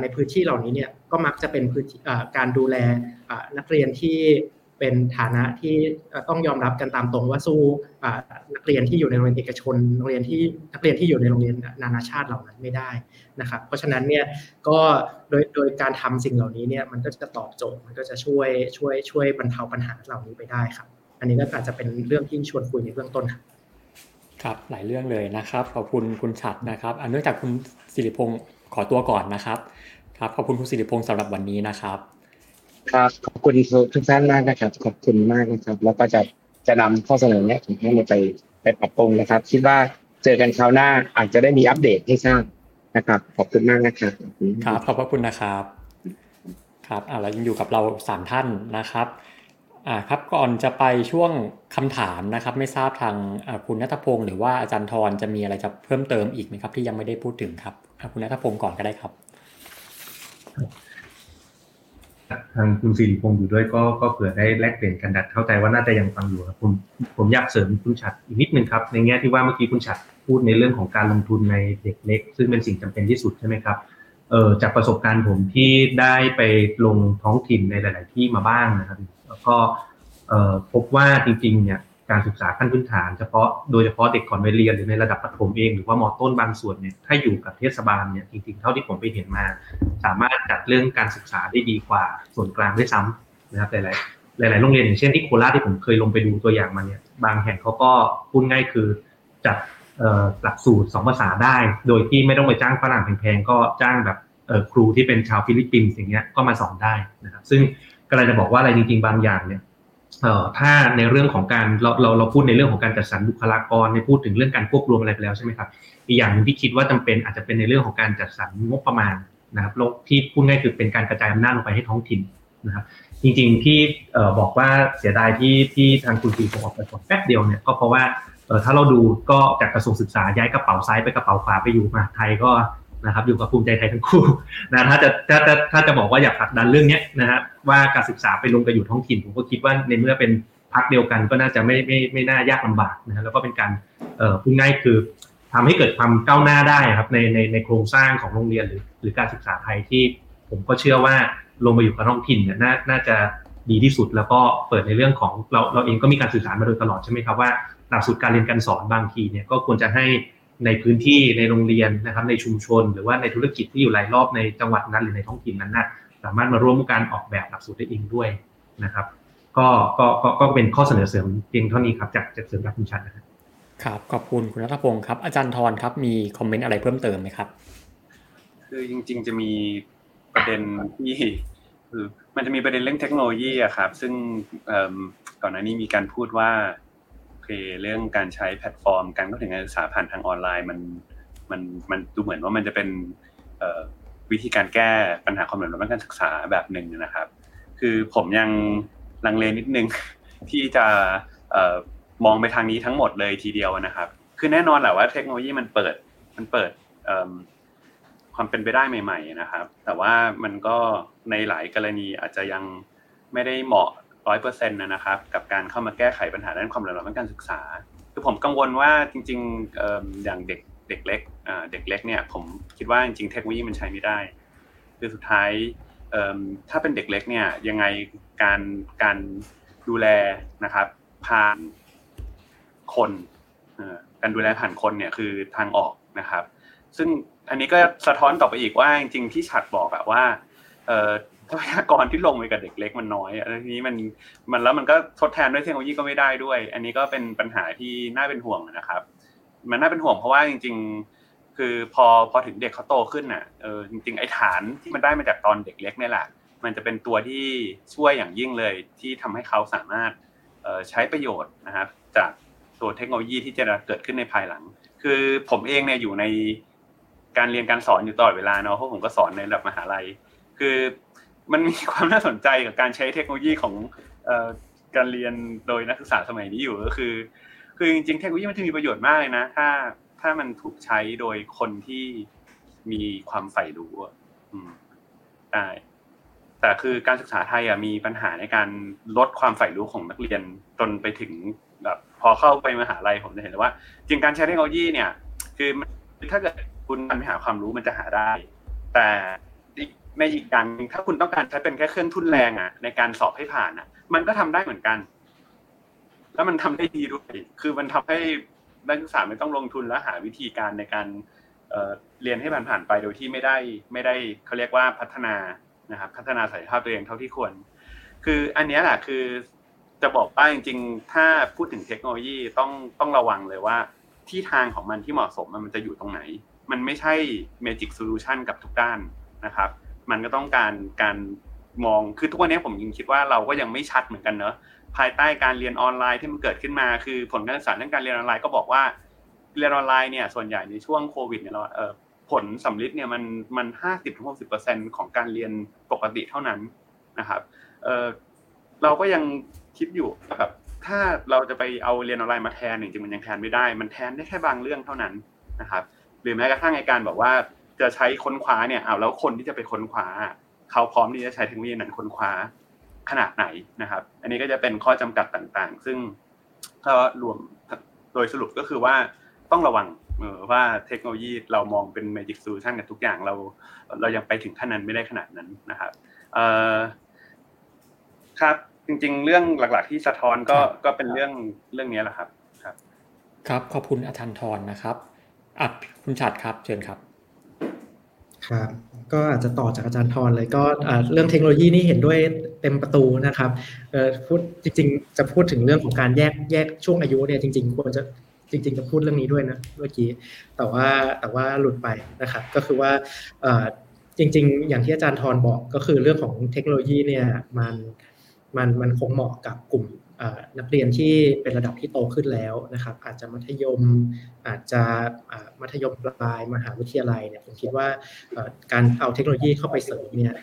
ในพื้นที่เหล่านี้เนี่ยก็มักจะเป็นพื้นที่การดูแลนักเรียนที่ เป็นฐานะที่ต้องยอมรับกันตามตรงว่าสู้นักเรียนที่อยู่ในโรงเรียนเอกชนโรงเรียนที่นักเรียนที่อยู่ในโรงเรียนนานาชาติเหล่านั้นไม่ได้นะครับ เพราะฉะนั้นเนี่ยก็โดยโดยการทำสิ่งเหล่านี้เนี่ยมันก็จะตอบโจทย์มันก็จะช่วยช่วยช่วยบรรเทาปัญหาเหล่านี้ไปได้ครับ อันนี้ก็อาจจะเป็นเรื่องที่ชวนคุยในเบื้องต้นครับครับหลายเรื่องเลยนะครับ ขอบคุณคุณฉัดนะครับอันเนื่องจากคุณสิริพงศ์ขอตัวก่อนนะครับครับขอบคุณคุณสิริพงศ์สำหรับวันนี้นะครับ ครับขอบคุณทุกท่านมากนะครับ ขอบคุณมากนะครับ แล้วก็จะจะนำข้อเสนอเนี้ยของท่านไปไปปรับปรุงนะครับ คิดว่าเจอกันคราวหน้าอาจจะได้มีอัปเดตให้ทราบนะครับ ขอบคุณมากนะครับครับขอบพระคุณนะครับ ครับอ่าเรายังอยู่กับเราสามท่านนะครับอ่าครับก่อนจะไปช่วงคำถามนะครับ ไม่ทราบทางคุณนัทพงศ์หรือว่าอาจารย์ทรจะมีอะไรจะเพิ่มเติมอีกไหมครับ ที่ยังไม่ได้พูดถึงครับคุณนัทพงศ์ก่อนก็ได้ครับ ทางคุณสิริพงศ์อยู่ด้วยก็ก็เผื่อได้แลกเปลี่ยนกันดัดเข้าใจว่าน่าจะยังฟังอยู่ครับผมผมอยากเสริมคุณฉัดอีกนิดนึงครับ ในแง่ที่ว่าเมื่อกี้คุณฉัดพูดในเรื่องของการลงทุนในเด็กเล็ก ซึ่งเป็นสิ่งจำเป็นที่สุดใช่ไหมครับเอ่อจากประสบการณ์ผมที่ได้ไปลงท้องถิ่นในหลาย ๆ ที่มาบ้างนะครับ แล้วก็เอ่อพบว่าจริง ๆ เนี่ย การศึกษาขั้นพื้นฐานเฉพาะโดยเฉพาะเด็กก่อนไปเรียนหรือในระดับประถมเองหรือว่ามอต้นบางส่วนเนี่ยถ้าอยู่กับเทศบาลเนี่ยจริงๆเท่าที่ผมไปเห็นมา สามารถจัดเรื่องการศึกษาได้ดีกว่าส่วนกลางด้วยซ้ำนะครับหลายๆหลาย ๆ โรงเรียนอย่างเช่นที่โคราชที่ผมเคยลงไปดูตัวอย่างมาเนี่ย บางแห่งเขาก็พูดง่ายคือจัดหลักสูตรสองภาษาได้ โดยที่ไม่ต้องไปจ้างฝรั่งแพงๆก็จ้างแบบครูที่เป็นชาวฟิลิปปินส์อย่างเงี้ยก็มาสอนได้นะครับ ซึ่งกำลังจะบอกว่าอะไรจริง ๆ บางอย่างเนี่ย ถ้าในเรื่องของการเราเราเราพูดในเรื่องของการจัดสรรบุคลากรในพูดถึงเรื่องการควบรวมอะไรไปแล้วใช่ไหมครับอีกอย่างนึงที่คิดว่าจำเป็นอาจจะเป็นในเรื่องของการจัดสรรงบประมาณนะครับโลกที่พูดง่ายคือเป็นการกระจายอำนาจลงไปให้ท้องถิ่นนะครับจริงๆที่บอกว่าเสียดายที่ที่ทางคุณปีผมออกไปก่อนแป๊บเดียวเนี่ยก็เพราะว่าถ้าเราดูก็จากกระทรวงศึกษาย้ายกระเป๋าซ้ายไปกระเป๋าขวาไปอยู่มาไทยก็ นะครับอยู่กับภูมิใจไทยทั้งคู่นะถ้าจะถ้าจะถ้าจะบอกว่าอยากผลักดันเรื่องนี้นะฮะว่าการศึกษาไปลงไปอยู่ท้องถิ่นผมก็คิดว่าในเมื่อเป็นพักเดียวกันก็น่าจะไม่ไม่ไม่น่ายากลำบากนะฮะแล้วก็เป็นการเอ่อพูดง่ายคือทำให้เกิดความก้าวหน้าได้ครับในในในโครงสร้างของโรงเรียนหรือ หรือการศึกษาไทยที่ผมก็เชื่อว่าลงมาอยู่กับท้องถิ่นเนี่ยน่าจะดีที่สุดแล้วก็เปิดในเรื่องของเราเราเองก็มีการสื่อสารมาโดยตลอดใช่ไหมครับว่าหลักสูตรการเรียนการสอนบางทีเนี่ยก็ควรจะให้ ในพื้นที่ในโรงเรียนนะครับในชุมชน หรือว่าในธุรกิจที่อยู่รายรอบในจังหวัดนั้นหรือในท้องถิ่นนั้นนะสามารถมาร่วมการออกแบบหลักสูตรได้เองด้วยนะครับก็ก็ก็ก็เป็นข้อเสนอเสริมเพียงเท่านี้ครับจากจากเสริมจากคุณชัดนะครับครับขอบคุณคุณนัทพงศ์ครับ อาจารย์ทรครับมีคอมเมนต์อะไรเพิ่มเติมไหมครับคือจริง ๆ จะมีประเด็นที่คือมันจะมีประเด็นเรื่องเทคโนโลยีอะครับ ซึ่งก่อนหน้านี้มีการพูดว่าโอ เค เรื่องการใช้แพลตฟอร์ม การเข้าถึงการศึกษาผ่านทางออนไลน์มันมันมันดูเหมือนว่ามันจะเป็นวิธีการแก้ปัญหาความเหลื่อมล้ำการศึกษาแบบหนึ่งนะครับ คือผมยังลังเลนิดนึงที่จะมองไปทางนี้ทั้งหมดเลยทีเดียวนะครับ คือแน่นอนแหละว่าเทคโนโลยีมันเปิดมันเปิดความเป็นไปได้ใหม่ ๆ นะครับ แต่ว่ามันก็ในหลายกรณีอาจจะยังไม่ได้เหมาะ ร้อยเปอร์เซ็นต์นะครับ กับการเข้ามาแก้ไขปัญหาด้านความเหลื่อมล้ำการศึกษา คือผมกังวลว่าจริงๆอย่างเด็กเด็กเล็กเด็กเล็กเนี่ยผมคิดว่าจริงๆเทคโนโลยีมันใช้ไม่ได้ คือสุดท้ายถ้าเป็นเด็กเล็กเนี่ยยังไงการการดูแลนะครับผ่านคนการดูแลผ่านคนเนี่ยคือทางออกนะครับ ซึ่งอันนี้ก็สะท้อนต่อไปอีกว่าจริงๆที่ฉัดบอกอะว่า ทรัพยากรที่ลงไปกับเด็กเล็กมันน้อยอันนี้มันมันแล้วมันก็ทดแทนด้วยเทคโนโลยีก็ไม่ได้ด้วย อันนี้ก็เป็นปัญหาที่น่าเป็นห่วงนะครับ มันน่าเป็นห่วงเพราะว่าจริง ๆ คือพอพอถึงเด็กเขาโตขึ้นน่ะเออจริงๆไอ้ฐานที่มันได้มาจากตอนเด็กเล็กนี่แหละ มันจะเป็นตัวที่ช่วยอย่างยิ่งเลยที่ทำให้เขาสามารถใช้ประโยชน์นะครับจากตัวเทคโนโลยีที่จะเกิดขึ้นในภายหลัง คือผมเองเนี่ยอยู่ในการเรียนการสอนอยู่ตลอดเวลาเนาะเพราะผมก็สอนในระดับมหาลัย คือ มันมีความน่าสนใจกับการใช้เทคโนโลยีของการเรียนโดยนักศึกษาสมัยนี้อยู่ก็คือ คือจริงๆเทคโนโลยีมันจะมีประโยชน์มากเลยนะ ถ้าถ้ามันถูกใช้โดยคนที่มีความใฝ่รู้อืมได้แต่คือการศึกษาไทยอะมีปัญหาในการลดความใฝ่รู้ของนักเรียนจนไปถึงแบบพอเข้าไปมหาลัยผมจะเห็นเลยว่า จริงการใช้เทคโนโลยีเนี่ย คือถ้าเกิดคุณมันไปหาความรู้มันจะหาได้ แต่ ในอีกอย่างถ้าคุณต้องการใช้เป็นแค่เครื่องทุนแรงอะ ในการสอบให้ผ่านอะ มันก็ทำได้เหมือนกัน แล้วมันทำได้ดีด้วย คือมันทำให้นักศึกษาไม่ต้องลงทุนและหาวิธีการในการเรียนให้ผ่านผ่านไปโดยที่ไม่ได้ไม่ได้เขาเรียกว่าพัฒนานะครับ พัฒนาศักยภาพตัวเองเท่าที่ควร คืออันนี้แหละคือจะบอกว่าจริง ๆ ถ้าพูดถึงเทคโนโลยีต้องต้องระวังเลยว่าที่ทางของมันที่เหมาะสมมันจะอยู่ตรงไหน มันไม่ใช่ magic solution กับทุกด้านนะครับ มันก็ต้องการการมองคือทุกวันนี้ผมยังคิดว่าเราก็ยังไม่ชัดเหมือนกันเนอะภายใต้การเรียนออนไลน์ที่มันเกิดขึ้นมาคือผลการศึกษาเรื่องการเรียนออนไลน์ก็บอกว่าเรียนออนไลน์เนี่ยส่วนใหญ่ในช่วงโควิดเนี่ยเราเออผลสัมฤทธิ์เนี่ยมันมันห้าสิบถึงหกสิบเปอร์เซ็นต์ของการเรียนปกติเท่านั้นนะครับเออเราก็ยังคิดอยู่แบบถ้าเราจะไปเอาเรียนออนไลน์มาแทนจริงๆมันยังแทนไม่ได้ มันแทนได้แค่บางเรื่องเท่านั้นนะครับหรือแม้กระทั่งในการบอกว่า จะใช้ค้นคว้าเนี่ยเอาแล้วคนที่จะไปค้นคว้า เขาพร้อมที่จะใช้เทคโนโลยีนั้นค้นคว้าขนาดไหนนะครับ อันนี้ก็จะเป็นข้อจำกัดต่างๆ ซึ่งถ้ารวมโดยสรุปก็คือว่าต้องระวังเออว่าเทคโนโลยีเรามองเป็น magic solution กับทุกอย่างเรา เรายังไปถึงขั้นนั้นไม่ได้ขนาดนั้นนะครับเอ่อครับจริง ๆ เรื่องหลัก ๆ ที่สะท้อนก็ก็เป็นเรื่องเรื่องนี้แหละครับ ครับ ครับขอบคุณอาจารย์ทรนะครับอะคุณชัดครับเชิญครับ ครับก็อาจจะต่อจากอาจารย์ทรเลยก็เรื่องเทคโนโลยีนี่เห็นด้วยเต็มประตูนะครับพูดจริงๆ จะพูดถึงเรื่องของการแยกแยกช่วงอายุเนี่ยจริง ๆ ควรจะจริง ๆ จะพูดเรื่องนี้ด้วยนะเมื่อกี้แต่ว่าแต่ว่าหลุดไปนะครับก็คือว่าจริง ๆ อย่างที่อาจารย์ทรบอกก็คือเรื่องของเทคโนโลยีเนี่ยมันมันมันคงเหมาะกับกลุ่ม นักเรียนที่เป็นระดับที่โตขึ้นแล้วนะครับ อาจจะมัธยมอาจจะมัธยมปลายมหาวิทยาลัยเนี่ยผมคิดว่าการเอาเทคโนโลยีเข้าไปเสริมเนี่ย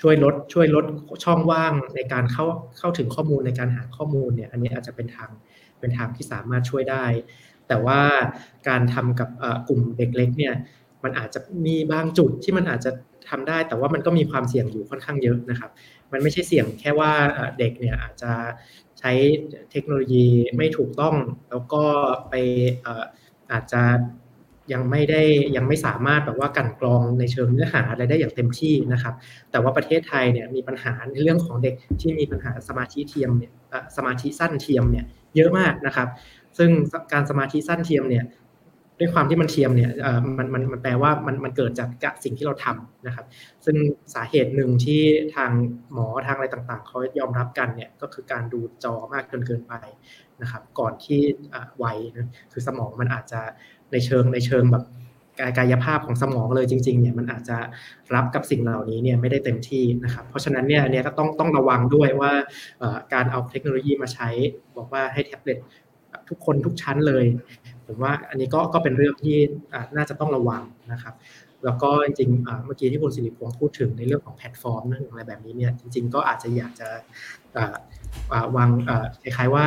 ช่วยลดช่วยลดช่องว่างในการเข้าเข้าถึงข้อมูลในการหาข้อมูลเนี่ยอันนี้อาจจะเป็นทางเป็นทางที่สามารถช่วยได้ แต่ว่าการทำกับกลุ่มเด็กเล็กเนี่ยมันอาจจะมีบางจุดที่มันอาจจะทำได้ แต่ว่ามันก็มีความเสี่ยงอยู่ค่อนข้างเยอะนะครับ มันไม่ใช่เสี่ยงแค่ว่าเด็กเนี่ยอาจจะ ช้เทคโนโลยีไม่ถูกต้อง แล้วก็ไปอาจจะยังไม่ได้ยังไม่สามารถแบบว่ากันกรองในเชิงเนื้อหาอะไรได้อย่างเต็มที่นะครับ แต่ว่าประเทศไทยเนี่ยมีปัญหาในเรื่องของเด็กที่มีปัญหาสมาธิเทียมเนี่ยสมาธิสั้นเทียมเนี่ยเยอะมากนะครับ ซึ่งการสมาธิสั้นเทียมเนี่ย ด้วยความที่มันเทียมเนี่ยมันมันมันแปลว่ามันมันเกิดจากสิ่งที่เราทำนะครับ ซึ่งสาเหตุหนึ่งที่ทางหมอทางอะไรต่างๆเขายอมรับกันเนี่ยก็คือการดูจอมากจนเกินไปนะครับ ก่อนที่วัยนะคือสมองมันอาจจะในเชิงในเชิงแบบกายภาพของสมองเลยจริงๆเนี่ยมันอาจจะรับกับสิ่งเหล่านี้เนี่ยไม่ได้เต็มที่นะครับ เพราะฉะนั้นเนี่ยอันนี้ก็ต้องต้องระวังด้วยว่าการเอาเทคโนโลยีมาใช้ บอกว่าให้แท็บเล็ตทุกคนทุกชั้นเลย ผมว่าอันนี้ก็ก็เป็นเรื่องที่น่าจะต้องระวังนะครับ แล้วก็จริงๆเมื่อกี้ที่คุณสิริพงศ์พูดถึงในเรื่องของแพลตฟอร์มนั่นอะไรแบบนี้เนี่ยจริง ๆ ก็อาจจะอยากจะวางคล้ายๆว่า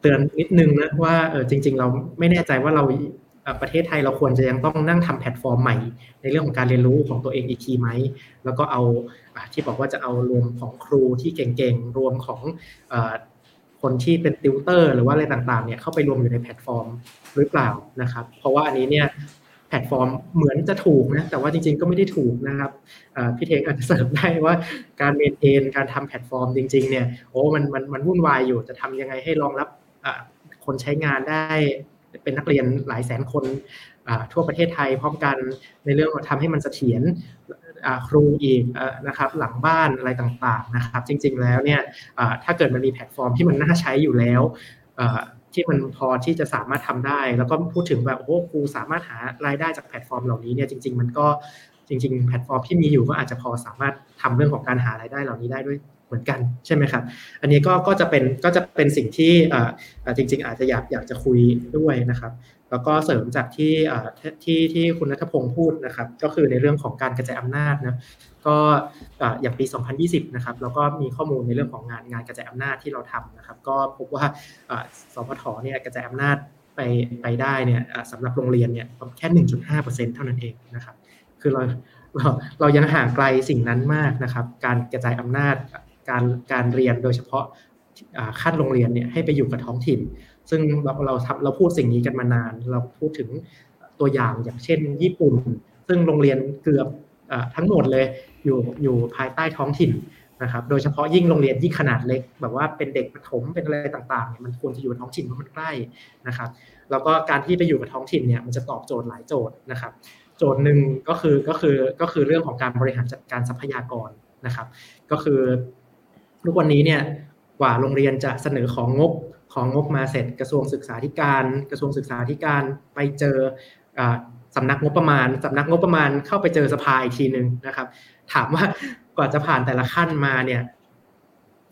เตือนนิดนึงนะว่าจริง ๆ เราไม่แน่ใจว่าเราประเทศไทยเราควรจะยังต้องนั่งทำแพลตฟอร์มใหม่ ในเรื่องของการเรียนรู้ของตัวเองอีกทีไหม แล้วก็เอาที่บอกว่าจะเอารวมของครูที่เก่งๆ รวมของ คนที่เป็นติวเตอร์หรือว่าอะไรต่างๆเนี่ยเข้าไปรวมอยู่ในแพลตฟอร์มหรือเปล่านะครับ เพราะว่าอันนี้เนี่ยแพลตฟอร์มเหมือนจะถูกนะแต่ว่าจริงๆก็ไม่ได้ถูกนะครับพี่เทงอาจจะเสริมได้ว่าการ maintain การทำแพลตฟอร์มจริง ๆเนี่ยโอ้มันมันมันวุ่นวายอยู่จะทำยังไงให้รองรับคนใช้งานได้เป็นนักเรียนหลายแสนคนทั่วประเทศไทยพร้อมกันในเรื่องทำให้มันเสถียร ครูอีกนะครับหลังบ้านอะไรต่างๆนะครับจริงๆแล้วเนี่ยถ้าเกิดมันมีแพลตฟอร์มที่มันน่าใช้อยู่แล้วที่มันพอที่จะสามารถทำได้ แล้วก็พูดถึงแบบโอ้ครูสามารถหารายได้จากแพลตฟอร์มเหล่านี้เนี่ยจริง ๆ มันก็จริง ๆ แพลตฟอร์มที่มีอยู่ก็อาจจะพอสามารถทำเรื่องของการหารายได้เหล่านี้ได้ด้วยเหมือนกันใช่ไหมครับ อันนี้ก็ก็จะเป็นก็จะเป็นสิ่งที่จริง ๆ อาจจะอยากอยากจะคุยด้วยนะครับ แล้วก็เสริมจากที่ที่ที่คุณนัทพงศ์พูดนะครับ ก็คือในเรื่องของการกระจายอำนาจนะก็อย่างปี 2020 นะครับแล้วก็มีข้อมูลในเรื่องของงานงานกระจายอำนาจที่เราทำนะครับ ก็พบว่าสพทเนี่ยกระจายอำนาจไปไปได้เนี่ยสำหรับโรงเรียนเนี่ยแค่ 1.5%เท่านั้นเองนะครับ คือเราเราเรายังห่างไกลสิ่งนั้นมากนะครับ การกระจายอำนาจการการเรียนโดยเฉพาะขั้นโรงเรียนเนี่ยให้ไปอยู่กับท้องถิ่น ซึ่งเราเราทำเราพูดสิ่งนี้กันมานาน เราพูดถึงตัวอย่างอย่างเช่น ญี่ปุ่น ซึ่งโรงเรียนเกือบทั้งหมดเลยอยู่อยู่ภายใต้ท้องถิ่นนะครับ โดยเฉพาะยิ่งโรงเรียนยิ่งขนาดเล็ก แบบว่าเป็นเด็กประถมเป็นอะไรต่างๆเนี่ยมันควรจะอยู่ท้องถิ่นเพราะมันใกล้นะครับ แล้วก็การที่ไปอยู่กับท้องถิ่นเนี่ยมันจะตอบโจทย์หลายโจทย์นะครับ โจทย์หนึ่งก็คือก็คือก็คือเรื่องของการบริหารจัดการทรัพยากรนะครับ ก็คือทุกวันนี้เนี่ยกว่าโรงเรียนจะเสนอของงบ ของงบมาเสร็จกระทรวงศึกษาธิการ กระทรวงศึกษาธิการไปเจอสำนักงบประมาณสำนักงบประมาณเข้าไปเจอสภาอีกทีหนึ่งนะครับ ถามว่ากว่าจะผ่านแต่ละขั้นมาเนี่ย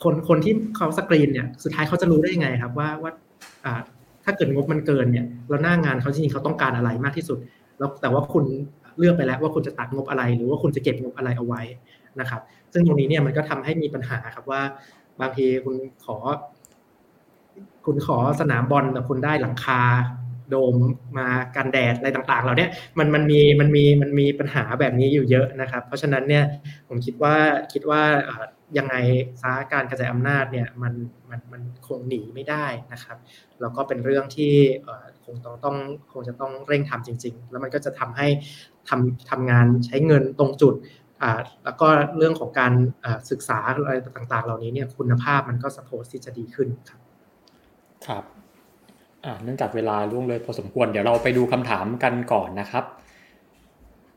คนคนที่เขาสกรีนเนี่ยสุดท้ายเขาจะรู้ได้ยังไงครับว่าว่าถ้าเกิดงบมันเกินเนี่ยแล้วหน้างานเขาจริงๆเขาต้องการอะไรมากที่สุด แล้วแต่ว่าคุณเลือกไปแล้วว่าคุณจะตัดงบอะไร หรือว่าคุณจะเก็บงบอะไรเอาไว้นะครับ ซึ่งตรงนี้เนี่ยมันก็ทำให้มีปัญหาครับว่า บางทีคุณขอ คุณขอสนามบอลแต่คุณได้หลังคาโดมมากันแดดอะไรต่างๆ เราเนี่ยมันมันมีมันมีมันมีปัญหาแบบนี้อยู่เยอะนะครับ เพราะฉะนั้นเนี่ยผมคิดว่าคิดว่ายังไงสาการกระจายอำนาจเนี่ยมันมันมันคงหนีไม่ได้นะครับแล้วก็เป็นเรื่องที่คงต้องต้องคงจะต้องเร่งทำจริง ๆ แล้วมันก็จะทำให้ทำทำงานใช้เงินตรงจุดแล้วก็เรื่องของการศึกษาอะไรต่างๆ เหล่านี้เนี่ยคุณภาพมันก็สโพสที่จะดีขึ้นครับ ครับอ่าเนื่องจากเวลาล่วงเลยพอสมควรเดี๋ยวเราไปดูคำถามกันก่อนนะครับ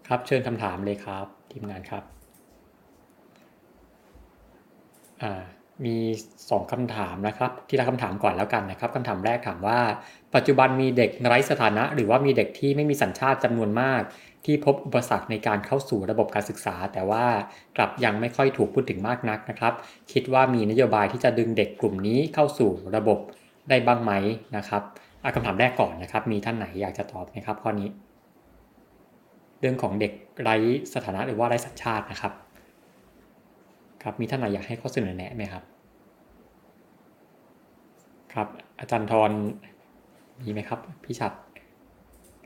ครับเชิญคำถามเลยครับทีมงานครับอ่ามีสองคำถามนะครับ ที่ละคำถามก่อนแล้วกันนะครับคำถามแรกถามว่า ปัจจุบันมีเด็กไร้สถานะ หรือว่ามีเด็กที่ไม่มีสัญชาติจำนวนมาก ที่พบอุปสรรคในการเข้าสู่ระบบการศึกษา แต่ว่ากลับยังไม่ค่อยถูกพูดถึงมากนักนะครับ คิดว่ามีนโยบายที่จะดึงเด็กกลุ่มนี้เข้าสู่ระบบ ได้บ้างไหมนะครับคำถามแรกก่อนนะครับ มีท่านไหนอยากจะตอบไหมครับข้อนี้ เรื่องของเด็กไร้สถานะหรือว่าไร้สัญชาตินะครับ ครับมีท่านไหนอยากให้ข้อเสนอแนะไหมครับครับ อาจารย์ทรมีไหมครับ พี่ชัด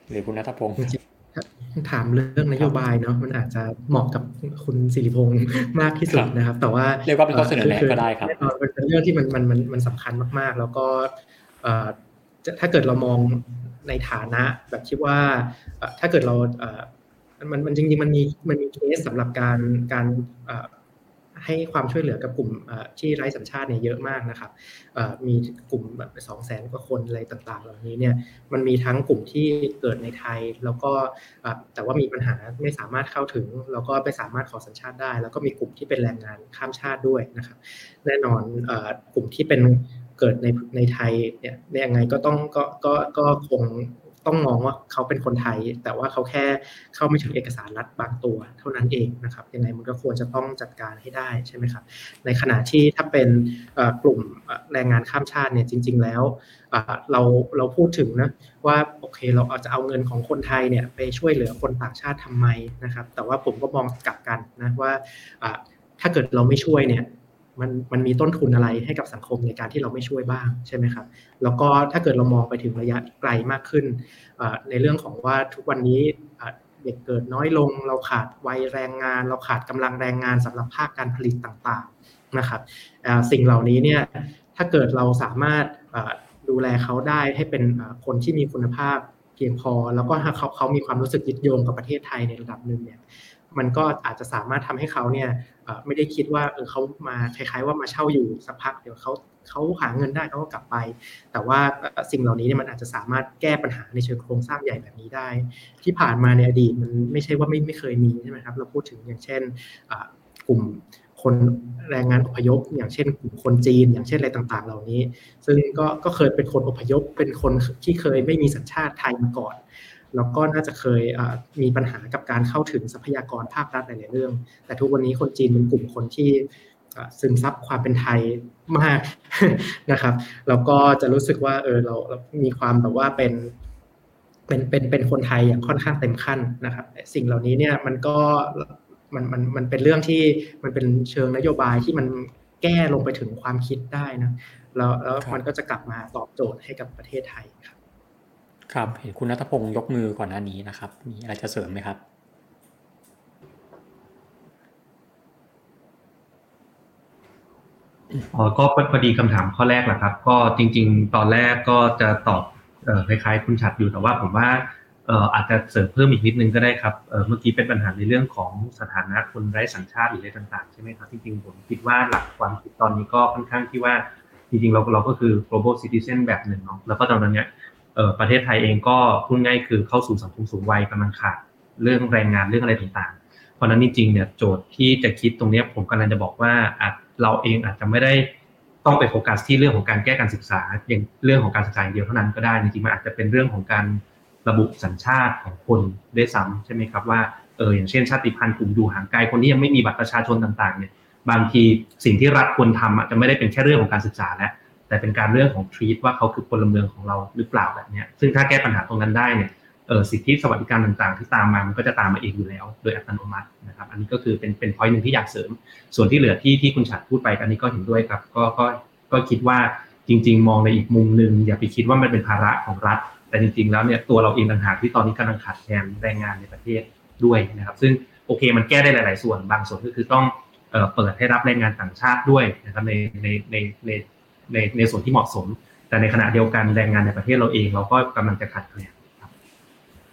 หรือคุณนัทพงศ์ ถามเรื่องนโยบายเนาะมันอาจจะเหมาะกับคุณสิริพงศ์มากที่สุดนะครับ แต่ว่าเรียกว่าเป็นข้อเสนอแนะก็ได้ครับแน่นอนเป็นเรื่องที่มันมันมันมันสำคัญมากๆ แล้วก็ถ้าเกิดเรามองในฐานะแบบที่ว่าถ้าเกิดเรามันมันจริงๆมันมีมันมีเคสสำหรับการการ ให้ความช่วยเหลือกับกลุ่มที่ไร้สัญชาติเนี่ยเยอะมากนะครับมีกลุ่มแบบสองแสนกว่าคนอะไรต่างๆ เหล่านี้เนี่ยมันมีทั้งกลุ่มที่เกิดในไทย แล้วก็แต่ว่ามีปัญหาไม่สามารถเข้าถึง แล้วก็ไม่สามารถขอสัญชาติได้ แล้วก็มีกลุ่มที่เป็นแรงงานข้ามชาติด้วยนะครับแน่นอนกลุ่มที่เป็นเกิดในในไทยเนี่ยยังไงก็ต้องก็ก็ก็คง ต้องมองว่าเขาเป็นคนไทย แต่ว่าเขาแค่เข้าไม่ถึงเอกสารรัฐบางตัว เท่านั้นเองนะครับยังไงมันก็ควรจะต้องจัดการให้ได้ใช่ไหมครับในขณะที่ถ้าเป็นกลุ่มแรงงานข้ามชาติเนี่ยจริง ๆ แล้วเราเราพูดถึงนะว่าโอเคเราอาจจะเอาเงินของคนไทยเนี่ยไปช่วยเหลือคนต่างชาติทำไมนะครับ แต่ว่าผมก็มองกลับกันนะว่าถ้าเกิดเราไม่ช่วยเนี่ย มันมันมีต้นทุนอะไรให้กับสังคมในการที่เราไม่ช่วยบ้างใช่ไหมครับแล้วก็ถ้าเกิดเรามองไปถึงระยะไกลมากขึ้น ในเรื่องของว่าทุกวันนี้เด็กเกิดน้อยลง เราขาดวัยแรงงาน เราขาดกำลังแรงงานสำหรับภาคการผลิตต่างๆนะครับสิ่งเหล่านี้เนี่ยถ้าเกิดเราสามารถดูแลเขาได้ให้เป็นคนที่มีคุณภาพเพียงพอ แล้วก็เขาเขามีความรู้สึกยึดโยงกับประเทศไทยในระดับหนึ่งเนี่ย มันก็อาจจะสามารถทำให้เขาเนี่ยไม่ได้คิดว่าเออเขามาคล้าย ๆ ว่ามาเช่าอยู่สักพักเดี๋ยวเขาเขาหาเงินได้เขาก็กลับไป แต่ว่าสิ่งเหล่านี้เนี่ยมันอาจจะสามารถแก้ปัญหาในเชิงโครงสร้างใหญ่แบบนี้ได้ ที่ผ่านมาในอดีตมันไม่ใช่ว่าไม่ไม่เคยมีใช่ไหมครับเราพูดถึงอย่างเช่นกลุ่มคนแรงงานอพยพ อย่างเช่นกลุ่มคนจีน อย่างเช่นอะไรต่างๆ เหล่านี้ ซึ่งก็ก็เคยเป็นคนอพยพเป็นคนที่เคยไม่มีสัญชาติไทยมาก่อน แล้วก็น่าจะเคยมีปัญหากับการเข้าถึงทรัพยากรภาครัฐหลายๆเรื่อง แต่ทุกวันนี้คนจีนเป็นกลุ่มคนที่ซึมซับความเป็นไทยมากนะครับ แล้วก็จะรู้สึกว่าเออเราเรามีความแบบว่าเป็นเป็นเป็นเป็นคนไทยอย่างค่อนข้างเต็มขั้นนะครับ สิ่งเหล่านี้เนี่ยมันก็มันมันมันเป็นเรื่องที่มันเป็นเชิงนโยบายที่มันแก้ลงไปถึงความคิดได้นะแล้วแล้วมันก็จะกลับมาตอบโจทย์ให้กับประเทศไทยครับ ครับเห็นคุณนัทพงศ์ยกมือก่อนหน้านี้นะครับ มีอะไรจะเสริมไหมครับอ๋อก็พอดีคำถามข้อแรกแหละครับ ก็จริง ๆ ตอนแรกก็จะตอบคล้ายๆคุณชัดอยู่แต่ว่าผมว่าอาจจะเสริมเพิ่มอีกนิดนึงก็ได้ครับเมื่อกี้เป็นปัญหาในเรื่องของสถานะคนไร้สัญชาติหรืออะไรต่างๆใช่ไหมครับจริงๆผมคิดว่าหลักความคิดตอนนี้ก็ค่อนข้างที่ว่าจริงๆเราเราก็คือ global citizen แบบหนึ่งเนาะแล้วก็ตอนนี้ ประเทศไทยเองก็พูดง่ายคือเข้าสู่สังคมสูงวัยกำลังขาดเรื่องแรงงานเรื่องอะไรต่างๆ เพราะนั้นจริงๆเนี่ยโจทย์ที่จะคิดตรงนี้ผมกำลังจะบอกว่าอาจเราเองอาจจะไม่ได้ต้องไปโฟกัสที่เรื่องของการแก้การศึกษาอย่างเรื่องของการศึกษาอย่างเดียวเท่านั้นก็ได้จริงๆมันอาจจะเป็นเรื่องของการระบุสัญชาติของคนได้ซ้ำใช่ไหมครับว่าเอออย่างเช่นชาติพันธุ์กลุ่มดูห่างไกลคนที่ยังไม่มีบัตรประชาชนต่างๆเนี่ยบางทีสิ่งที่รัฐควรทำอาจจะไม่ได้เป็นแค่เรื่องของการศึกษาแล้ว แต่เป็นการเรื่องของทรีตว่าเขาคือพลเมืองของเราหรือเปล่าแบบนี้ซึ่งถ้าแก้ปัญหาตรงนั้นได้เนี่ยเออสิทธิสวัสดิการต่างๆ ที่ตามมามันก็จะตามมาเองอยู่แล้ว โดยอัตโนมัตินะครับอันนี้ก็คือเป็นเป็นพอยต์หนึ่งที่อยากเสริม ส่วนที่เหลือที่ที่คุณฉัดพูดไปอันนี้ก็เห็นด้วยครับก็ก็ก็คิดว่าจริง ๆ มองในอีกมุมหนึ่งอย่าไปคิดว่ามันเป็นภาระของรัฐ แต่จริง ๆ แล้วเนี่ยตัวเราเองต่างหากที่ตอนนี้กำลังขาดแคลนแรงงานในประเทศด้วยนะครับ ซึ่งโอเคมันแก้ได้หลาย ๆ ส่วนบางส่วนก็คือต้องเปิดให้รับแรงงานต่างชาติด้วยนะครับในในในใน ในในส่วนที่เหมาะสม แต่ในขณะเดียวกันแรงงานในประเทศเราเองเราก็กำลังจะขาดแคลน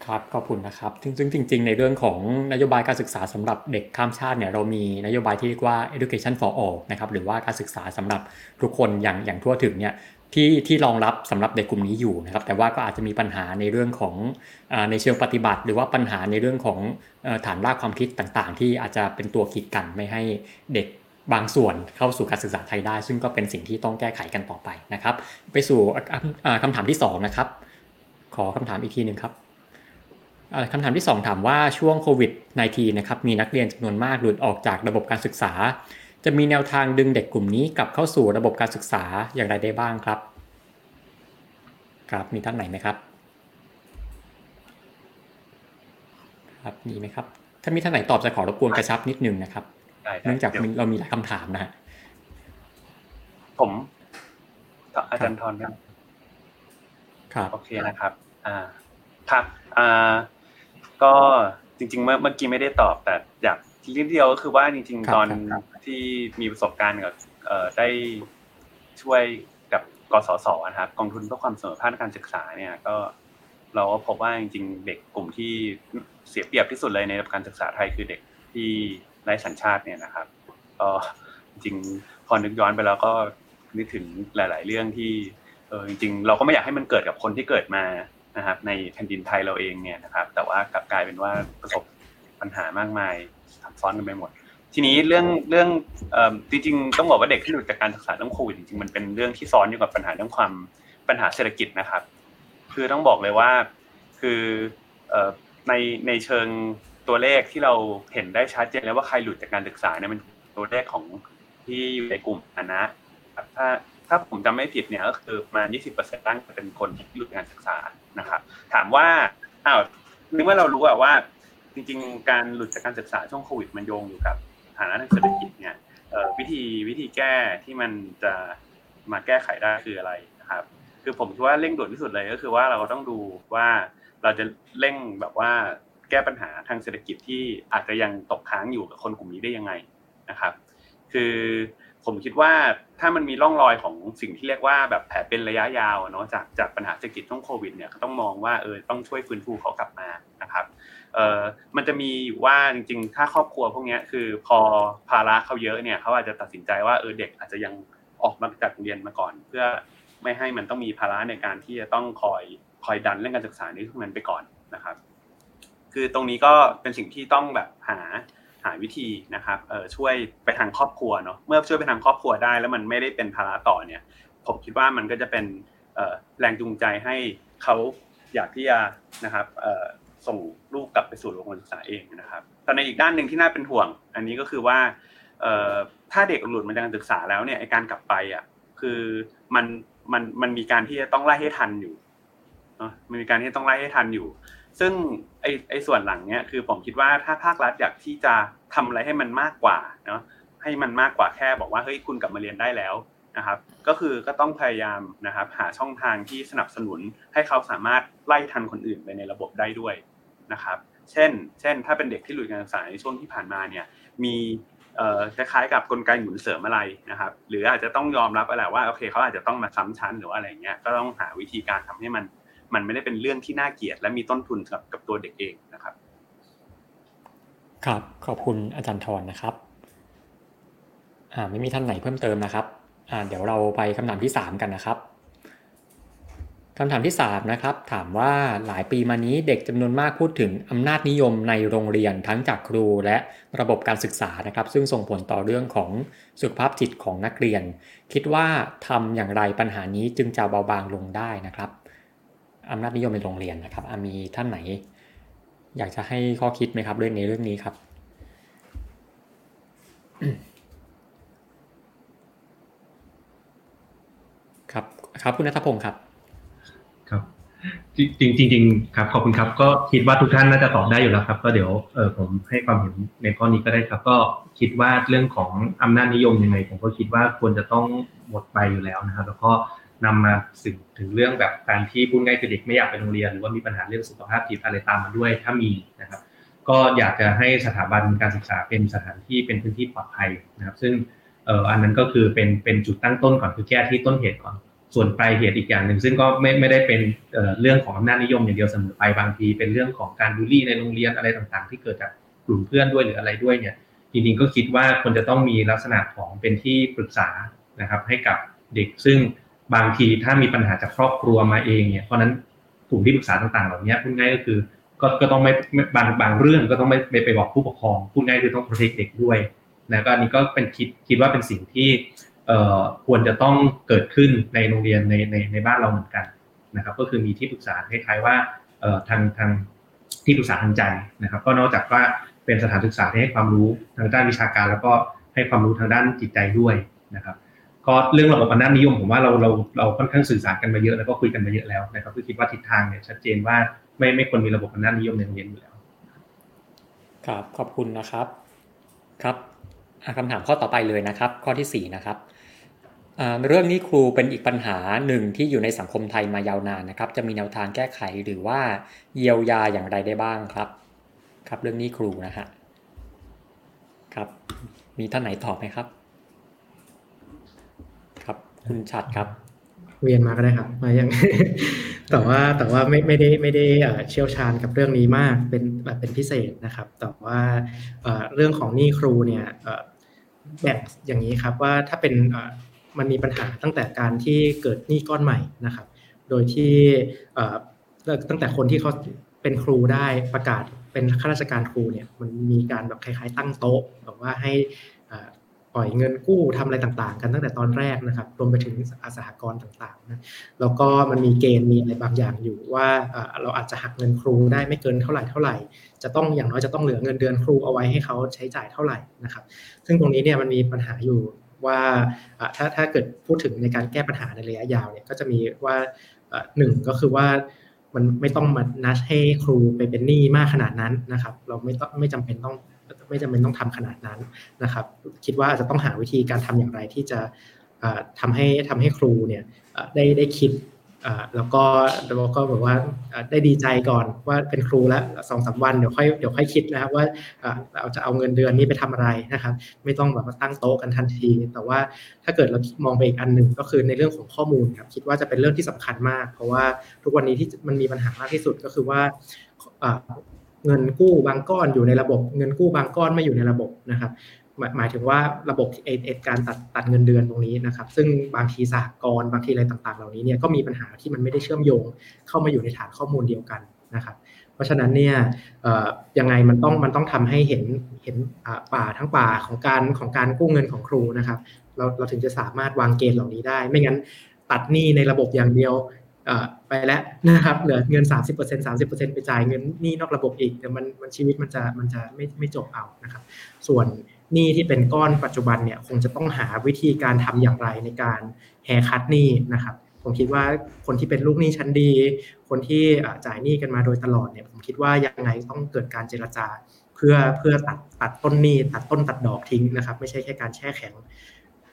ครับขอบคุณนะครับซึ่งจริง ๆ ในเรื่องของนโยบายการศึกษาสำหรับเด็กข้ามชาติเนี่ยเรามีนโยบายที่เรียกว่า education for all นะครับหรือว่าการศึกษาสำหรับทุกคนอย่างอย่างทั่วถึงเนี่ยที่ที่รองรับสำหรับเด็กกลุ่มนี้อยู่นะครับแต่ว่าก็อาจจะมีปัญหาในเรื่องของอในเชิงปฏิบัติ หรือว่าปัญหาในเรื่องของฐานรากความคิดต่างๆ ที่อาจจะเป็นตัวขีดกันไม่ให้เด็ก บางส่วนเข้าสู่การศึกษาไทยได้ ซึ่งก็เป็นสิ่งที่ต้องแก้ไขกันต่อไปนะครับ ไปสู่คำถามที่2นะครับ ขอคำถามอีกทีหนึ่งครับคำถามที่ 2 ถามว่าช่วงโควิด -19 นะครับมีนักเรียนจำนวนมากหลุดออกจากระบบการศึกษา จะมีแนวทางดึงเด็กกลุ่มนี้กลับเข้าสู่ระบบการศึกษาอย่างไรได้บ้างครับ ครับมีท่านไหนไหมครับครับมีไหมครับ ถ้ามีท่านไหนตอบจะขอรบกวนกระชับนิดนึงนะครับ เนื่องจากเรามีหลายคำถามนะฮะผมอาจารย์ทอนครับโอเคนะครับ อ่าครับอ่าก็จริงๆเมื่อเมื่อกี้ไม่ได้ตอบแต่อยากทีเดียวก็คือว่าจริง ๆ ตอนที่มีประสบการณ์กับเอ่อได้ช่วยกับกสศนะครับกองทุนเพื่อความเสมอภาคการศึกษาเนี่ย ก็เราก็พบว่าจริง ๆ เด็กกลุ่มที่เสียเปรียบที่สุดเลยในระบบการศึกษาไทยคือเด็กที่ ไร้สัญชาติเนี่ยนะครับก็จริงพอนึกย้อนไปแล้วก็นึกถึงหลาย ๆ เรื่องที่เออจริง ๆ เราก็ไม่อยากให้มันเกิดกับคนที่เกิดมานะครับ ในแผ่นดินไทยเราเองเนี่ยนะครับ แต่ว่ากลับกลายเป็นว่าประสบปัญหามากมายซับซ้อนกันไปหมด ทีนี้เรื่องเรื่องจริงๆต้องบอกว่าเด็กที่หลุดจากการศึกษาต้องโควิดจริงๆมันเป็นเรื่องที่ซ้อนอยู่กับปัญหาเรื่องความปัญหาเศรษฐกิจนะครับ คือต้องบอกเลยว่าคือในในเชิง ตัวเลขที่เราเห็นได้ชัดเจนแล้วว่าใครหลุดจากการศึกษาเนี่ยมันตัวเลขของที่อยู่ในกลุ่มอนะถ้าถ้าผมจำไม่ผิดเนี่ยก็คือมา20%ตั้งเป็นคนที่หลุดการศึกษานะครับ ถามว่าอ้าวนึกว่าเรารู้ว่า จริง ๆ การหลุดจากการศึกษาช่วงโควิดมันโยงอยู่กับฐานะทางเศรษฐกิจเนี่ยวิธีวิธีแก้ที่มันจะมาแก้ไขได้คืออะไรนะครับ คือผมคิดว่าเร่งด่วนที่สุดเลยก็คือว่าเราต้องดูว่าเราจะเร่งแบบว่า แก้ปัญหาทางเศรษฐกิจที่อาจจะยังตกค้างอยู่กับคนกลุ่มนี้ได้ยังไงนะครับ คือผมคิดว่าถ้ามันมีร่องรอยของสิ่งที่เรียกว่าแบบแผลเป็นระยะยาวเนาะจากจากปัญหาเศรษฐกิจช่วงโควิดเนี่ยก็ต้องมองว่าเออต้องช่วยฟื้นฟูเขากลับมานะครับเออมันจะมีอยู่ว่าจริงๆ ถ้าครอบครัวพวกนี้คือพอภาระเขาเยอะเนี่ยเขาอาจจะตัดสินใจว่าเออเด็กอาจจะยังออกมาจากเรียนมาก่อน เพื่อไม่ให้มันต้องมีภาระในการที่จะต้องคอยคอยดันเรื่องการศึกษาในทุกนั้นไปก่อนนะครับ คือตรงนี้ก็เป็นสิ่งที่ต้องแบบหาหาวิธีนะครับเออช่วยไปทางครอบครัวเนาะเมื่อช่วยไปทางครอบครัวได้ แล้วมันไม่ได้เป็นภาระต่อเนี่ย ผมคิดว่ามันก็จะเป็นแรงจูงใจให้เขาอยากที่จะนะครับส่งลูกกลับไปสู่โรงเรียนศึกษาเองนะครับแต่ในอีกด้านหนึ่งที่น่าเป็นห่วง อันนี้ก็คือว่าถ้าเด็กหลุดมาจากการศึกษาแล้วเนี่ยการกลับไปอะคือมันมันมันมีการที่จะต้องไล่ให้ทันอยู่เนาะมันมีการที่ต้องไล่ให้ทันอยู่ ซึ่งไอ้ไอส่วนหลังเนี้ยคือผมคิดว่าถ้าภาครัฐอยากที่จะทำอะไรให้มันมากกว่าเนาะให้มันมากกว่าแค่บอกว่าเฮ้ยคุณกลับมาเรียนได้แล้วนะครับ ก็คือก็ต้องพยายามนะครับ หาช่องทางที่สนับสนุนให้เขาสามารถไล่ทันคนอื่นไปในระบบได้ด้วยนะครับ เช่น เช่น ถ้าเป็นเด็กที่หลุดการศึกษาในช่วงที่ผ่านมาเนี่ยมีคล้ายๆกับกลไกหมุนเสริมอะไรนะครับ หรืออาจจะต้องยอมรับอะไรว่าโอเคเขาอาจจะต้องมาซ้ำชั้นหรือว่าอะไรเงี้ยก็ต้องหาวิธีการทำให้มัน มันไม่ได้เป็นเรื่องที่น่าเกลียด และมีต้นทุนกับกับตัวเด็กเองนะครับ ครับขอบคุณอาจารย์ทรนะครับอ่าไม่มีท่านไหนเพิ่มเติมนะครับอ่าเดี๋ยวเราไปคำถามที่สามกันนะครับคำถามที่ 3 นะครับ ถามว่าหลายปีมานี้เด็กจำนวนมากพูดถึงอำนาจนิยมในโรงเรียนทั้งจากครูและระบบการศึกษานะครับ ซึ่งส่งผลต่อเรื่องของสุขภาพจิตของนักเรียน คิดว่าทำอย่างไรปัญหานี้จึงจะเบาบางลงได้นะครับ อำนาจนิยมในโรงเรียนนะครับมีท่านไหน อยากจะให้ข้อคิดไหมครับเรื่องนี้เรื่องนี้ครับครับครับคุณนัทพงศ์ครับครับ จริงจริงครับขอบคุณครับ ก็คิดว่าทุกท่านน่าจะตอบได้อยู่แล้วครับ ก็เดี๋ยวเออผมให้ความเห็นในข้อนี้ก็ได้ครับ ก็คิดว่าเรื่องของอำนาจนิยมยังไง ผมก็คิดว่าควรจะต้องหมดไปอยู่แล้วนะครับ แล้วก็ นำมาสึงถึงเรื่องแบบการที่พูดง่ายคือเด็กไม่อยากไปโรงเรียน หรือว่ามีปัญหาเรื่องสุขภาพจิตอะไรตามมาด้วยถ้ามีนะครับ ก็อยากจะให้สถาบันการศึกษาเป็นสถานที่เป็นพื้นที่ปลอดภัยนะครับ ซึ่งเอ่ออันนั้นก็คือเป็นเป็นจุดตั้งต้นก่อนคือแก้ที่ต้นเหตุก่อนส่วนปลายเหตุอีกอย่างหนึ่ง ซึ่งก็ไม่ไม่ได้เป็นเอ่อเรื่องของอำนาจนิยมอย่างเดียวเสมอไปบางที เป็นเรื่องของการบูลลี่ในโรงเรียนอะไรต่างๆ ที่เกิดจากกลุ่มเพื่อนด้วยหรืออะไรด้วยเนี่ยจริงๆก็คิดว่าควรจะต้องมีลักษณะของเป็นที่ปรึกษานะครับให้กับเด็กซึ่ง บางทีถ้ามีปัญหาจากครอบครัวมาเองเนี่ยเพราะนั้นกลุ่มที่ปรึกษาต่างๆ เหล่านี้พูดง่ายก็คือก็ก็ต้องไม่บางบางเรื่องก็ต้องไม่ไปบอกผู้ปกครองพูดง่ายคือต้องโปรเทคเด็กด้วยนะก็อันนี้ก็เป็นคิดคิดว่าเป็นสิ่งที่เอ่อควรจะต้องเกิดขึ้นในโรงเรียนในในในบ้านเราเหมือนกันนะครับก็คือมีที่ปรึกษาคล้ายๆว่าเอ่อทางทางที่ปรึกษาทางใจนะครับ ก็นอกจากว่าเป็นสถานศึกษาที่ให้ความรู้ทางด้านวิชาการ แล้วก็ให้ความรู้ทางด้านจิตใจด้วยนะครับ ก็เรื่องระบบอำนาจนิยมผมว่าเราเราเราค่อนข้างสื่อสารกันมาเยอะแล้วก็คุยกันมาเยอะแล้วนะครับคือคิดว่าทิศทางเนี่ยชัดเจนว่าไม่ไม่ควรมีระบบอำนาจนิยมในโรงเรียนอยู่แล้ว ครับขอบคุณนะครับครับคำถามข้อต่อไปเลยนะครับ ข้อที่4นะครับเรื่องนี้ครูเป็นอีกปัญหาหนึ่งที่อยู่ในสังคมไทยมายาวนานนะครับ จะมีแนวทางแก้ไขหรือว่าเยียวยาอย่างไรได้บ้างครับ ครับ เรื่องนี้ครูนะฮะครับ มีท่านไหนตอบไหมครับ คุณชัดครับ เวียนมาก็ได้ครับมายัง แต่ว่าแต่ว่าไม่ไม่ได้ไม่ได้เชี่ยวชาญกับเรื่องนี้มากเป็นแบบเป็นพิเศษนะครับ แต่ว่าเรื่องของหนี้ครูเนี่ยแบ่งอย่างนี้ครับว่าถ้าเป็นมันมีปัญหาตั้งแต่การที่เกิดหนี้ก้อนใหม่นะครับ โดยที่ตั้งแต่คนที่เขาเป็นครูได้ประกาศเป็นข้าราชการครูเนี่ยมันมีการแบบคล้ายๆ ตั้งโต๊ะแบบว่าให้ ปล่อยเงินกู้ทำอะไรต่างๆ กันตั้งแต่ตอนแรกนะครับรวมไปถึงอาสหกรณ์ต่างๆนะแล้วก็มันมีเกณฑ์มีอะไรบางอย่างอยู่ว่าเราอาจจะหักเงินครูได้ไม่เกินเท่าไหร่เท่าไหร่ จะต้องอย่างน้อยจะต้องเหลือเงินเดือนครูเอาไว้ให้เขาใช้จ่ายเท่าไหร่นะครับซึ่งตรงนี้เนี่ยมันมีปัญหาอยู่ว่าถ้าถ้าเกิดพูดถึงในการแก้ปัญหาในระยะยาวเนี่ยก็จะมีว่าหนึ่งก็คือว่ามันไม่ต้องมานัดให้ครูไปเป็นหนี้มากขนาดนั้นนะครับ เราไม่ต้องไม่จำเป็นต้อง ไม่จำเป็นต้องทำขนาดนั้นนะครับ คิดว่าอาจจะต้องหาวิธีการทำอย่างไรที่จะทำให้ทำให้ครูเนี่ยได้ได้คิดแล้วก็แล้วก็แบบว่าได้ดีใจก่อนว่าเป็นครูแล้วสองสาวันเดี๋ยวค่อยเดี๋ยวค่อยคิดนะครับว่าเราจะเอาเงินเดือนนี้ไปทำอะไรนะครับ ไม่ต้องแบบมาตั้งโต๊ะกันทันที แต่ว่าถ้าเกิดเรามองไปอีกอันหนึ่งก็คือในเรื่องของข้อมูลครับคิดว่าจะเป็นเรื่องที่สำคัญมาก เพราะว่าทุกวันนี้ที่มันมีปัญหามากที่สุดก็คือว่า เงินกู้บางก้อนอยู่ในระบบ เงินกู้บางก้อนไม่อยู่ในระบบนะครับหมายถึงว่าระบบเอการตัดตัดเงินเดือนตรงนี้นะครับ ซึ่งบางทีสหกรณ์บางทีอะไรต่างๆ เหล่านี้เนี่ยก็มีปัญหาที่มันไม่ได้เชื่อมโยง เข้ามาอยู่ในฐานข้อมูลเดียวกันนะครับ เพราะฉะนั้นเนี่ยยังไงมันต้องมันต้องทำให้เห็นเห็นป่าทั้งป่าของการของการกู้เงินของครูนะครับ เราเราถึงจะสามารถวางเกณฑ์เหล่านี้ได้ ไม่งั้นตัดหนี้ในระบบอย่างเดียว ไปแล้วนะครับเหลือเงิน 30% 30%ไปจ่ายเงินหนี้นอกระบบอีกเดี๋ยวมันมันชีวิตมันจะมันจะไม่ไม่จบเอานะครับ ส่วนหนี้ที่เป็นก้อนปัจจุบันเนี่ยคงจะต้องหาวิธีการทำอย่างไรในการแฮคัดหนี้นะครับผมคิดว่าคนที่เป็นลูกหนี้ชั้นดี คนที่จ่ายหนี้กันมาโดยตลอดเนี่ยผมคิดว่ายังไงต้องเกิดการเจรจา เพื่อเพื่อตัดตัดต้นหนี้ตัดต้นตัดดอกทิ้งนะครับ ไม่ใช่แค่การแช่แข็ง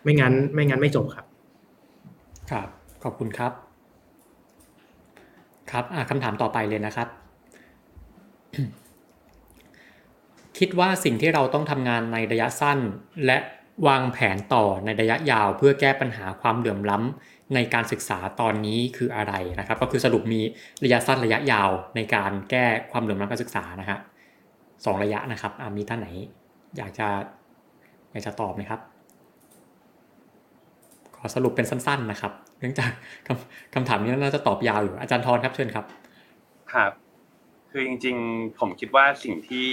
ไม่งั้นไม่งั้นไม่จบครับ ครับ ขอบคุณครับ ครับคำถามต่อไปเลยนะครับ คิดว่าสิ่งที่เราต้องทำงานในระยะสั้น และวางแผนต่อในระยะยาว เพื่อแก้ปัญหาความเหลื่อมล้ำในการศึกษาตอนนี้คืออะไรนะครับ ก็คือสรุปมีระยะสั้นระยะยาวในการแก้ความเหลื่อมล้ำการศึกษานะฮะสองระยะนะครับมีท่านไหน อยากจะอยากจะตอบไหมครับ อสรุปเป็นสั้นๆนะครับ เนื่องจากคำคำถามนี้น่าจะตอบยาวอยู่อาจารย์ทรครับเชิญครับ ครับ คือจริง ๆ ผมคิดว่าสิ่งที่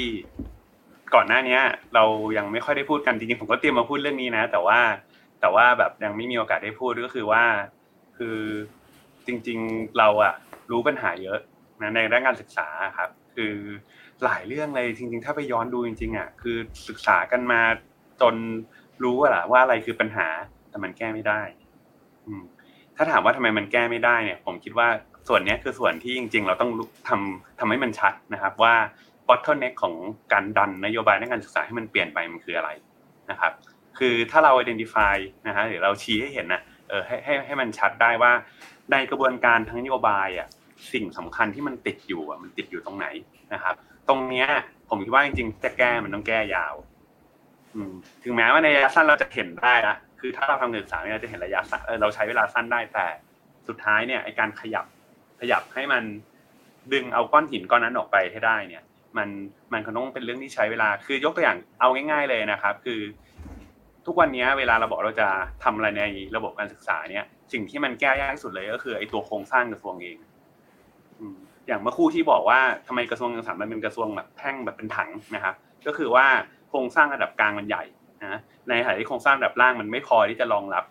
ก่อนหน้านี้เรายังไม่ค่อยได้พูดกันจริงๆผมก็เตรียมมาพูดเรื่องนี้นะ แต่ว่าแต่ว่าแบบยังไม่มีโอกาสได้พูดก็คือว่า คือจริง ๆเราอะรู้ปัญหาเยอะนะในด้านการศึกษาครับ คือหลายเรื่องเลยจริง ๆ ถ้าไปย้อนดูจริงๆอะคือศึกษากันมาจนรู้ว่าว่าอะไรคือปัญหา แต่มันแก้ไม่ได้ อืม ถ้าถามว่าทำไมมันแก้ไม่ได้เนี่ย ผมคิดว่าส่วนนี้คือส่วนที่จริง ๆ เราต้องทำทำให้มันชัดนะครับ ว่า bottleneck ของการดันนโยบายในการศึกษาให้มันเปลี่ยนไปมันคืออะไรนะครับ คือถ้าเรา identify นะฮะหรือเราชี้ให้เห็นนะเออให้ให้ให้มันชัดได้ว่า ในกระบวนการทั้งนโยบายอะสิ่งสำคัญที่มันติดอยู่อะมันติดอยู่ตรงไหนนะครับ ตรงเนี้ย ผมคิดว่าจริงๆจะแก้มันต้องแก้ยาวอืมถึงแม้ว่าในระยะสั้นเราจะเห็นได้ละ คือถ้าเราทำศึกษาเนี่ยเราจะเห็นระยะสั้นเราใช้เวลาสั้นได้แต่สุดท้ายเนี่ยไอการขยับขยับให้มันดึงเอาก้อนหินก้อนนั้นออกไปให้ได้เนี่ย มันมันคงต้องเป็นเรื่องที่ใช้เวลา คือยกตัวอย่างเอาง่าย ๆเลยนะครับ คือ ทุกวันนี้เวลาเราบอกเราจะทำอะไรในระบบการศึกษาเนี่ย สิ่งที่มันแก้ยากที่สุดเลยก็คือไอตัวโครงสร้างกระทรวงเองอย่างเมื่อคู่ที่บอกว่าทำไมกระทรวงการศึกษามันเป็นกระทรวงแบบแท่งแบบเป็นถังนะครับ ก็คือว่าโครงสร้างระดับกลางมันใหญ่นะ ในขณะที่โครงสร้างระดับล่างมันไม่พอที่จะรองรับ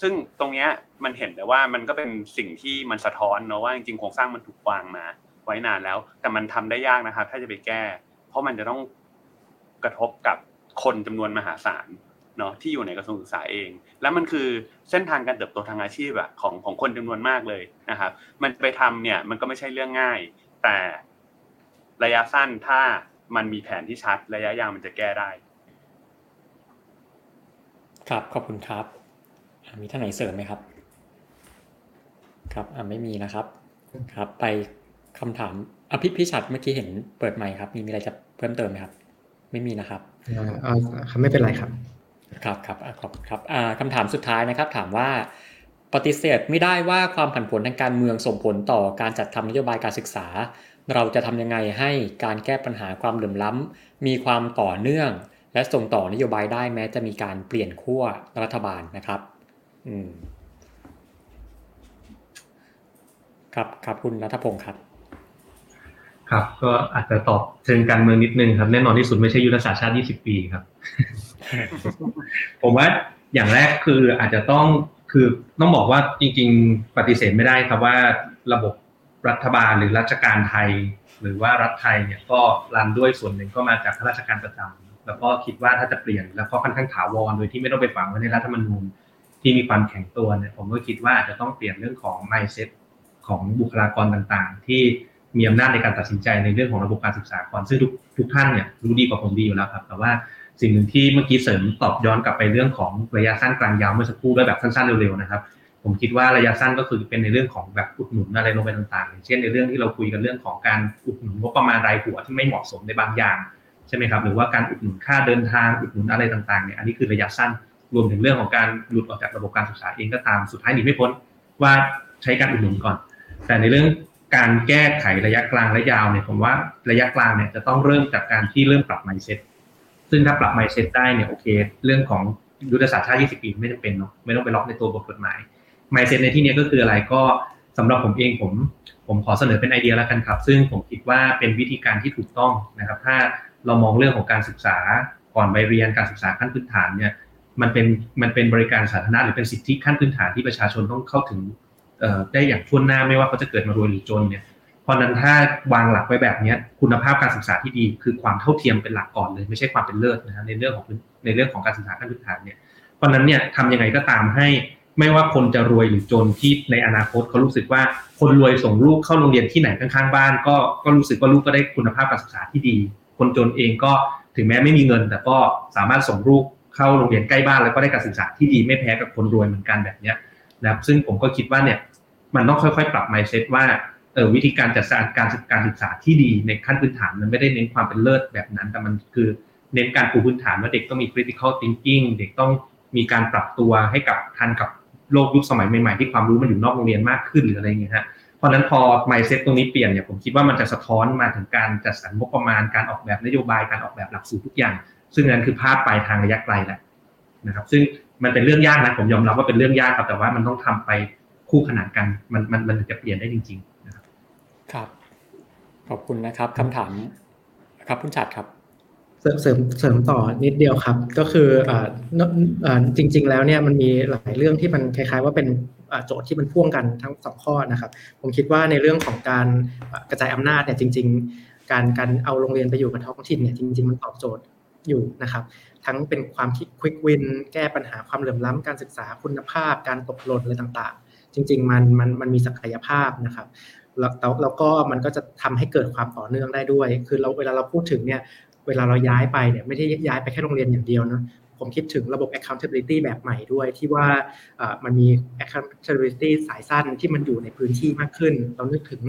ซึ่งตรงเนี้ยมันเห็นแต่ว่ามันก็เป็นสิ่งที่มันสะท้อนเนาะว่าจริงๆโครงสร้างมันถูกวางมา ไว้นานแล้ว แต่มันทำได้ยากนะครับ ถ้าจะไปแก้ เพราะมันจะต้องกระทบกับคนจำนวนมหาศาลเนาะที่อยู่ในกระทรวงศึกษาเอง แล้วมันคือเส้นทางการเติบโตทางอาชีพอะของของคนจำนวนมากเลยนะครับ มันไปทำเนี่ยมันก็ไม่ใช่เรื่องง่าย แต่ระยะสั้นถ้ามันมีแผนที่ชัด ระยะยาวมันจะแก้ได้ ครับขอบคุณครับ มีท่านไหนเสริมไหมครับ ครับอ่าไม่มีนะครับ ครับ ไปคำถามอภิพิชัดเมื่อกี้เห็นเปิดไมค์ครับ มีมีอะไรจะเพิ่มเติมไหมครับ ไม่มีนะครับอ่าไม่เป็นไรครับ ครับครับขอบครับคำถามสุดท้ายนะครับ ถามว่าปฏิเสธไม่ได้ว่าความผันผวนทางการเมืองส่งผลต่อการจัดทำนโยบายการศึกษา เราจะทำยังไงให้การแก้ปัญหาความเหลื่อมล้ำมีความต่อเนื่อง และส่งต่อนโยบายได้แม้จะมีการเปลี่ยนขั้วรัฐบาลนะครับอืมครับครับคุณรัฐพงศ์ครับ ครับ ก็อาจจะตอบเชิงการเมืองนิดนึงครับ แน่นอนที่สุดไม่ใช่ยุทธศาสตร์ชาติ 20 ปีครับ ผมว่าอย่างแรกคืออาจจะต้องคือต้องบอกว่าจริง ๆ ปฏิเสธไม่ได้ครับว่าระบบรัฐบาลหรือราชการไทย หรือว่ารัฐไทยเนี่ยก็รันด้วยส่วนหนึ่งก็มาจากข้าราชการประจำ แล้วก็คิดว่าถ้าจะเปลี่ยนแล้วก็ค่อนข้างถาวรโดยที่ไม่ต้องไปฝังไว้ในรัฐธรรมนูญที่มีความแข็งตัวเนี่ยผมก็คิดว่าจจะต้องเปลี่ยนเรื่องของ mindset ของบุคลากรต่างๆ ที่มีอำนาจในการตัดสินใจในเรื่องของระบบการศึกษาก่อนซึ่งทุกทุกท่านเนี่ยรู้ดีกว่าผมดีอยู่แล้วครับ แต่ว่าสิ่งหนึ่งที่เมื่อกี้เสริมตอบย้อนกลับไปเรื่องของระยะสั้นกลางยาวเมื่อสักครู่ด้วยแบบสั้นๆเร็วๆนะครับ ผมคิดว่าระยะสั้นก็คือเป็นในเรื่องของแบบอุดหนุนอะไรลงไปต่างๆอย่างเช่นในเรื่องที่เราคุยกันเรื่องของการอุดหนุนงบประมาณรายหัวที่ไม่เหมาะสมในบางอย่าง ใช่ไหมครับหรือว่าการอุดหนุนค่าเดินทางอุดหนุนอะไรต่างๆเนี่ยอันนี้คือระยะสั้นรวมถึงเรื่องของการหลุดออกจากระบบการศึกษาเองก็ตามสุดท้ายหนีไม่พ้นว่าใช้การอุดหนุนก่อน แต่ในเรื่องการแก้ไขระยะกลางและยาวเนี่ยผมว่าระยะกลางเนี่ยจะต้องเริ่มจากการที่เริ่มปรับ mindset ซึ่งถ้าปรับ mindset ได้เนี่ยโอเค เรื่องของยุทธศาสตร์ชาติ 20 ปีไม่จำเป็นเนาะไม่ต้องไปล็อกในตัวบทกฎหมาย mindset ในที่นี้ก็คืออะไรก็สำหรับผมเองผมผมขอเสนอเป็นไอเดียแล้วกันครับ ซึ่งผมคิดว่าเป็นวิธีการที่ถูกต้องนะครับ ถ้า เรามองเรื่องของการศึกษาก่อนไปเรียนการศึกษาขั้นพื้นฐานเนี่ยมันเป็นมันเป็นบริการสาธารณะหรือเป็นสิทธิขั้นพื้นฐานที่ประชาชนต้องเข้าถึงได้อย่างทั่วหน้าไม่ว่าเขาจะเกิดมารวยหรือจนเนี่ยเพราะนั้นถ้าวางหลักไว้แบบนี้คุณภาพการศึกษาที่ดี คือความเท่าเทียมเป็นหลักก่อนเลยไม่ใช่ความเป็นเลิศนะในเรื่องของในเรื่องของการศึกษาขั้นพื้นฐานเนี่ยเพราะนั้นเนี่ยทำยังไงก็ตามให้ไม่ว่าคนจะรวยหรือจนที่ในอนาคตเขารู้สึกว่าคนรวยส่งลูกเข้าโรงเรียนที่ไหนข้างๆบ้าน ก็ก็รู้สึกว่าลูกก็ได้คุณภาพการศึกษาที่ดี คนจนเองก็ถึงแม้ไม่มีเงิน แต่ก็สามารถส่งลูกเข้าโรงเรียนใกล้บ้านแล้วก็ได้การศึกษาที่ดีไม่แพ้กับคนรวยเหมือนกันแบบเนี้ยนะครับซึ่งผมก็คิดว่าเนี่ยมันต้องค่อยๆ ปรับ mindset ว่าเออวิธีการจัดการการการศึกษาที่ดีในขั้นพื้นฐานมันไม่ได้เน้นความเป็นเลิศแบบนั้น แต่มันคือเน้นการปูพื้นฐานว่าเด็กต้องมี critical thinking เด็กต้องมีการปรับตัวให้กับทันกับโลกยุคสมัยใหม่ๆที่ความรู้มันอยู่นอกโรงเรียนมากขึ้นหรืออะไรเงี้ยฮะ เพราะนั้นพอ mindset ตรงนี้เปลี่ยนเนี่ยผมคิดว่ามันจะสะท้อนมาถึงการจัดสรรงบประมาณการออกแบบนโยบายการออกแบบหลักสูตรทุกอย่าง ซึ่งนั้นคือภาพปลายทางระยะไกลแหละนะครับ ซึ่งมันเป็นเรื่องยากนะผมยอมรับว่าเป็นเรื่องยากครับแต่ว่ามันต้องทำไปคู่ขนานกันมันมันมันจะเปลี่ยนได้จริง ๆ นะครับ ครับ ขอบคุณนะครับคำถามครับคุณจัดครับ เสริมเสริมเสริมต่อนิดเดียวครับ ก็คืออ่าจริง ๆ แล้วเนี่ยมันมีหลายเรื่องที่มันคล้าย ๆ ว่าเป็นโจทย์ที่มันพ่วงกันทั้งสองข้อนะครับ ผมคิดว่าในเรื่องของการกระจายอำนาจเนี่ยจริง ๆ การการเอาโรงเรียนไปอยู่กับท้องถิ่นเนี่ยจริง ๆ มันตอบโจทย์อยู่นะครับ ทั้งเป็นความคิดควิกวินแก้ปัญหาความเหลื่อมล้ำการศึกษาคุณภาพ การตกหล่นอะไรต่างๆ จริง ๆ มันมันมันมีศักยภาพนะครับแล้วแล้วก็มันก็จะทำให้เกิดความต่อเนื่องได้ด้วย คือเราเวลาเราพูดถึงเนี่ย เวลาเราย้ายไปเนี่ยไม่ได้ย้ายไปแค่โรงเรียนอย่างเดียวนะผมคิดถึงระบบ accountability แบบใหม่ด้วย ที่ว่ามันมี accountability สายสั้นที่มันอยู่ในพื้นที่มากขึ้น เรานึกถึง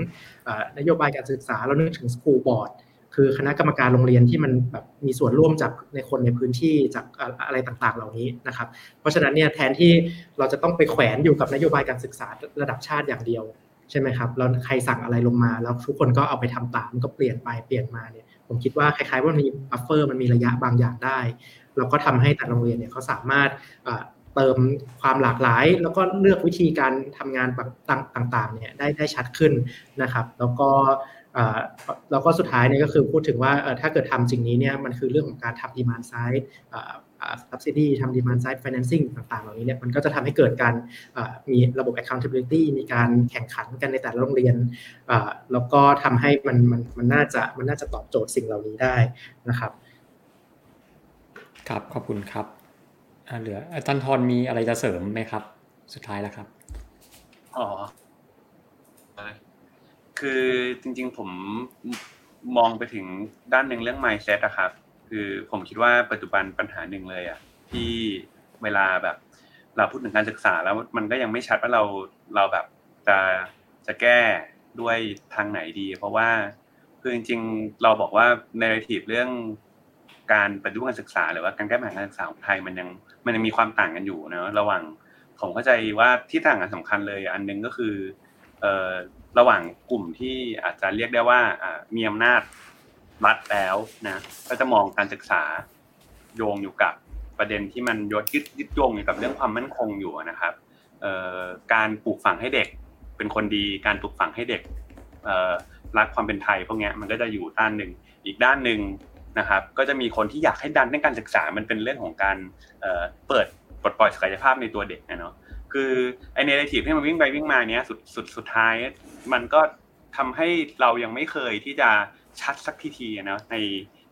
นโยบายการศึกษา เรานึกถึง school board คือคณะกรรมการโรงเรียนที่มันแบบมีส่วนร่วมจากในคนในพื้นที่จากอะไรต่างๆ เหล่านี้นะครับ เพราะฉะนั้นเนี่ยแทนที่เราจะต้องไปแขวนอยู่กับนโยบายการศึกษาระดับชาติอย่างเดียว ใช่ไหมครับแล้วใครสั่งอะไรลงมา แล้วทุกคนก็เอาไปทำตามก็เปลี่ยนไปเปลี่ยนมาเนี่ยผมคิดว่าคล้ายๆว่ามันมีบัฟเฟอร์มันมีระยะบางอย่างได้แล้วก็ทำให้แต่โรงเรียนเนี่ยเขาสามารถเติมความหลากหลาย แล้วก็เลือกวิธีการทำงานต่างๆเนี่ยได้ได้ชัดขึ้นนะครับ แล้วก็แล้วก็สุดท้ายเนี่ยก็คือพูดถึงว่าถ้าเกิดทำจริงนี้เนี่ยมันคือเรื่องของการทำ demand side subsidy ทำ demand side financing ต่างๆ เหล่านี้เนี่ยมันก็จะทำให้เกิดการมีระบบ accountability มีการแข่งขันกันในแต่ละโรงเรียน แล้วก็ทำให้มันมันมันน่าจะมันน่าจะตอบโจทย์สิ่งเหล่านี้ได้นะครับ ครับขอบคุณครับเหลืออาจารย์ทรมีอะไรจะเสริมไหมครับ สุดท้ายแล้วครับอ๋อคือจริงๆผมมองไปถึงด้านหนึ่งเรื่อง mindset อะครับ คือผมคิดว่าปัจจุบันปัญหาหนึ่งเลยอะที่เวลาแบบ เราพูดถึงการศึกษาแล้วมันก็ยังไม่ชัดว่าเราเราแบบจะจะแก้ด้วยทางไหนดี เพราะว่าคือจริงๆเราบอกว่าในรทีฟเรื่องการปฏิรูปการศึกษา หรือว่าการแก้ปัญหาการศึกษาของไทยมันยังมันยังมีความต่างกันอยู่นะระหว่างผมเข้าใจว่าที่ต่างกันสำคัญเลย อันนึงก็คือเอ่อระหว่างกลุ่มที่อาจจะเรียกได้ว่ามีอำนาจ รัฐแล้วนะก็จะมองการศึกษาโยงอยู่กับประเด็นที่มันยดยึดยึดโยงอยู่กับเรื่องความมั่นคงอยู่นะครับการปลูกฝังให้เด็กเป็นคนดีการปลูกฝังให้เด็กรักความเป็นไทยพวกนี้มันก็จะอยู่ด้านหนึ่งอีกด้านหนึ่งนะครับ ก็จะมีคนที่อยากให้ดันในการศึกษามันเป็นเรื่องของการเปิดปลดปล่อยศักยภาพในตัวเด็กนะเนาะคือไอเนเรทีฟที่มันวิ่งไปวิ่งมาเนี้ยสุดสุดสุดท้าย มันก็ทำให้เรายังไม่เคยที่จะ ชัดสักทีทีนะใน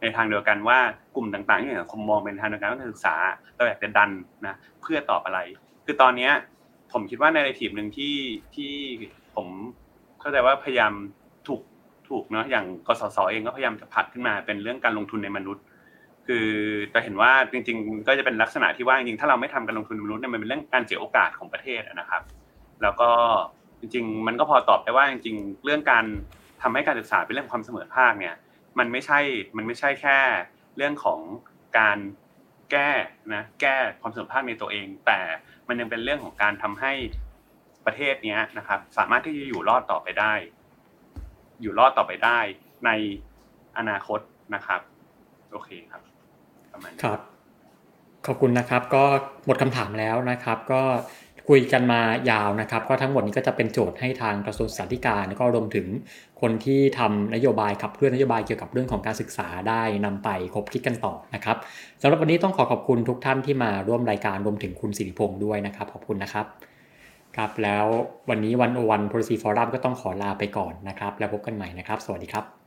ในทางเดียวกันว่ากลุ่มต่างๆที่สังคมมองเป็นทางเดียวกันการศึกษาเราอยากจะดันนะเพื่อตอบอะไร คือตอนเนี้ยผมคิดว่าในในทีมหนึ่งที่ที่ผมเข้าใจว่าพยายามถูกถูกเนาะอย่างกสศเองก็พยายามจะผัดขึ้นมาเป็นเรื่องการลงทุนในมนุษย์ คือจะเห็นว่าจริง ๆ ก็จะเป็นลักษณะที่ว่าจริงๆถ้าเราไม่ทำการลงทุนในมนุษย์เนี่ยมันเป็นเรื่องการเสียโอกาสของประเทศนะครับ แล้วก็จริง ๆ มันก็พอตอบได้ว่าจริง ๆ เรื่องการ ทำให้การศึกษาเป็นเรื่องความเสมอภาคเนี่ยมันไม่ใช่มันไม่ใช่แค่เรื่องของการแก้นะแก้ความเสมอภาคในตัวเอง แต่มันยังเป็นเรื่องของการทำให้ประเทศนี้นะครับ สามารถที่จะอยู่รอดต่อไปได้ อยู่รอดต่อไปได้ในอนาคตนะครับโอเคครับประมาณครับ ขอบคุณนะครับ ก็หมดคำถามแล้วนะครับ ก็ คุยกันมายาวนะครับ ก็ทั้งหมดนี้ก็จะเป็นโจทย์ให้ทางกระทรวงศึกษาธิการ แล้วก็รวมถึงคนที่ทำนโยบายขับเคลื่อนนโยบายเกี่ยวกับเรื่องของการศึกษาได้นำไปคบคิดกันต่อนะครับสำหรับวันนี้ต้องขอขอบคุณทุกท่านที่มาร่วมรายการรวมถึงคุณสิริพงศ์ด้วยนะครับ ขอบคุณนะครับครับแล้ววันนี้วันโอวันโพลิซีฟอรัมก็ต้องขอลาไปก่อนนะครับ แล้วพบกันใหม่นะครับ สวัสดีครับ